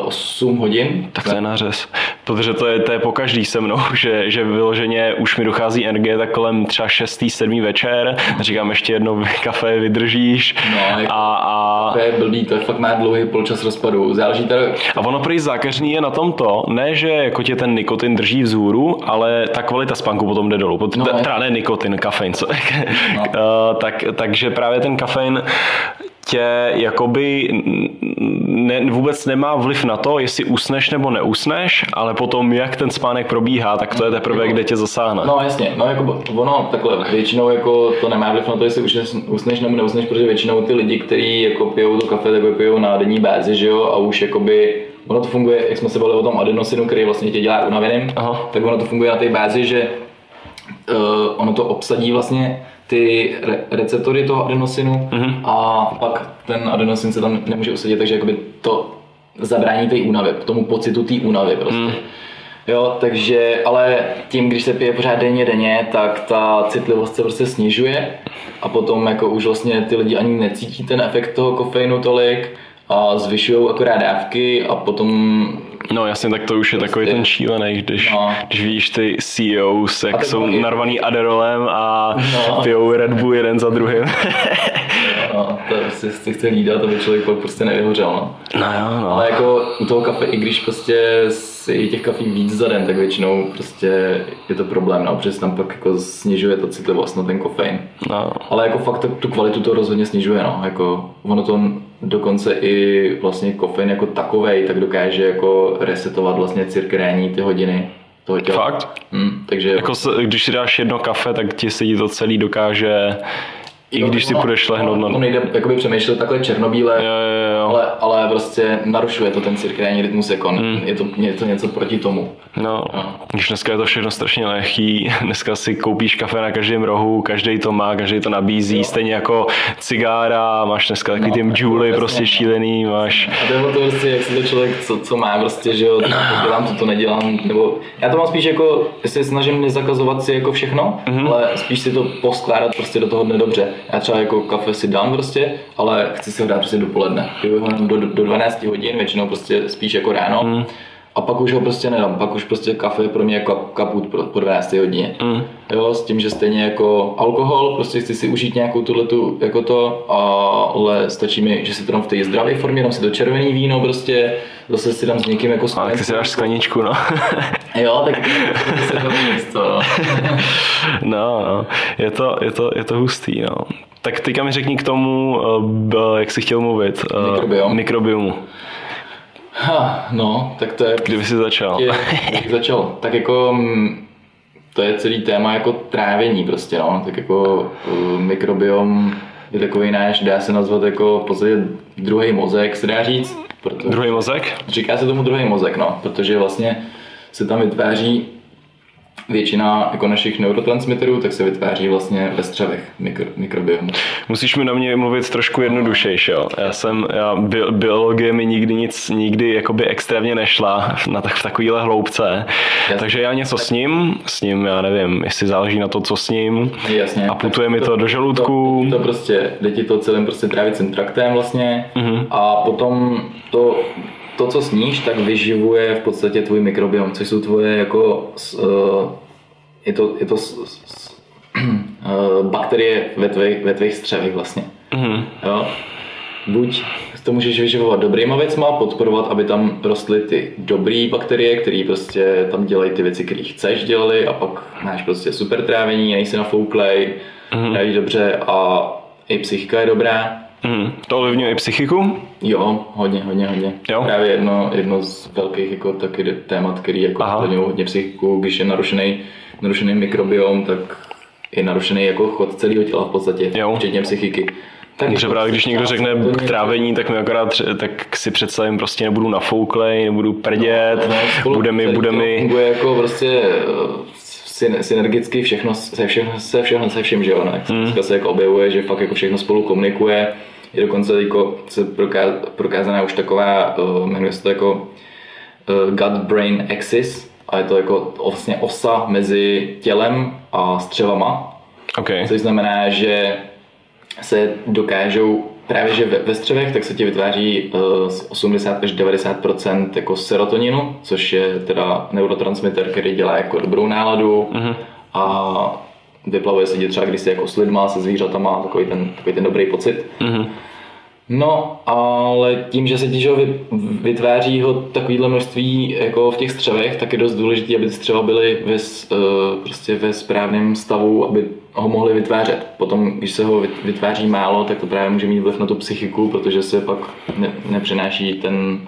uh, 8 hodin, tak to je nářez. Protože to je, to je po každý se mnou, že, že vyloženě už mi dochází energie tak kolem třeba 6. 7. večer. Říkám ještě jedno kafe vydržíš. No, jako- a, a, to je blbý, to je fakt má dlouhý poločas rozpadu, záleží teda, a ono prý zákeřný je na tom to, ne, že jako tě ten nikotin drží vzhůru, ale ta kvalita spánku potom jde dolů. Pot, No, no, teda ne nikotin, kafein, co? No. uh, tak, takže právě ten kafein tě jakoby ne, vůbec nemá vliv na to, jestli usneš nebo neusneš, ale potom jak ten spánek probíhá, tak to je teprve, kde tě zasáhne. No jasně, no jako ono takhle, většinou jako to nemá vliv na to, jestli usneš, usneš nebo neusneš, protože většinou ty lidi, kteří jako pijou to kafe, tak pijou na denní bázi, že jo, a už jakoby Ono to funguje, jak jsme se bavili o tom adenosinu, který vlastně tě dělá unaveným, Aha. tak ono to funguje na té bázi, že uh, ono to obsadí vlastně ty re- receptory toho adenosinu mm-hmm. a pak ten adenosin se tam nemůže usadit, takže jakoby to zabrání té únavy, tomu pocitu té únavy prostě. Mm. Jo, takže, ale tím, když se pije pořád denně denně, tak ta citlivost se prostě snižuje a potom jako už vlastně ty lidi ani necítí ten efekt toho kofeinu tolik a zvyšují akorát dávky a potom No jasně, tak to už je takový ten šílený, když, No. když vidíš ty CEOs, jak jsou oni- narvaný Adderallem a No. pijou Red Bull jeden za druhým. no, to prostě si chce lídat, aby člověk pak prostě nevyhořel. No. No jo, no. Ale jako u toho kafe, i když prostě si těch kafí víc za den, tak většinou prostě je to problém, no, protože tam pak jako snižuje ta citlivost na ten kofein. no. Ale jako fakt to, tu kvalitu to rozhodně snižuje, no. Jako ono to dokonce i vlastně kofein jako takovej, tak dokáže jako resetovat vlastně cirkadiální ty hodiny toho těla. Fakt? Hm, takže Jako se, když si dáš jedno kafe, tak ti se ti to celý dokáže, i Jo, když si ono- půjdeš lehnout ono- na... To nejde jakoby přemýšlet takhle černobíle, Jo, jo, jo. ale, ale prostě narušuje to ten cirkadiální rytmus, jako Hmm. je, to, je to něco proti tomu. No, když dneska je to všechno strašně lehký, dneska si koupíš kafe na každém rohu, každý to má, každý to nabízí, jo. stejně jako cigára, máš dneska takový No, ty jako july přesně, prostě no. šílený, máš... A to je to prostě, jak si to člověk, co, co má prostě, že jo, dělám to, to nedělám, nebo já to mám spíš jako, se snažím nezakazovat si jako všechno, mm-hmm. ale spíš si to poskládat prostě do toho dne dobře. Já třeba jako kafe si dám prostě, ale chci si ho dát prostě dopoledne. Piju ho do, do, do 12 hodin, většinou prostě spíš jako ráno. Mm. A pak už ho prostě nedám, pak už prostě kafe je pro mě jako kaput po, po 12 hodině. Mm. Jo, s tím, že stejně jako alkohol, prostě chci si užít nějakou tuhletu jako to, ale stačí mi, že si to dám v té zdravé formě, dám si to červený víno prostě, zase si dám s někým jako A ty si dáš skleničku, no. jo, tak se to místo, no. no, no, je to, je to, je to hustý, no. Tak teďka mi řekni k tomu, eh, jak jsi chtěl mluvit. Eh, Mikrobiom. Mikrobiomu. Ha, no, tak to je... Kdyby jsi začal? Je, začal. Tak jako mm, to je celý téma jako trávení prostě, no. Tak jako uh, mikrobiom je takový náš, dá se nazvat jako v podstatě druhý mozek, se dá říct. Protože, druhý mozek? Říká se tomu druhý mozek, no, protože vlastně se tam vytváří většina jako našich neurotransmiterů tak se vytváří vlastně ve střevech mikro, mikrobiomu. Musíš mi na mě mluvit trošku jednodušejší. Jo. Já jsem, já, bi, biologie mi nikdy nic, nikdy jakoby extrémně nešla na tak, v takovýhle hloubce. Jasně. Takže já něco s ním, s ním, já nevím, jestli záleží na to, co s ním. Jasně. A putuje mi to, to do žaludku. To, to prostě, jde ti to celým prostě trávicím traktem vlastně. Mm-hmm. A potom to to, co sníš, tak vyživuje v podstatě tvůj mikrobiom, což jsou tvoje jako uh, je to, je to s, s, uh, bakterie ve tvých, ve tvých střevech vlastně. Mm-hmm. Jo? Buď to můžeš vyživovat dobrýma věcma, podporovat, aby tam rostly ty dobré bakterie, které prostě tam dělají ty věci, které chceš dělali a pak máš prostě super trávení, nejsi nafouklej, mm-hmm. dobře a i psychika je dobrá. Mm, to ovlivňuje i psychiku? Jo, hodně, hodně, hodně. Jo? Právě jedno, jedno z velkých jako taky témat, který jako ovlivňují hodně psychiku, když je narušený, narušený mikrobiom, tak je narušený jako chod celého těla v podstatě, jo. včetně psychiky. Tak jako právě když někdo řekne k trávení, tak mi akorát tak si představím, prostě nebudu nafouklej, nebudu prdět, no, no, bude mi, bude mi... Funguje jako prostě eh, synergicky všechno se, všechno, se, všechno se vším, že jo, ne? Mm. se jako objevuje, že fakt jako všechno spolu komunikuje je dokonce jako se prokázaná už taková, uh, jmenuje se to jako uh, gut-brain axis a je to jako vlastně osa mezi tělem a střevama. Okay. Což znamená, že se dokážou právě, že ve, ve střevech tak se ti vytváří uh, 80 až 90% jako serotoninu, což je teda neurotransmitter, který dělá jako dobrou náladu uh-huh. a vyplavuje se ti třeba, když jsi jako s lidma, se zvířatama, takový ten, takový ten dobrý pocit. Mm-hmm. No, ale tím, že se ti vytváří ho takovýhle množství jako v těch střevech, tak je dost důležité, aby ty střeva byly ve, uh, prostě ve správném stavu, aby ho mohli vytvářet. Potom, když se ho vytváří málo, tak to právě může mít vliv na tu psychiku, protože se pak ne, nepřenáší ten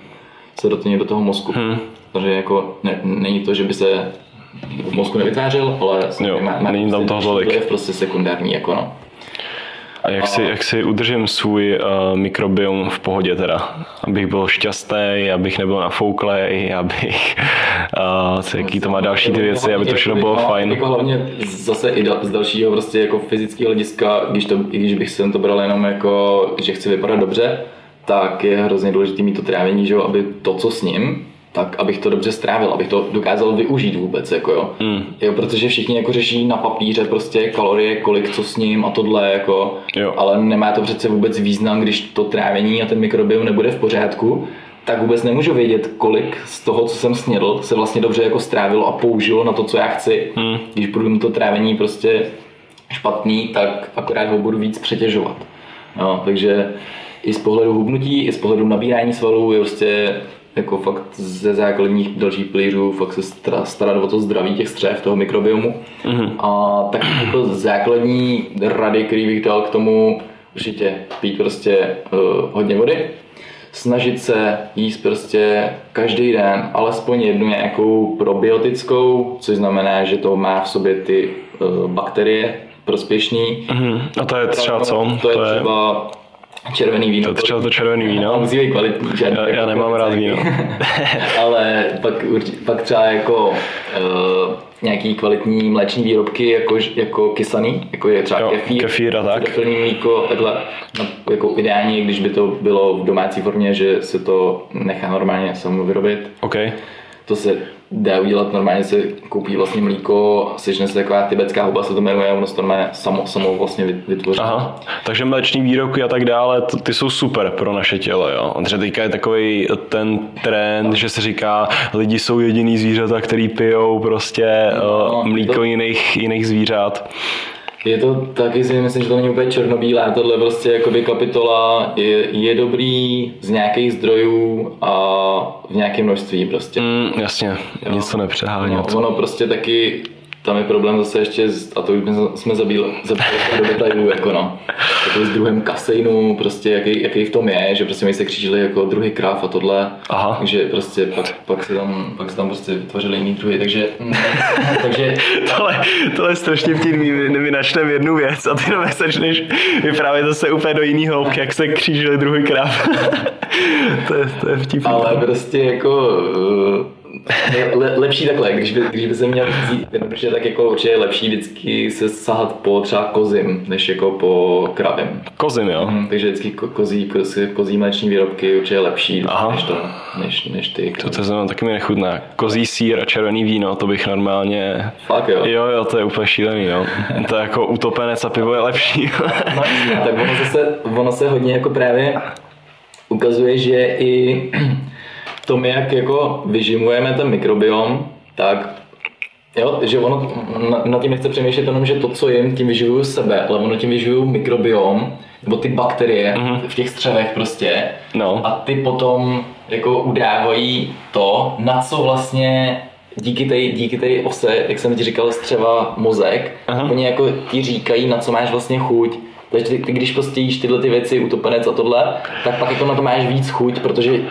serotonin do toho mozku. Hmm. Takže jako ne, není to, že by se v mozku nevytvářel, ale jo, má, má není tam toho tolik. je prostě sekundární, jako no. A jak, si, jak si udržím svůj uh, mikrobiom v pohodě teda? Abych byl šťastný, abych nebyl nafouklej, abych... Uh, co, jaký to má další ty věci, aby to všechno bylo fajn. Jako hlavně zase i z dalšího prostě jako fyzického hlediska, když, to, i když bych si to bral jenom jako, že chci vypadat dobře, tak je hrozně důležité mít to trávení, že jo, aby to, co s ním, tak abych to dobře strávil, abych to dokázal využít vůbec, jako jo. Mm. jo protože všichni jako řeší na papíře prostě kalorie, kolik co s ním a tohle, jako, jo. ale nemá to přece vůbec význam, když to trávení a ten mikrobiom nebude v pořádku, tak vůbec nemůžu vědět, kolik z toho, co jsem snědl, se vlastně dobře jako strávilo a použilo na to, co já chci. Mm. Když budu to trávení prostě špatný, tak akorát ho budu víc přetěžovat. No, takže i z pohledu hubnutí, i z pohledu nabírání svalů je prostě jako fakt ze základních dalších pilířů fakt se starat o to zdraví těch střev, toho mikrobiomu. Mm-hmm. A tak jako základní rady, který bych dal k tomu, určitě pít prostě uh, hodně vody, snažit se jíst prostě každý den alespoň jednu nějakou probiotickou, což znamená, že to má v sobě ty uh, bakterie prospěšný. Mm-hmm. A to je třeba co? To, to je třeba červený víno. To třeba to červený víno. Musí být kvalitní. Žádný, já, já nemám rád víno. Ale pak, pak třeba jako uh, nějaký kvalitní mléční výrobky jako, jako kysaný, jako je třeba jo, kefír, kefír a tak. Plný mlíko, takhle, no, jako ideální, když by to bylo v domácí formě, že se to nechá normálně samo vyrobit. Okay. To se jde udělat normálně se koupí vlastně mlíko, sežne se taková tibetská huba, se to jmenuje, ono se to normálně samo, samo vlastně vytvoří. Aha, takže mléční výrobky a tak dále, to, ty jsou super pro naše tělo, jo. Protože teďka je takový ten trend, že se říká, lidi jsou jediný zvířata, který pijou prostě no, uh, mlíko to... jiných, jiných zvířat. Je to taky si myslím, že to není úplně černobílé, tohle prostě jakoby kapitola je, je dobrý z nějakých zdrojů a v nějakém množství prostě. Mm, jasně, jo. nic to nepřehánět. No, ono prostě taky tam je problém zase ještě, a to už jsme zabíli, zabíli do detailů, jako no. Takový s druhem kaseinu, prostě jaký, jaký v tom je, že prostě my se křížili jako druhý kráv a tohle, Aha. takže prostě pak, pak, se tam, pak se tam prostě vytvořili jiný druhy, takže, takže... tohle, tohle je strašně vtipný, my načteme jednu věc a ty nové začneš vyprávět zase úplně do jiný hloubky, jak se křížili druhý kráv. to, je, to je vtipný. Ale prostě jako le, lepší takhle, když by, když by se měl vzít jednoduše, tak jako určitě je lepší vždycky se sahat po třeba kozím, než jako po kravím. Kozím, jo? Mm, takže vždycky kozí, kozí, kozí mléční výrobky určitě je lepší, Aha. než, to, než, než ty. To, to znamená taky mi nechutná. Kozí sír a červený víno, to bych normálně... Fakt jo? Jo, jo, to je úplně šílený, jo. to je jako utopenec a pivo je lepší. no, tak ono, zase, ono se hodně jako právě ukazuje, že i tom, jak jako vyžimujeme ten mikrobiom, tak Jo, že ono, na, na tím nechce přemýšlet jenom, že to, co jim, tím vyživuju sebe, ale ono tím vyživuju mikrobiom, nebo ty bakterie mm-hmm. v těch střevech prostě. No. A ty potom jako udávají to, na co vlastně díky té díky tej ose, jak jsem ti říkal, střeva mozek, Aha. oni jako ti říkají, na co máš vlastně chuť takže ty, ty, když prostě jíš tyhle ty věci, utopenec a tohle, tak pak jako na to máš víc chuť, protože je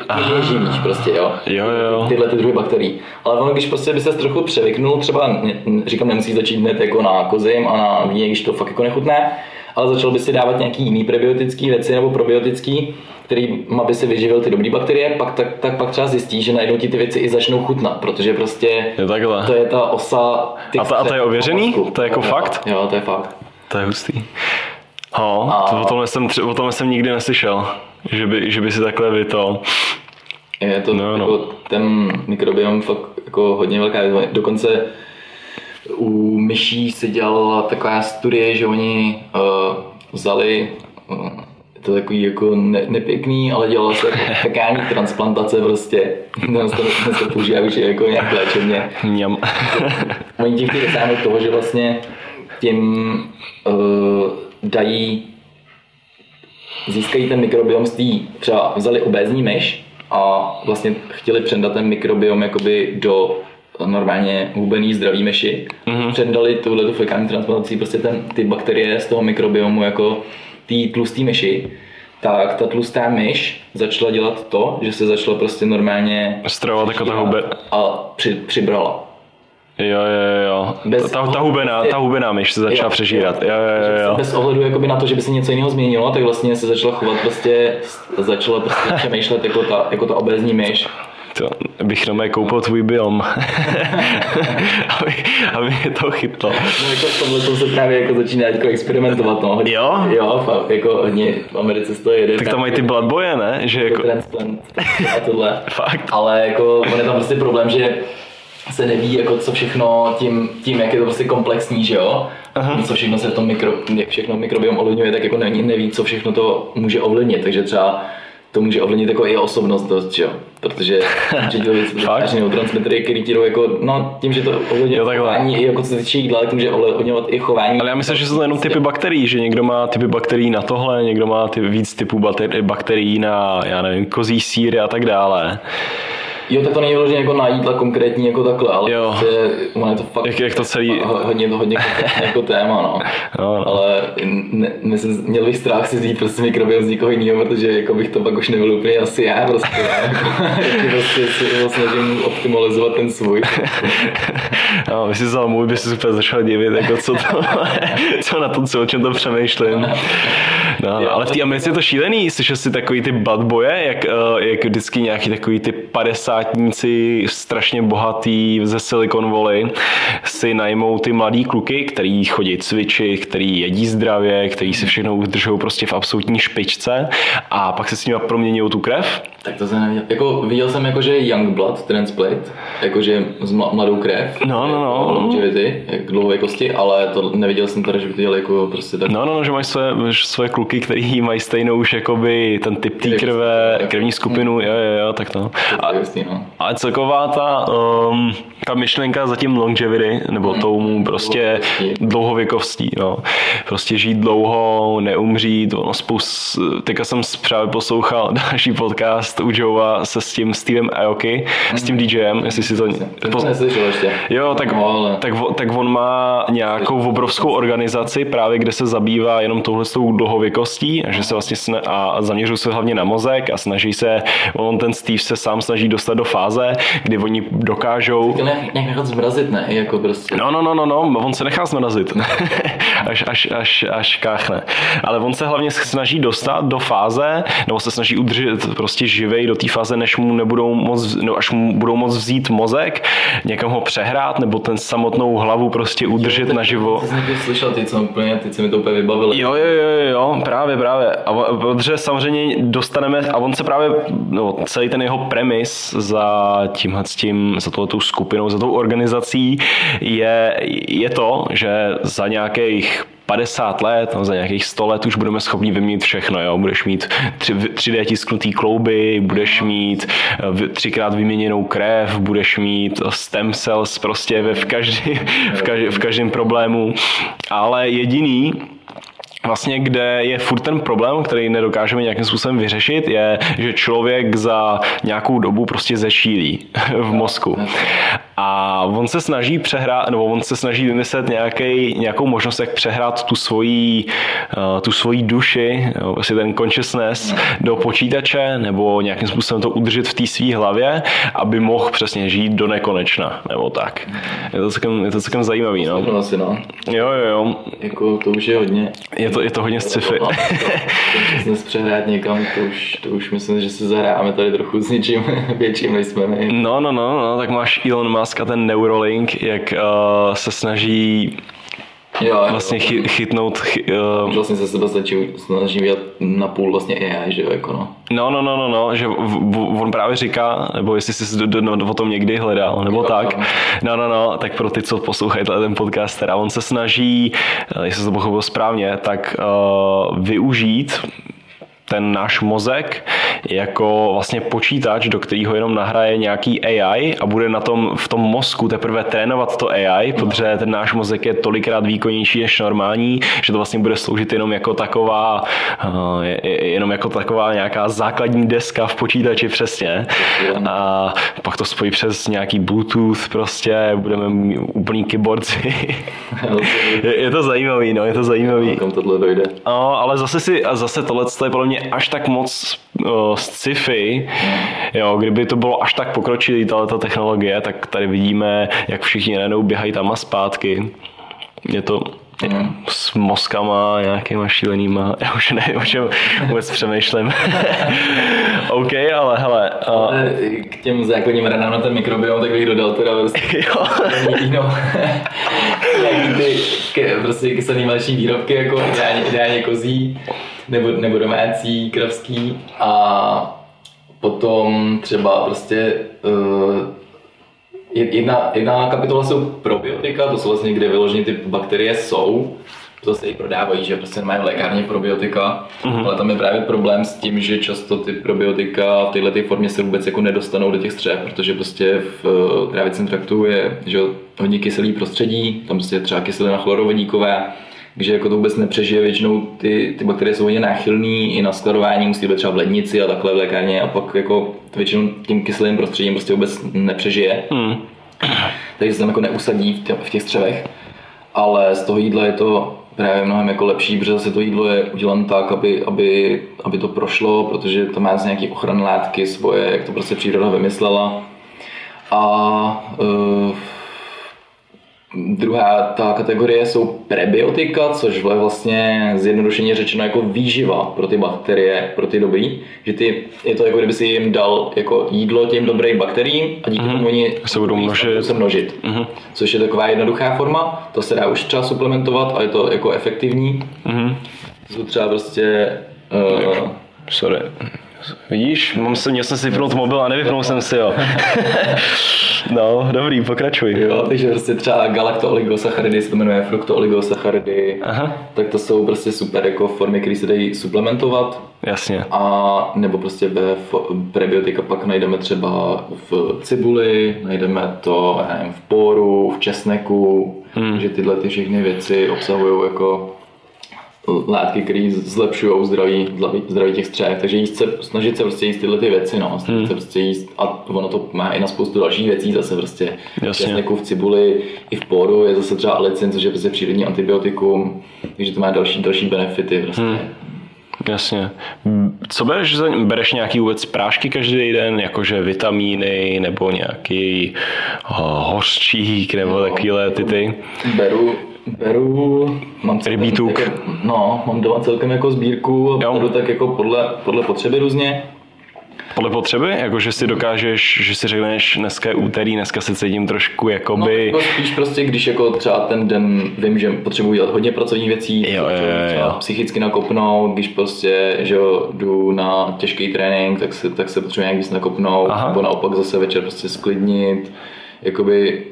živíš prostě, jo. Jo, jo. Tyhle ty druhy bakterií. Ale ono, když prostě by se trochu převyknul, třeba, říkám, nemusí začít hned jako na kozim a na víně, když to fakt jako nechutné, ale začal by si dávat nějaký jiný prebiotický věci nebo probiotický, který by si vyživil ty dobré bakterie, pak, tak, tak pak třeba zjistí, že najednou ti ty věci i začnou chutnat, protože prostě je takhle. to je ta osa. A, ta, a to je ověřený? To je jako fakt? Jo, to je fakt. To je hustý. No, a... to o, tomhle jsem, o tomhle jsem nikdy neslyšel, že by, že by si takhle vy to... Je to no, no. Jako ten mikrobiom fakt jako hodně velká Dokonce u myší se dělala taková studie, že oni uh, vzali uh, to takový jako ne, nepěkný, ale dělalo se jako fekální transplantace prostě. Dnes to, dnes to používá už jako nějak léčebně. Mňam. Oni tím chtějí dosáhnout toho, že vlastně tím uh, dají, získají ten mikrobiom z té, třeba vzali obézní myš a vlastně chtěli předat ten mikrobiom jakoby do normálně hubený zdravý myši. Mm-hmm. Předali tuhle tu fekální transplantací prostě ten, ty bakterie z toho mikrobiomu jako ty tlustý myši tak ta tlustá myš začala dělat to, že se začala prostě normálně stravovat jako ta hube a při, přibrala. Jo, jo, jo. Bez ta, ta, hubená, ta hubená myš se začala jo, přežírat. Jo, jo, jo, jo. Bez ohledu jakoby na to, že by se něco jiného změnilo, tak vlastně se začala chovat prostě, začala prostě přemýšlet jako ta, jako ta obézní myš. To bych na koupil tvůj biom, aby, aby mě to chytlo. No jako v tomhle se právě jako začíná jako experimentovat. No. Hodně, jo? Jo, fakt, jako hodně v Americe to jede. Tak tam mají ty bloodboje, ne? Že jako... Transplant a tohle. Fakt. Ale jako on je tam prostě problém, že se neví, jako co všechno tím, tím jak je to prostě komplexní, že jo? Aha. Co všechno se v tom mikro, jak všechno mikrobiom ovlivňuje, tak jako neví, neví, co všechno to může ovlivnit. Takže třeba to může ovlivnit jako i osobnost dost, že jo? Protože určitě věci neurotransmitery, který ti jdou jako, no tím, že to ovlivňuje chování, i jako co se týče jídla, tak může ovlivňovat i chování. Ale já myslím, že jsou to jenom typy bakterií, že někdo má typy bakterií na tohle, někdo má ty, víc typů bakterií na, já nevím, kozí síry a tak dále. Jo, tak to není vyloženě jako na jídla konkrétní jako takhle, ale jo. Prostě, je to fakt jak, jak to celý... hodně, to hodně jako téma, no. no, no. Ale ne, ne, měl bych strach si vzít prostě mikrobiom z někoho jiného, protože jako bych to pak už nebyl úplně asi já prostě. jako, prostě si snažím optimalizovat ten svůj. no, my si vzal můj, by si úplně začal divit, jako co to, co na to, co, o čem to přemýšlím. No, jo, ale v té Americe je to šílený, slyšel si takový ty bad boje, jak, uh, jak vždycky nějaký takový ty 50 korporátníci strašně bohatý ze Silicon Valley si najmou ty mladý kluky, který chodí cvičit, který jedí zdravě, který si všechno udržou prostě v absolutní špičce a pak se s nimi proměňují tu krev. Tak to jsem neviděl. Jako, viděl jsem jako, že Youngblood transplant, jakože z mladou krev. No, no, no. Jako longevity, jak dlouhověkosti, ale to neviděl jsem teda, že by to dělali jako prostě tak. No, no, no, že mají své, svoje kluky, který mají stejnou už jakoby ten typ té krve, krevní skupinu, jo, jo, jo, tak to. A, no. ale celková ta, um, ta myšlenka za tím longevity, nebo mm. tomu prostě dlouhověkostí, no. Prostě žít dlouho, neumřít, ono spoust, teďka jsem právě poslouchal další podcast u Joea se s tím Stevem Aoki, mm. s tím DJem, jestli si to... Neslyšel ještě. Jo, tak, no, ale... tak, tak on má nějakou obrovskou organizaci právě, kde se zabývá jenom touhle dlouhověkostí a že se vlastně sna- a zaměřují se hlavně na mozek a snaží se, on ten Steve se sám snaží dostat do fáze, kdy oni dokážou... Nějak, nějak nechat zmrazit, ne? Jako prostě. No, no, no, no, no, on se nechá zmrazit, až, až, až, až káchne. Ale on se hlavně snaží dostat do fáze, nebo se snaží udržet prostě živej do té fáze, než mu nebudou moc, no, až mu budou moc vzít mozek, někam ho přehrát, nebo ten samotnou hlavu prostě udržet jo, naživo. Ty jsi slyšel, ty co úplně, ty se mi to úplně vybavili. Jo, jo, jo, jo, právě, právě. A protože samozřejmě dostaneme, a on se právě, no, celý ten jeho premis za tímhle s tím, za tohletou skupinou, za tou organizací je, je to, že za nějakých 50 let, no za nějakých 100 let už budeme schopni vyměnit všechno. Jo? Budeš mít 3D tisknutý klouby, budeš mít eh, třikrát vyměněnou krev, budeš mít stem cells prostě ve, v, každý, v, každý, v každém problému. Ale jediný, vlastně kde je furt ten problém, který nedokážeme nějakým způsobem vyřešit, je, že člověk za nějakou dobu prostě zešílí v mozku. A on se snaží přehrát, nebo on se snaží vymyslet nějaký, nějakou možnost, jak přehrát tu svoji, uh, tu svoji duši, vlastně ten consciousness do počítače, nebo nějakým způsobem to udržet v té své hlavě, aby mohl přesně žít do nekonečna, nebo tak. Je to celkem, je to celkem zajímavý, no. Asi, no. Jo, jo, jo. Jako to už je hodně. Je to, je to hodně sci-fi. Consciousness přehrát někam, to už, to už myslím, že se zahráme tady trochu s něčím větším, než jsme my. No, no, no, no, tak máš Elon Musk a ten Neuralink, jak uh, se snaží jo, vlastně jo, chy, chytnout... Chy, uh, vlastně se sebe snaží, snaží dělat na půl vlastně AI, že jo, jako no. No, no, no, no, no že v, v, on právě říká, nebo jestli jsi do, do, do, o tom někdy hledal, nebo jo, tak. No, no, no, tak pro ty, co poslouchají ten podcast, teda on se snaží, eh, jestli to pochopil správně, tak uh, využít ten náš mozek jako vlastně počítač, do kterého jenom nahraje nějaký AI a bude na tom v tom mozku teprve trénovat to AI, protože ten náš mozek je tolikrát výkonnější než normální, že to vlastně bude sloužit jenom jako taková, eh, jenom jako taková nějaká základní deska v počítači přesně. A pak to spojí přes nějaký Bluetooth prostě, budeme mít úplný keyboardy. je, je, to zajímavý, no, je to zajímavý. Kam tohle dojde. No, ale zase si, a zase tohle je podle mě až tak moc uh, sci-fi, jo, kdyby to bylo až tak pokročilý tato technologie, tak tady vidíme, jak všichni najednou běhají tam a zpátky. Je to, mm. s mozkama nějakýma šílenýma, já už nevím, o čem vůbec přemýšlím. OK, ale hele. Uh... K těm základním ranám na ten mikrobiom, tak bych dodal teda prostě jo. víno. Ty prostě kyselý mléční výrobky, jako ideálně, ideálně kozí nebo, nebo domácí, kravský a potom třeba prostě uh, jedna, jedna kapitola jsou probiotika, to jsou vlastně, kde vyloženě ty bakterie jsou, to se i prodávají, že prostě mají v lékárně probiotika, mm-hmm. ale tam je právě problém s tím, že často ty probiotika v této formě se vůbec jako nedostanou do těch střev, protože prostě v trávicím traktu je že hodně kyselý prostředí, tam prostě je třeba kyselina chlorovodíkové, takže jako to vůbec nepřežije, většinou ty, ty bakterie jsou hodně náchylný i na skladování, musí být třeba v lednici a takhle v lékárně a pak jako většinou tím kyselým prostředím prostě vůbec nepřežije. Hmm. Takže se tam jako neusadí v, tě, v těch střevech. Ale z toho jídla je to právě mnohem jako lepší, protože zase to jídlo je udělané tak, aby, aby, aby to prošlo, protože to má nějaké ochranné látky svoje, jak to prostě příroda vymyslela. A uh, Druhá ta kategorie jsou prebiotika, což je vlastně zjednodušeně řečeno jako výživa pro ty bakterie, pro ty dobrý. Že ty, je to jako kdyby si jim dal jako jídlo těm dobrým bakteriím a díky mm-hmm. tomu oni se budou množit. Se množit. Mm-hmm. Což je taková jednoduchá forma, to se dá už třeba suplementovat a je to jako efektivní. Mm-hmm. To třeba prostě... Uh, Sorry. Vidíš, mám se, měl jsem si vypnout mobil a nevypnul jsem si ho. no, dobrý, pokračuj. Jo, takže prostě třeba galakto-oligosacharidy se to jmenuje fructo-oligosacharidy, Aha. tak to jsou prostě super jako formy, které se dají suplementovat. Jasně. A nebo prostě ve prebiotika pak najdeme třeba v cibuli, najdeme to nevím, v poru, v česneku, hmm. že tyhle ty všechny věci obsahují jako látky, které zlepšují zdraví, zdraví těch střech, takže jíst se, snažit se prostě jíst tyhle ty věci, no, snažit hmm. se prostě jíst, a ono to má i na spoustu dalších věcí, zase prostě česneku v cibuli, i v poru, je zase třeba alicin, což je prostě přírodní antibiotikum, takže to má další, další benefity prostě. Hmm. Jasně. Co bereš? Bereš nějaký vůbec prášky každý den, jakože vitamíny nebo nějaký oh, hořčík nebo no, takovéhle ty ty? Beru, Beru, mám celkem, jako, no, mám doma celkem jako sbírku a beru tak jako podle, podle potřeby různě. Podle potřeby? Jako, že si dokážeš, že si řekneš, dneska je úterý, dneska se cítím trošku jakoby... No, jako spíš prostě, když jako třeba ten den vím, že potřebuji dělat hodně pracovních věcí, jo, jo, jo, jo. psychicky nakopnout, když prostě, že jo, jdu na těžký trénink, tak se, tak se potřebuji nějak víc nakopnout, Aha. nebo naopak zase večer prostě sklidnit, jakoby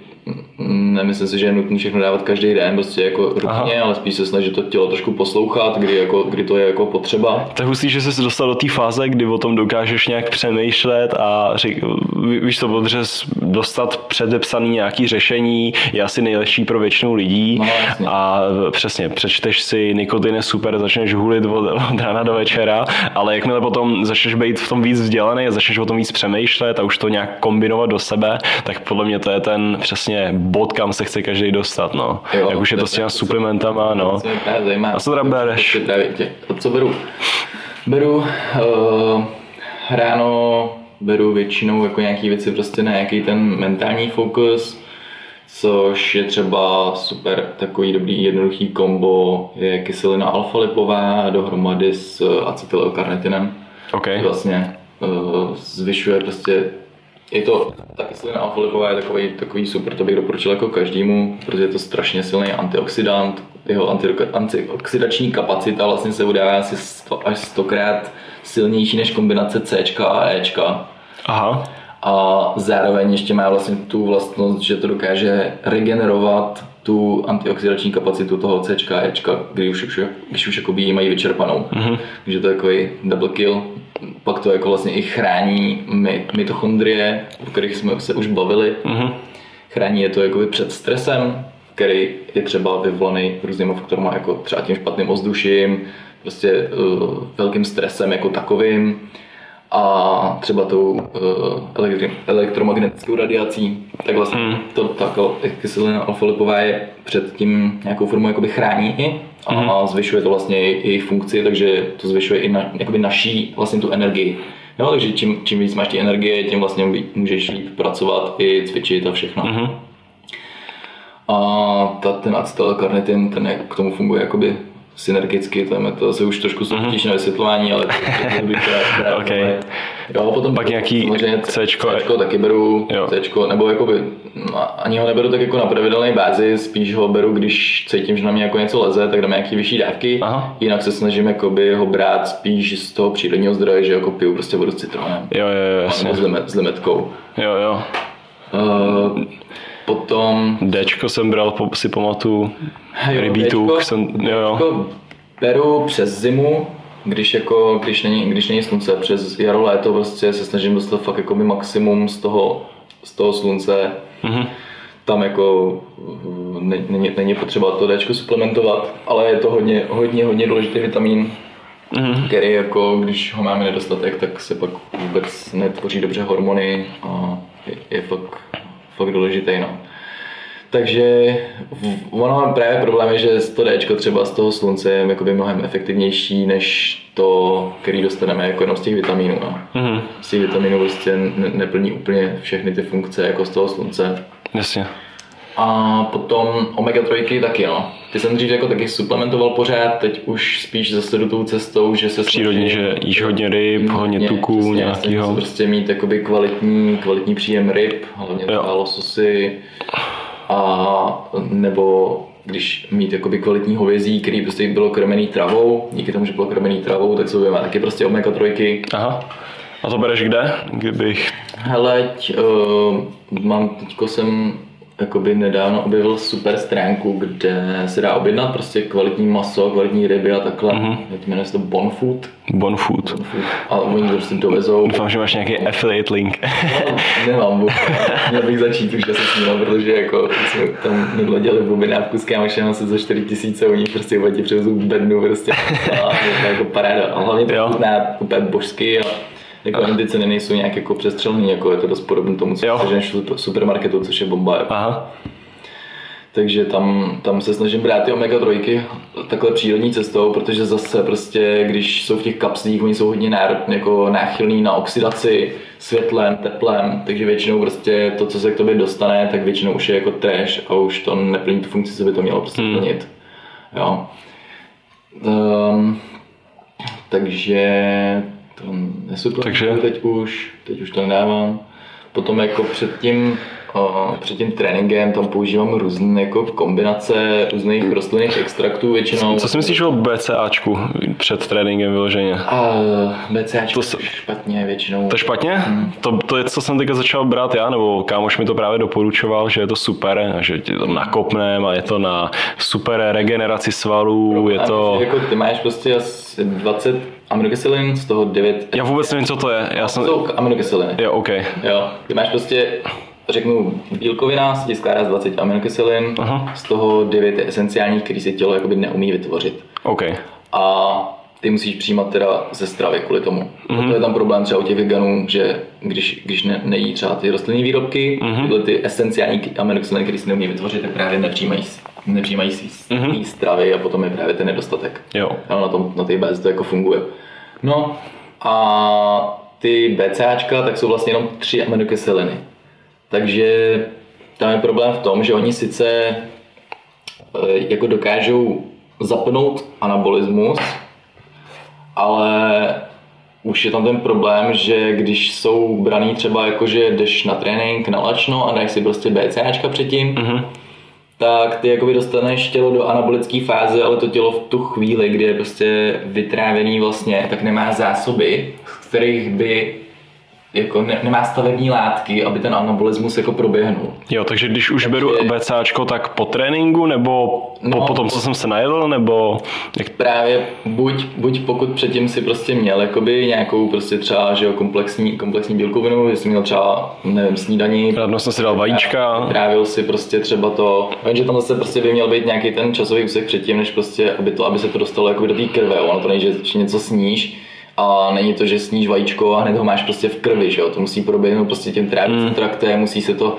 nemyslím si, že je nutné všechno dávat každý den, prostě jako rutně, ale spíš se snažit to tělo trošku poslouchat, kdy, jako, kdy to je jako potřeba. Tak hustý, že jsi se dostal do té fáze, kdy o tom dokážeš nějak přemýšlet a řek, víš to, protože dostat předepsaný nějaký řešení je asi nejlepší pro většinu lidí no, a přesně, přečteš si nikotin je super, začneš hulit od, od rána do večera, ale jakmile potom začneš být v tom víc vzdělaný a začneš o tom víc přemýšlet a už to nějak kombinovat do sebe, tak podle mě to je ten přesně bod, kam se chce každý dostat, no. Jo, Jak už je to s těma suplementama, no. A co teda bereš? Co beru? Beru uh, ráno beru většinou jako nějaký věci prostě na nějaký ten mentální fokus, což je třeba super takový dobrý jednoduchý kombo je kyselina alfa-lipová dohromady s acetylkarnitinem. Okay. Vlastně uh, zvyšuje prostě je to, ta kyselina alfa je takový, takový super, to bych doporučil jako každému, protože je to strašně silný antioxidant, jeho antioxidační kapacita vlastně se udává asi 100 až 100 krát silnější než kombinace C a E. Aha. A zároveň ještě má vlastně tu vlastnost, že to dokáže regenerovat tu antioxidační kapacitu toho C a E, když už, když už jakoby mají vyčerpanou. Mm-hmm. Takže to je takový double kill pak to jako vlastně i chrání mitochondrie, o kterých jsme se už bavili. Mm-hmm. Chrání je to jakoby před stresem, který je třeba vyvolaný různými faktory, jako třeba tím špatným ovzduším, prostě uh, velkým stresem jako takovým a třeba tou uh, elektromagnetickou radiací, tak vlastně mm. to, ta kyselina alfa je před tím nějakou formou jakoby chrání i a mm. zvyšuje to vlastně jejich funkci, takže to zvyšuje i na, jakoby naší vlastně tu energii. Jo, takže čím, čím víc máš ty energie, tím vlastně můžeš líp pracovat i cvičit a všechno. Mm. A ta, ten acetylkarnitin, ten jak k tomu funguje jakoby synergicky, to je to zase už trošku mm-hmm. na vysvětlování, ale to, to bych teda, okay. Jo, potom pak nějaký Cčko, Cčko taky beru. Cčko, nebo jakoby, no, ani ho neberu tak jako na pravidelné bázi, spíš ho beru, když cítím, že na mě jako něco leze, tak dám nějaký vyšší dávky, Aha. jinak se snažím jakoby ho brát spíš z toho přírodního zdroje, že jako piju prostě vodu s citronem. Jo, jo, jo, jasně. S, limet, s limetkou. Jo, jo. Uh, Potom... Dčko jsem bral, si pamatuju, rybítuk jsem, jo, jo. beru přes zimu, když, jako, když, není, když není slunce, přes jaro, léto prostě se snažím dostat fakt jako maximum z toho, z toho slunce. Mm-hmm. Tam jako není, není potřeba to Dčko suplementovat, ale je to hodně, hodně, hodně důležitý vitamin, mm-hmm. který jako, když ho máme nedostatek, tak se pak vůbec netvoří dobře hormony a je, je fakt fakt důležitý. No. Takže ono právě problém je, že to D třeba z toho slunce je jakoby mnohem efektivnější než to, který dostaneme jako jenom z těch vitaminů. No. Mm-hmm. Z těch vitaminů prostě ne- neplní úplně všechny ty funkce jako z toho slunce. Jasně. A potom omega-3 taky, no. Ty jsem dřív jako taky suplementoval pořád, teď už spíš zase do tou cestou, že se Přírodně, že jíš hodně ryb, hodně tuků, nějakýho. prostě mít jakoby kvalitní, kvalitní příjem ryb, hlavně třeba lososy, a nebo když mít jakoby kvalitní hovězí, který prostě bylo krmený travou, díky tomu, že bylo krmený travou, tak jsou taky prostě omega trojky. Aha. A to bereš kde? Kdybych... Hele, uh, mám, teďko jsem jakoby nedávno objevil super stránku, kde se dá objednat prostě kvalitní maso, kvalitní ryby a takhle. Mm-hmm. Jmenuje se to Bonfood. Bonfood. Bon a oni to prostě dovezou. Doufám, že máš nějaký affiliate link. no, nemám, měl bych začít už asi s ním, protože jako jsme tam minule dělali v objednávku s kámošem asi za 4 tisíce, oni prostě ti přivezou bednu prostě. A je to jako paráda. A hlavně to chutná úplně božsky a jako ty ceny nejsou nějak jako přestřelný, jako je to dost podobné tomu, co seženeš v supermarketu, což je bomba. Jako. Aha. Takže tam, tam se snažím brát ty omega trojky takhle přírodní cestou, protože zase prostě, když jsou v těch kapslích, oni jsou hodně náro, jako náchylní na oxidaci světlem, teplem, takže většinou prostě to, co se k tobě dostane, tak většinou už je jako trash a už to neplní tu funkci, co by to mělo prostě hmm. plnit. Jo. Um, takže to Takže... teď už, teď už to nedávám. Potom jako předtím před tím tréninkem tam používám různé jako kombinace různých rostlinných extraktů většinou. Co si myslíš o BCAčku před tréninkem vyloženě? A BCAčku to se... špatně většinou. To špatně? Hmm. To, to je, co jsem teďka začal brát já, nebo kámoš mi to právě doporučoval, že je to super, že ti to nakopnem a je to na super regeneraci svalů, je to... Jako ty máš prostě asi 20 aminokyselin, z toho 9... Já vůbec nevím, co to je. Já jsem... jsou aminokyseliny. Jo, OK. Jo, ty máš prostě řeknu, bílkovina se ti skládá z 20 aminokyselin, Aha. z toho 9 je esenciálních, který si tělo jakoby neumí vytvořit. Okay. A ty musíš přijímat teda ze stravy kvůli tomu. Mm-hmm. To je tam problém třeba u těch veganů, že když, když ne, nejí třeba ty rostlinné výrobky, mm-hmm. tyhle ty esenciální aminokyseliny, které si neumí vytvořit, tak právě nepřijímají, nepřijímají si mm-hmm. stravy a potom je právě ten nedostatek. Jo. A na, tom, na té bázi to jako funguje. No a ty BCAčka, tak jsou vlastně jenom tři aminokyseliny. Takže tam je problém v tom, že oni sice eh, jako dokážou zapnout anabolismus, ale už je tam ten problém, že když jsou braný třeba jako, že jdeš na trénink na lačno a dáš si prostě BCAčka předtím, mm-hmm. Tak ty jakoby dostaneš tělo do anabolické fáze, ale to tělo v tu chvíli, kdy je prostě vytrávený vlastně, tak nemá zásoby, z kterých by jako ne, nemá stavební látky, aby ten anabolismus jako proběhnul. Jo, takže když už takže, beru BCAčko, tak po tréninku, nebo no, po, po tom, co jsem se najedl, nebo... Jak... Právě buď, buď pokud předtím si prostě měl jakoby nějakou prostě třeba, že jo, komplexní, komplexní bílkovinu, jestli měl třeba, nevím, snídaní. Radno jsem si dal vajíčka. Trávil si prostě třeba to, že tam zase prostě by měl být nějaký ten časový úsek předtím, než prostě, aby, to, aby se to dostalo jakoby do té krve, ono to nejde, že něco sníš, a není to, že sníš vajíčko a hned ho máš prostě v krvi, že jo? to musí proběhnout prostě tím trávicím mm. traktem, musí se to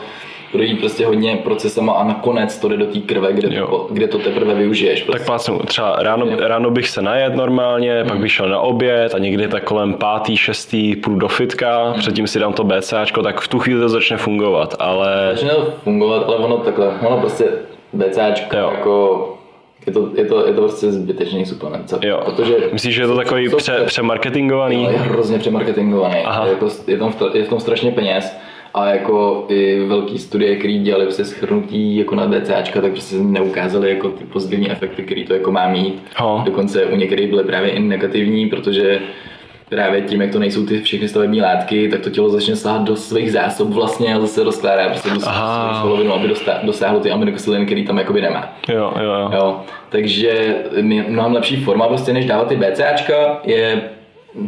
projít prostě hodně procesama a nakonec to jde do té krve, kde to, kde to teprve využiješ. Prostě. Tak plácnu, třeba ráno, ráno bych se najet normálně, mm. pak bych šel na oběd a někdy tak kolem pátý, šestý půjdu do fitka, mm. předtím si dám to BCAčko, tak v tu chvíli to začne fungovat, ale... Začne to fungovat, ale ono takhle, ono prostě BCAčko jo. jako je to, je to, je to prostě zbytečný suplement. Jo. Protože Myslíš, že je to takový jsou, pře, přemarketingovaný? je hrozně přemarketingovaný. Aha. Je, to, je, tam v, je v tom strašně peněz a jako i velký studie, které dělali prostě schrnutí jako na DCAčka, tak prostě neukázali jako ty pozitivní efekty, které to jako má mít. Ho. Dokonce u některých byly právě i negativní, protože právě tím, jak to nejsou ty všechny stavební látky, tak to tělo začne sahat do svých zásob vlastně a zase rozkládá prostě do svých polovinu, aby dosáhlo ty aminokyseliny, který tam jakoby nemá. Jo, jo, jo. jo. Takže mnohem lepší forma prostě, než dávat ty BCAčka, je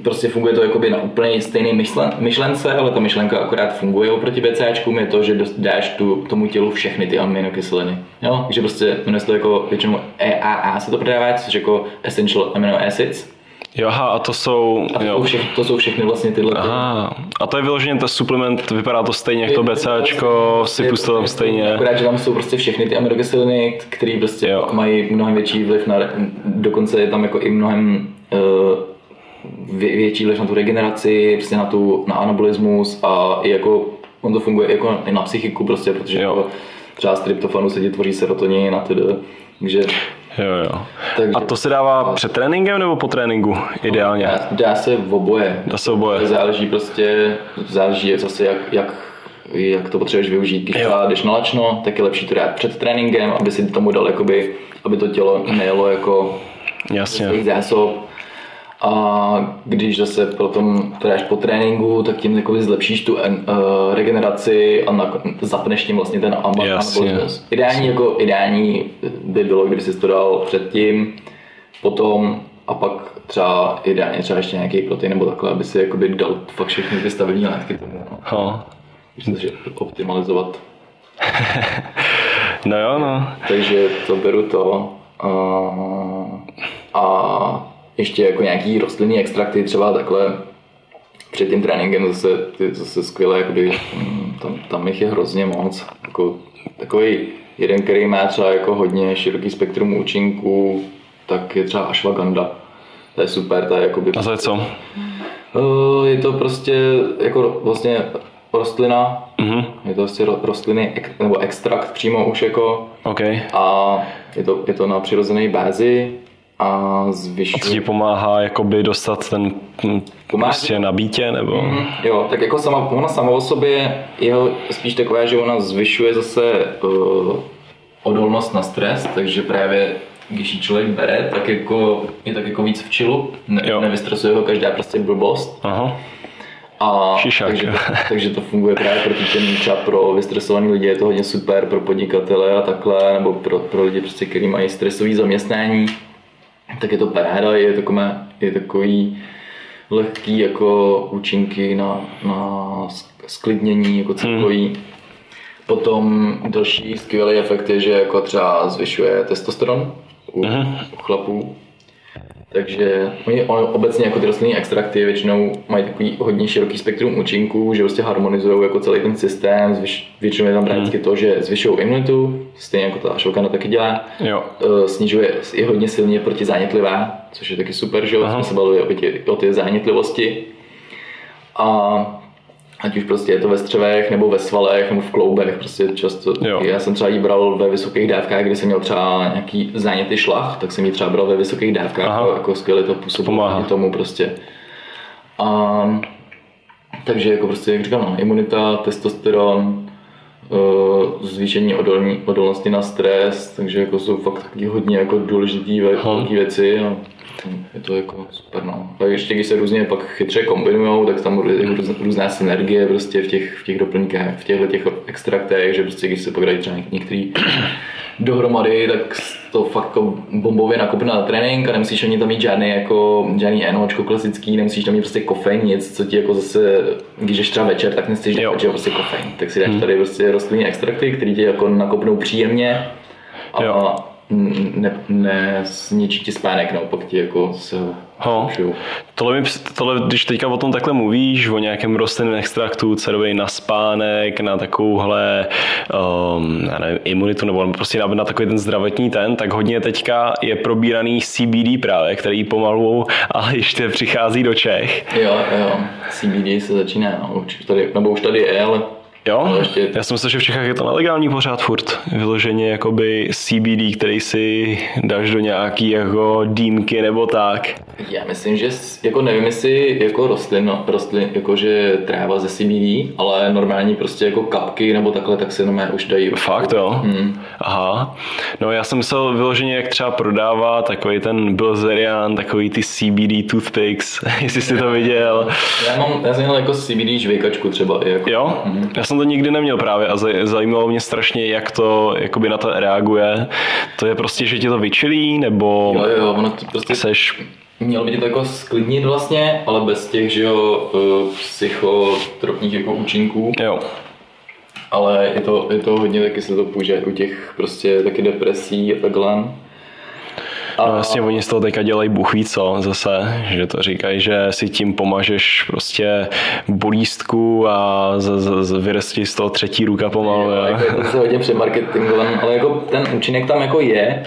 prostě funguje to jakoby na úplně stejné myšlen, myšlence, ale ta myšlenka akorát funguje oproti BCAčkům, je to, že dáš tu, tomu tělu všechny ty aminokyseliny. Jo? Takže prostě jmenuje se to jako většinou EAA se to prodává, což jako Essential Amino Acids. Jo, aha, a to jsou... A to, jo. Jsou všechny, to jsou všechny vlastně tyhle. Aha, a to je vyloženě ten suplement, vypadá to stejně jak to BCAčko, si to tam stejně. Akorát, že tam jsou prostě všechny ty aminokyseliny, které prostě jo. mají mnohem větší vliv na, dokonce je tam jako i mnohem uh, větší vliv na tu regeneraci, prostě na, tu, na anabolismus a i jako on to funguje jako i na psychiku prostě, protože jo. jako třeba z tryptofanu se ti tvoří serotonin a tedy. Takže Jo, jo. Takže, a to se dává před tréninkem nebo po tréninku ideálně? Dá, dá se v oboje. Dá se v oboje. Záleží prostě, záleží zase jak, jak jak to potřebuješ využít. Když jdeš na lačno, tak je lepší to dát před tréninkem, aby si tomu dal, jakoby, aby to tělo nejelo jako Jasně. zásob. A když zase potom to dáš po tréninku, tak tím jakoby zlepšíš tu uh, regeneraci a na, zapneš tím vlastně ten anabolismus. Ideální, jako, ideální by bylo, kdyby si to dal předtím, potom a pak třeba ideálně třeba ještě nějaký protein nebo takhle, aby si jakoby dal fakt všechny ty stavební látky tomu. No. Myslím, že optimalizovat. no jo, no. Takže to beru to. A, a ještě jako nějaký rostlinný extrakty třeba takhle před tím tréninkem zase, ty zase skvěle, jakoby, mm, tam, tam jich je hrozně moc. Jako, takový jeden, který má třeba jako hodně široký spektrum účinků, tak je třeba ashwagandha. To je super, to je jakoby... A to je co? Eh, je to prostě jako vlastně rostlina, mm-hmm. je to vlastně rostliny nebo extrakt přímo už jako okay. a je to, je to na přirozené bázi a zvyšuje. A co ti pomáhá jakoby dostat ten hm, pomáhá? prostě nabítě nebo? Mm, jo, tak jako sama, ona sama o sobě je spíš taková, že ona zvyšuje zase uh, odolnost na stres, takže právě když ji člověk bere, tak jako, je tak jako víc v čilu, ne, nevystresuje ho každá prostě blbost. Aha. A Šišák, takže, to, takže to funguje právě proti těm třeba pro vystresovaný lidi je to hodně super, pro podnikatele a takhle, nebo pro, pro lidi, prostě, kteří mají stresové zaměstnání, tak je to paráda, je, takové, je takový lehký jako účinky na, na sklidnění jako celkový. Hmm. Potom další skvělý efekt je, že jako třeba zvyšuje testosteron u, uh-huh. u chlapů. Takže oni obecně jako ty rostlinné extrakty většinou mají takový hodně široký spektrum účinků, že prostě harmonizují jako celý ten systém, zvyš, většinou je tam právě hmm. to, že zvyšují imunitu, stejně jako ta ashwagandha taky dělá, jo. Uh, snižuje, je hodně silně protizánětlivá, což je taky super, že jo, jsme se bavili o, o ty zánětlivosti. A ať už prostě je to ve střevech, nebo ve svalech, nebo v kloubech, prostě často. Jo. Já jsem třeba jí bral ve vysokých dávkách, kdy jsem měl třeba nějaký zánětý šlach, tak jsem ji třeba bral ve vysokých dávkách, Aha. jako, jako skvěle to působilo tomu prostě. A, takže jako prostě, jak říkám, no, imunita, testosteron, uh, zvýšení odolní, odolnosti na stres, takže jako jsou fakt taky hodně jako důležité velké věci. A, je to jako super, no. A ještě když se různě pak chytře kombinují, tak tam různá synergie prostě v těch, v těch doplňkách, v těchto těch extraktech, že prostě když se pak dají třeba některý dohromady, tak to fakt jako bombově nakopne na trénink a nemusíš ani tam mít žádný jako, žádný NOčko klasický, nemusíš tam mít prostě kofein, nic, co ti jako zase, když jdeš třeba večer, tak nechceš dát prostě kofein, tak si dáš hmm. tady prostě rostlinní extrakty, které ti jako nakopnou příjemně a, jo ne, ne zničí ti spánek, naopak ti jako se ho tohle, mi, tohle, když teďka o tom takhle mluvíš, o nějakém rostlinném extraktu, co dobrý na spánek, na takovouhle um, já nevím, imunitu, nebo prostě na, na takový ten zdravotní ten, tak hodně teďka je probíraný CBD právě, který pomalu, ale ještě přichází do Čech. Jo, jo, CBD se začíná, no, už tady, nebo už tady je, ale Jo? Ještě... Já jsem myslel, že v Čechách je to nelegální pořád furt. Vyloženě jakoby CBD, který si dáš do nějaký jako dýmky nebo tak. Já myslím, že jako nevím, jestli jako rostlin, no, rostlin jako že tráva ze CBD, ale normální prostě jako kapky nebo takhle, tak se jenom už dají. Fakt jo? Hmm. Aha. No já jsem myslel vyloženě, jak třeba prodává takový ten Bilzerian, takový ty CBD toothpicks, jestli jsi to viděl. Já mám, já jsem měl jako CBD žvejkačku třeba. Jako. Jo? Hmm. Já jsem to nikdy neměl právě a zajímalo mě strašně, jak to jakoby na to reaguje. To je prostě, že ti to vyčilí, nebo jo, jo, ono to prostě seš Mělo by tě to jako sklidnit vlastně, ale bez těch, že jo, eh, psychotropních jako účinků. Jo. Ale je to, je to hodně taky se to použije u těch prostě taky depresí a takhle. A no vlastně oni z toho teďka dělají ví co zase, že to říkají, že si tím pomažeš prostě bolístku a z, z, z, vyrostí z toho třetí ruka pomalu. Jo, jako to se hodně přemarketingovaný, ale jako ten účinek tam jako je,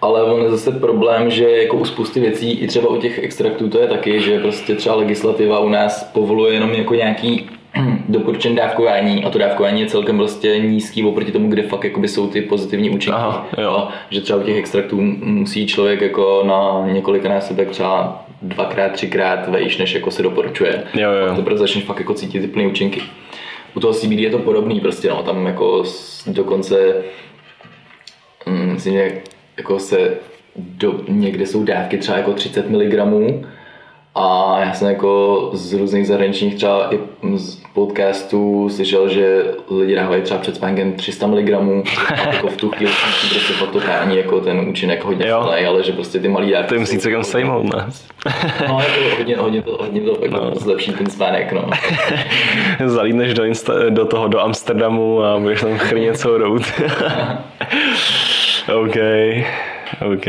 ale on je zase problém, že jako u spousty věcí, i třeba u těch extraktů to je taky, že prostě třeba legislativa u nás povoluje jenom jako nějaký doporučen dávkování a to dávkování je celkem prostě nízký oproti tomu, kde fakt jakoby jsou ty pozitivní účinky. Aha, jo. Že třeba u těch extraktů musí člověk jako na několik násobek třeba dvakrát, třikrát vejš, než jako se doporučuje. Jo, jo. A teprve začneš fakt jako cítit ty plné účinky. U toho CBD je to podobný prostě, no, tam jako dokonce mm, myslím, že jako se do, někde jsou dávky třeba jako 30 mg a já jsem jako z různých zahraničních třeba i z podcastů slyšel, že lidi dávají třeba před spánkem 300 mg a jako v tu chvíli prostě fakt totální jako ten účinek hodně Jo. ale že prostě ty malý dávky To je musí celkem sejmout, ne? No, jako hodně, hodně to, hodně to jako No. zlepší ten spánek, no. Zalídneš do, Insta- do toho, do Amsterdamu a budeš tam chrnit celou rout. OK, OK.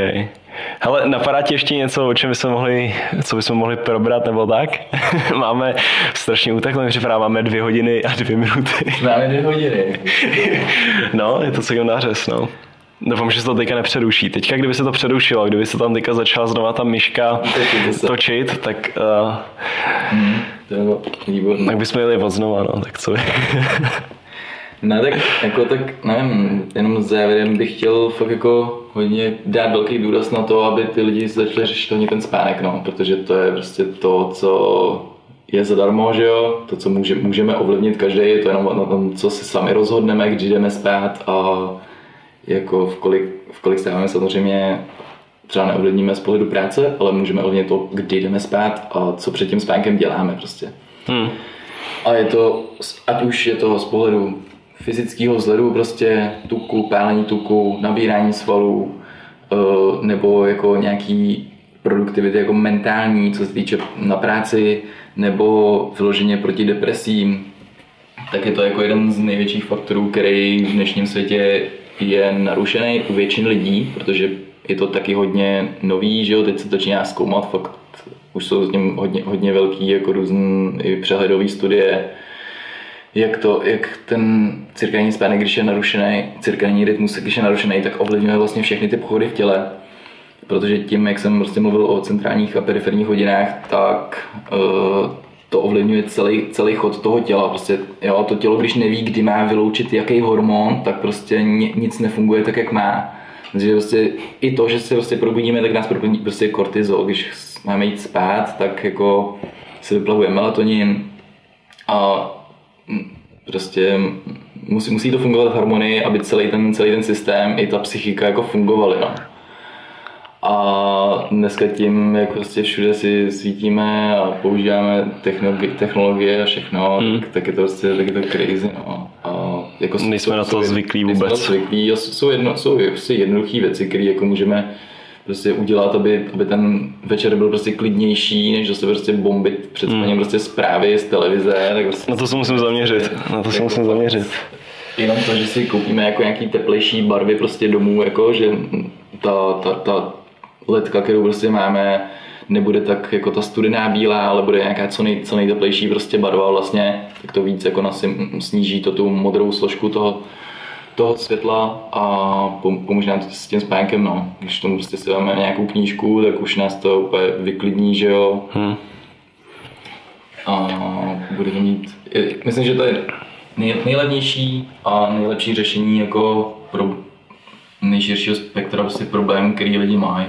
Hele, napadá ti ještě něco, o čem bychom mohli, co bychom mohli probrat, nebo tak? máme strašně uteklo, mi připadá, máme dvě hodiny a dvě minuty. Máme dvě hodiny. no, je to celkem nářez, no. Doufám, že se to teďka nepřeruší. Teďka, kdyby se to přerušilo, kdyby se tam teďka začala znova ta myška Točit tak, uh, To je tak bychom jeli od znova, no, tak co Ne, tak jako tak, nevím, jenom závěrem bych chtěl fakt jako hodně dát velký důraz na to, aby ty lidi začali řešit hodně ten spánek, no, protože to je prostě to, co je zadarmo, že jo, to, co může, můžeme ovlivnit každý, je to jenom na tom, co si sami rozhodneme, když jdeme spát a jako v kolik, v kolik stáváme samozřejmě třeba neovlivníme z pohledu práce, ale můžeme ovlivnit to, kdy jdeme spát a co před tím spánkem děláme prostě. Hmm. A je to, ať už je to z pohledu fyzického vzhledu, prostě tuku, pálení tuku, nabírání svalů, eh, nebo jako nějaký produktivity jako mentální, co se týče na práci, nebo vyloženě proti depresím, tak je to jako jeden z největších faktorů, který v dnešním světě je narušený u většiny lidí, protože je to taky hodně nový, že jo, teď se to začíná zkoumat, fakt už jsou s ním hodně, hodně velký jako různý přehledové studie, jak to, jak ten cirkadní spánek, když je narušený, cirkadní rytmus, když je narušený, tak ovlivňuje vlastně všechny ty pochody v těle. Protože tím, jak jsem prostě mluvil o centrálních a periferních hodinách, tak uh, to ovlivňuje celý, celý chod toho těla. Prostě, jo, to tělo, když neví, kdy má vyloučit jaký hormon, tak prostě ni, nic nefunguje tak, jak má. Takže prostě i to, že se prostě probudíme, tak nás probudí prostě kortizol. Když máme jít spát, tak jako se vyplavuje melatonin a prostě musí, musí to fungovat v harmonii, aby celý ten, celý ten systém i ta psychika jako fungovaly. No. A dneska tím, jak prostě všude si svítíme a používáme technologie, technologie a všechno, hmm. tak, tak, je to prostě tak je to crazy. No. A jako Nejsme na to zvyklí nejsme vůbec. Na to zvyklí a jsou, jedno, jsou prostě jednoduché věci, které jako můžeme prostě udělat, aby, aby ten večer byl prostě klidnější, než zase prostě bombit před spaním Hmm. prostě zprávy z televize. Tak prostě Na to se musím zaměřit. Na to se musím zaměřit. Jenom to, že si koupíme jako nějaký teplejší barvy prostě domů, jako že ta, ta, ta ledka, kterou prostě máme, nebude tak jako ta studená bílá, ale bude nějaká co, nej, co nejteplejší prostě barva vlastně, tak to víc jako nasim, sníží to tu modrou složku toho, toho světla a pom- pomůže nám to s tím spánkem, no. Když tomu prostě si dáme nějakou knížku, tak už nás to úplně vyklidní, že jo. Hm. A budeme mít, je- myslím, že to je nej, nejlevnější a nejlepší řešení jako pro nejširšího spektra prostě problém, který lidi mají.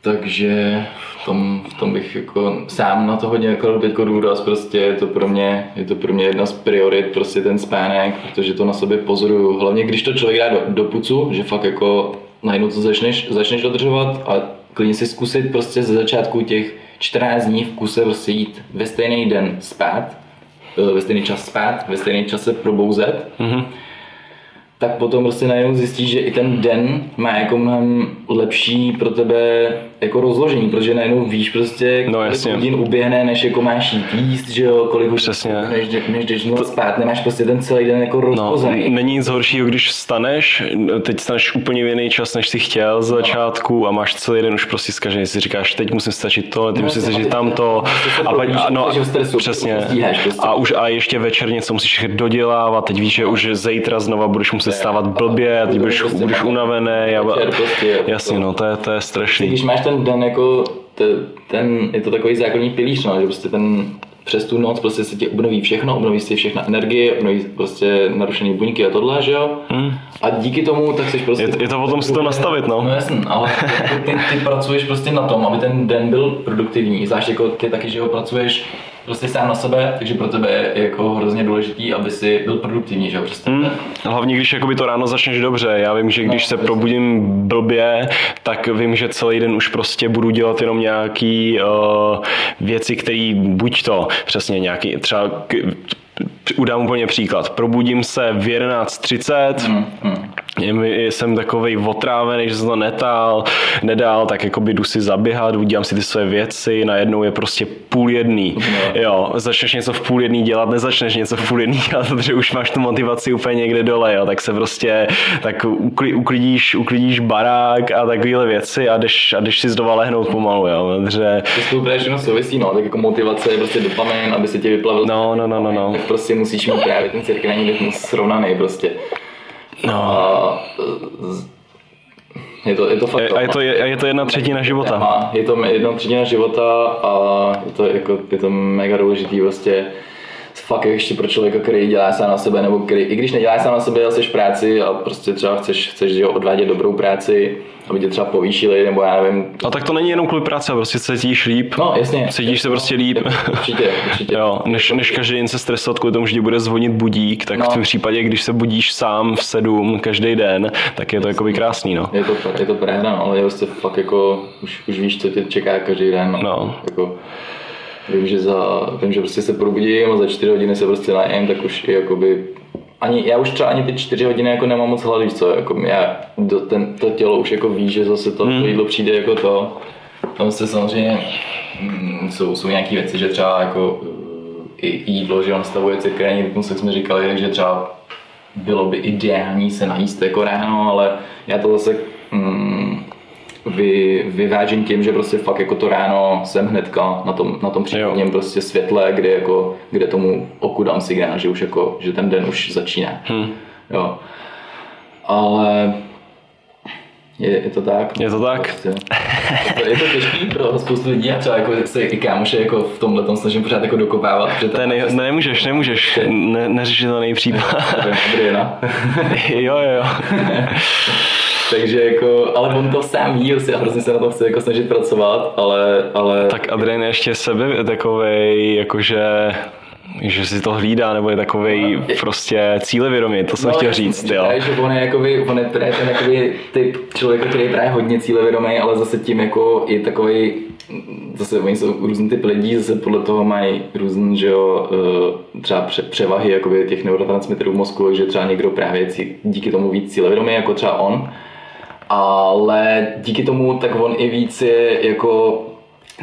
Takže tom, v tom bych jako sám na to hodně jako teď důraz, prostě je to pro mě, je to pro mě jedna z priorit, prostě ten spánek, protože to na sobě pozoruju, hlavně když to člověk dá do, do pucu, že fakt jako najednou to začneš, začneš dodržovat a klidně si zkusit prostě ze začátku těch 14 dní v kuse prostě jít ve stejný den spát, eh, ve stejný čas spát, ve stejný čas se probouzet, Mhm. Tak potom prostě najednou zjistíš, že i ten den má jako mnohem lepší pro tebe jako rozložení, protože najednou víš prostě, No, kolik jasně. hodin uběhne, než jako máš jít jíst, že jo, kolik hodin Přesně. než, než jdeš to... spát, nemáš prostě ten celý den jako No, rozhozený. není nic horšího, když staneš, teď staneš úplně v jiný čas, než si chtěl z začátku a máš celý den už prostě zkažený, si říkáš, teď musím stačit to, teď No, musím stačit tamto prostě a, pak, a, no, stresu, přesně. prostě prostě. A už a ještě večer něco musíš dodělávat, teď víš, že už zítra znova budeš muset stávat blbě, budeš, prostě budeš máme unavený. A, večer prostě, jasně, to- no, to je, to je strašný. Když máš ten den jako, te, ten, je to takový základní pilíř, no, že prostě ten přes tu noc prostě se ti obnoví všechno, obnoví si všechna energie, obnoví prostě narušené buňky a tohle, že jo? Hmm. A díky tomu tak jsi prostě... Je, je to potom si to nastavit, no. No jasně, ale ty, ty, pracuješ prostě na tom, aby ten den byl produktivní, zvlášť jako ty taky, že jo, pracuješ prostě sám na sebe, takže pro tebe je jako hrozně důležitý, aby si byl produktivní, že jo, prostě. Hmm. Hlavně když jakoby to ráno začneš dobře, já vím, že když no, se probudím blbě, tak vím, že celý den už prostě budu dělat jenom nějaký uh, věci, které buď to přesně nějaký, třeba k, udám úplně příklad. Probudím se v 11.30, mm, mm jsem takový otrávený, že jsem to netál, nedál, tak jako jdu si zaběhat, udělám si ty své věci, najednou je prostě půl jedný. No. Jo, začneš něco v půl jedný dělat, nezačneš něco v půl jedný dělat, protože už máš tu motivaci úplně někde dole, jo, tak se prostě tak uklidíš, uklidíš barák a takovéhle věci a jdeš, a jdeš si znova lehnout pomalu, jo, protože... To souvisí, no, tak jako motivace je prostě dopamin, aby se tě vyplavil. No, no, no, no, no. Prostě musíš mít právě ten cirkadiální rytmus srovnaný prostě. No. A je to, je to fakt a je to, je, je to jedna třetina života. Téma. Je to jedna třetina života a je to, jako, je to mega důležitý vlastně fakt ještě pro člověka, který dělá sám na sebe, nebo který, i když nedělá sám na sebe, ale jsi v práci a prostě třeba chceš, chceš že odvádět dobrou práci, aby tě třeba povýšili, nebo já nevím. A tak to není jenom kvůli práce, prostě se cítíš líp. No, jasně. Cítíš se prostě líp. Určitě, určitě. jo, než, než každý den se stresovat kvůli tomu, že bude zvonit budík, tak no. v tom případě, když se budíš sám v sedm každý den, tak je to jako krásný, no. Je to, je to prehra, no, ale je prostě fakt jako, už, už víš, co tě čeká každý den. No. no. Jako, Vím, že, za, vím, že prostě se probudím a za čtyři hodiny se prostě najím, tak už i jakoby ani, já už třeba ani ty čtyři hodiny jako nemám moc hlad, co, jako já, do, ten, to tělo už jako ví, že zase to, hmm. to jídlo přijde jako to. Tam se samozřejmě mm, jsou, jsou nějaké věci, že třeba jako i jídlo, že on stavuje cirkadiální rytmus, jak jsme říkali, takže třeba bylo by ideální se najíst jako ráno, ale já to zase mm, vy, vyvážím tím, že prostě fakt jako to ráno jsem hnedka na tom, na tom přírodním prostě světle, kde, jako, kde tomu oku dám signál, že už jako, že ten den už začíná. Hmm. Jo. Ale je, je to tak. Je to tak. Prostě. Je, to, je to těžký pro spoustu lidí a třeba jako se i kámoše jako v tomhle tom snažím pořád jako dokopávat. Že to nej, prostě... nemůžeš, nemůžeš, ne, neřeš to nejpřípad. jo, jo, jo. Takže jako, ale on to sám ví si a hrozně se na to chce jako snažit pracovat, ale, ale... Tak Adrian je ještě sebe takovej, jakože že si to hlídá, nebo je takový no, prostě cílevědomý, to jsem no, chtěl říct. Jo. že on je, jakoby, on je právě ten jakoby, typ člověka, který je právě hodně cílevědomý, ale zase tím jako je takový zase oni jsou různý typ lidí, zase podle toho mají různý, že jo, eh, třeba převahy jakoby těch neurotransmitterů v mozku, takže třeba někdo právě díky tomu víc cílevědomý, jako třeba on, ale díky tomu tak on i víc je jako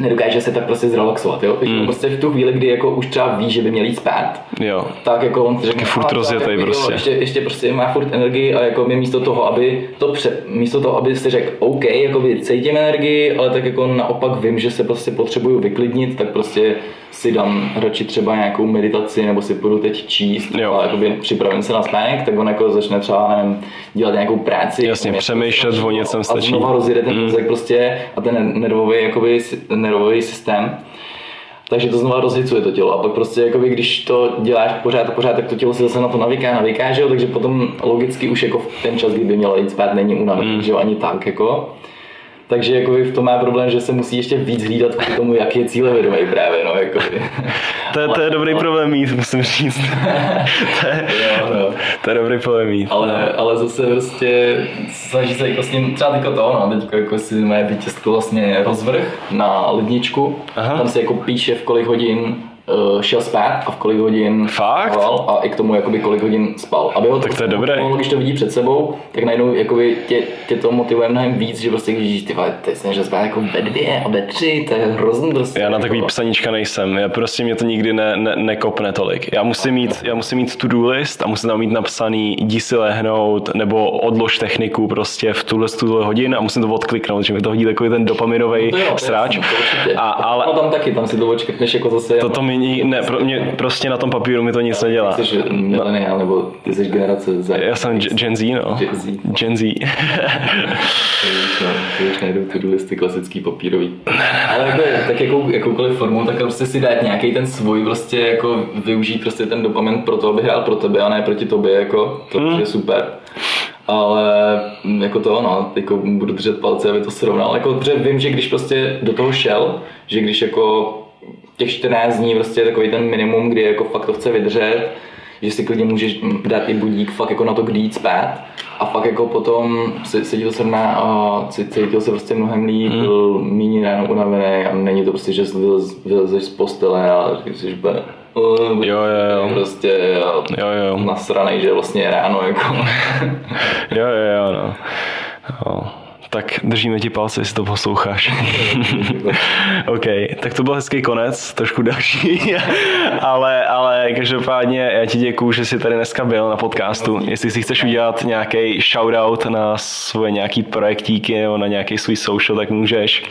nedokáže se tak prostě zrelaxovat, jo? mm. prostě v tu chvíli, kdy jako už třeba ví, že by měl jít spát, jo. tak jako on řekne, furt rozjetej prostě. Jo, ještě, ještě, prostě má furt energii a jako my místo toho, aby to pře, místo toho, aby si řekl, OK, jako cítím energii, ale tak jako naopak vím, že se prostě potřebuju vyklidnit, tak prostě si dám radši třeba nějakou meditaci nebo si půjdu teď číst jo. a jakoby připravím se na spánek, tak on jako začne třeba nevím, dělat nějakou práci. Jasně, přemýšlet o něčem stačí. A znova rozjede ten mm. prostě a ten nervový, jakoby, nervový systém. Takže to znova rozhicuje to tělo a pak prostě jakoby, když to děláš pořád a pořád, tak to tělo se zase na to navyká, navyká, že jo? takže potom logicky už jako v ten čas, kdyby mělo jít spát, není unavený, mm. že jo, ani tak jako. Takže jako v tom má problém, že se musí ještě víc hlídat k tomu, jak je cílevědomý právě. No, jako. to, je, to je dobrý problém mít, musím říct. to, je, jo, no. to je dobrý problém mít. Ale, no. ale zase prostě snaží se jako s ním, třeba teďko to, no, teď jako si má vytěstko vlastně rozvrh na ledničku, Aha. tam se jako píše v kolik hodin uh, šel spát a v kolik hodin Fakt? spal a i k tomu jakoby kolik hodin spal. Aby ho tak to je dobré. Ono, když to vidí před sebou, tak najednou jakoby tě, tě to motivuje mnohem víc, že prostě když ty vole, ty jsi spát jako ve dvě a ve tři, to je hrozný prostě. Já na takový jako... psaníčka nejsem, já prostě mě to nikdy ne, ne, nekopne tolik. Já musím mít, já musím mít to-do list a musím tam mít napsaný jdi si lehnout nebo odlož techniku prostě v tuhle, tuhle hodin a musím to odkliknout, že mi to hodí takový ten dopaminový no sráč. a, ale, no tam taky, tam si to odklikneš jako zase. To, to mi mi, ne, pro mě, prostě na tom papíru mi to nic nedělá. Ty jsi milenial, nebo ty jsi generace Z. Já jsem Gen Z, no. Gen Z. Gen Z. ty už najdou ty listy klasický papírový. Ale tak, tak jakou, jakoukoliv formou, tak prostě si dát nějaký ten svůj, prostě jako využít prostě ten dopamin pro to, aby hrál pro tebe a ne proti tobě, jako to hmm. je super. Ale jako to, no, jako budu držet palce, aby to srovnal. Jako, protože vím, že když prostě do toho šel, že když jako těch 14 dní prostě je takový ten minimum, kdy jako fakt to chce vydržet, že si klidně můžeš dát i budík fakt jako na to, kdy jít spát a fakt jako potom se, se to srovná a cítil se prostě mnohem líp, mm. byl méně ráno unavený a není to prostě, že vylezeš z postele a jsi úplně jo, jo, jo. prostě jo, jo. nasranej, že vlastně je ráno jako. jo, jo, jo, no. Jo tak držíme ti palce, jestli to posloucháš. OK, tak to byl hezký konec, trošku další, ale, ale každopádně já ti děkuju, že jsi tady dneska byl na podcastu. Jestli si chceš udělat nějaký shoutout na svoje nějaký projektíky nebo na nějaký svůj social, tak můžeš.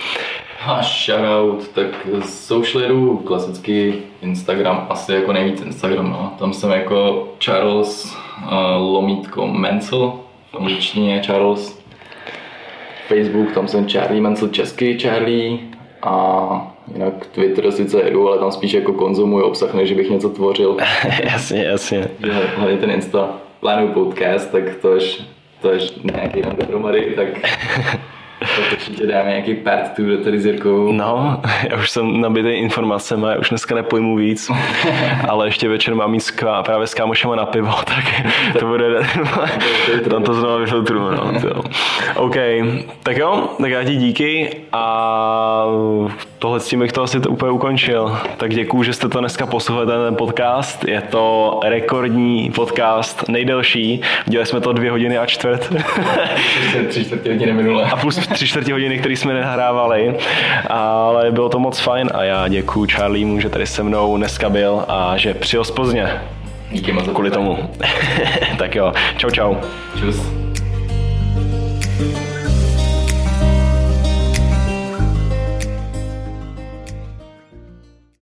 A shoutout, tak social jedu klasický Instagram, asi jako nejvíc Instagram, no. Tam jsem jako Charles uh, Lomítko Mencel, v angličtině Charles Facebook, tam jsem Charlie Mansell český Charlie a jinak Twitter sice jedu, ale tam spíš jako konzumuji obsah, než bych něco tvořil. jasně, jasně. Hlavně ten Insta, plánuju podcast, tak to až, to až nějaký den dohromady, tak Tak určitě dáme nějaký part two tady s Jirkou. No, já už jsem nabitý informacemi, já už dneska nepojmu víc, ale ještě večer mám jít právě s kámošema na pivo, tak to bude, tam to znovu vyfiltruju. No, OK, tak jo, tak já ti díky a tohle s tím bych to asi to úplně ukončil. Tak děkuju, že jste to dneska poslouchali ten podcast. Je to rekordní podcast, nejdelší. Dělali jsme to dvě hodiny a čtvrt. tři čtvrtě hodiny minule. A plus tři čtvrtě hodiny, které jsme nenahrávali. Ale bylo to moc fajn a já děkuju Charliemu, že tady se mnou dneska byl a že přijel z Plzně. Díky moc. Kvůli tomu. tak jo, čau čau. Čus.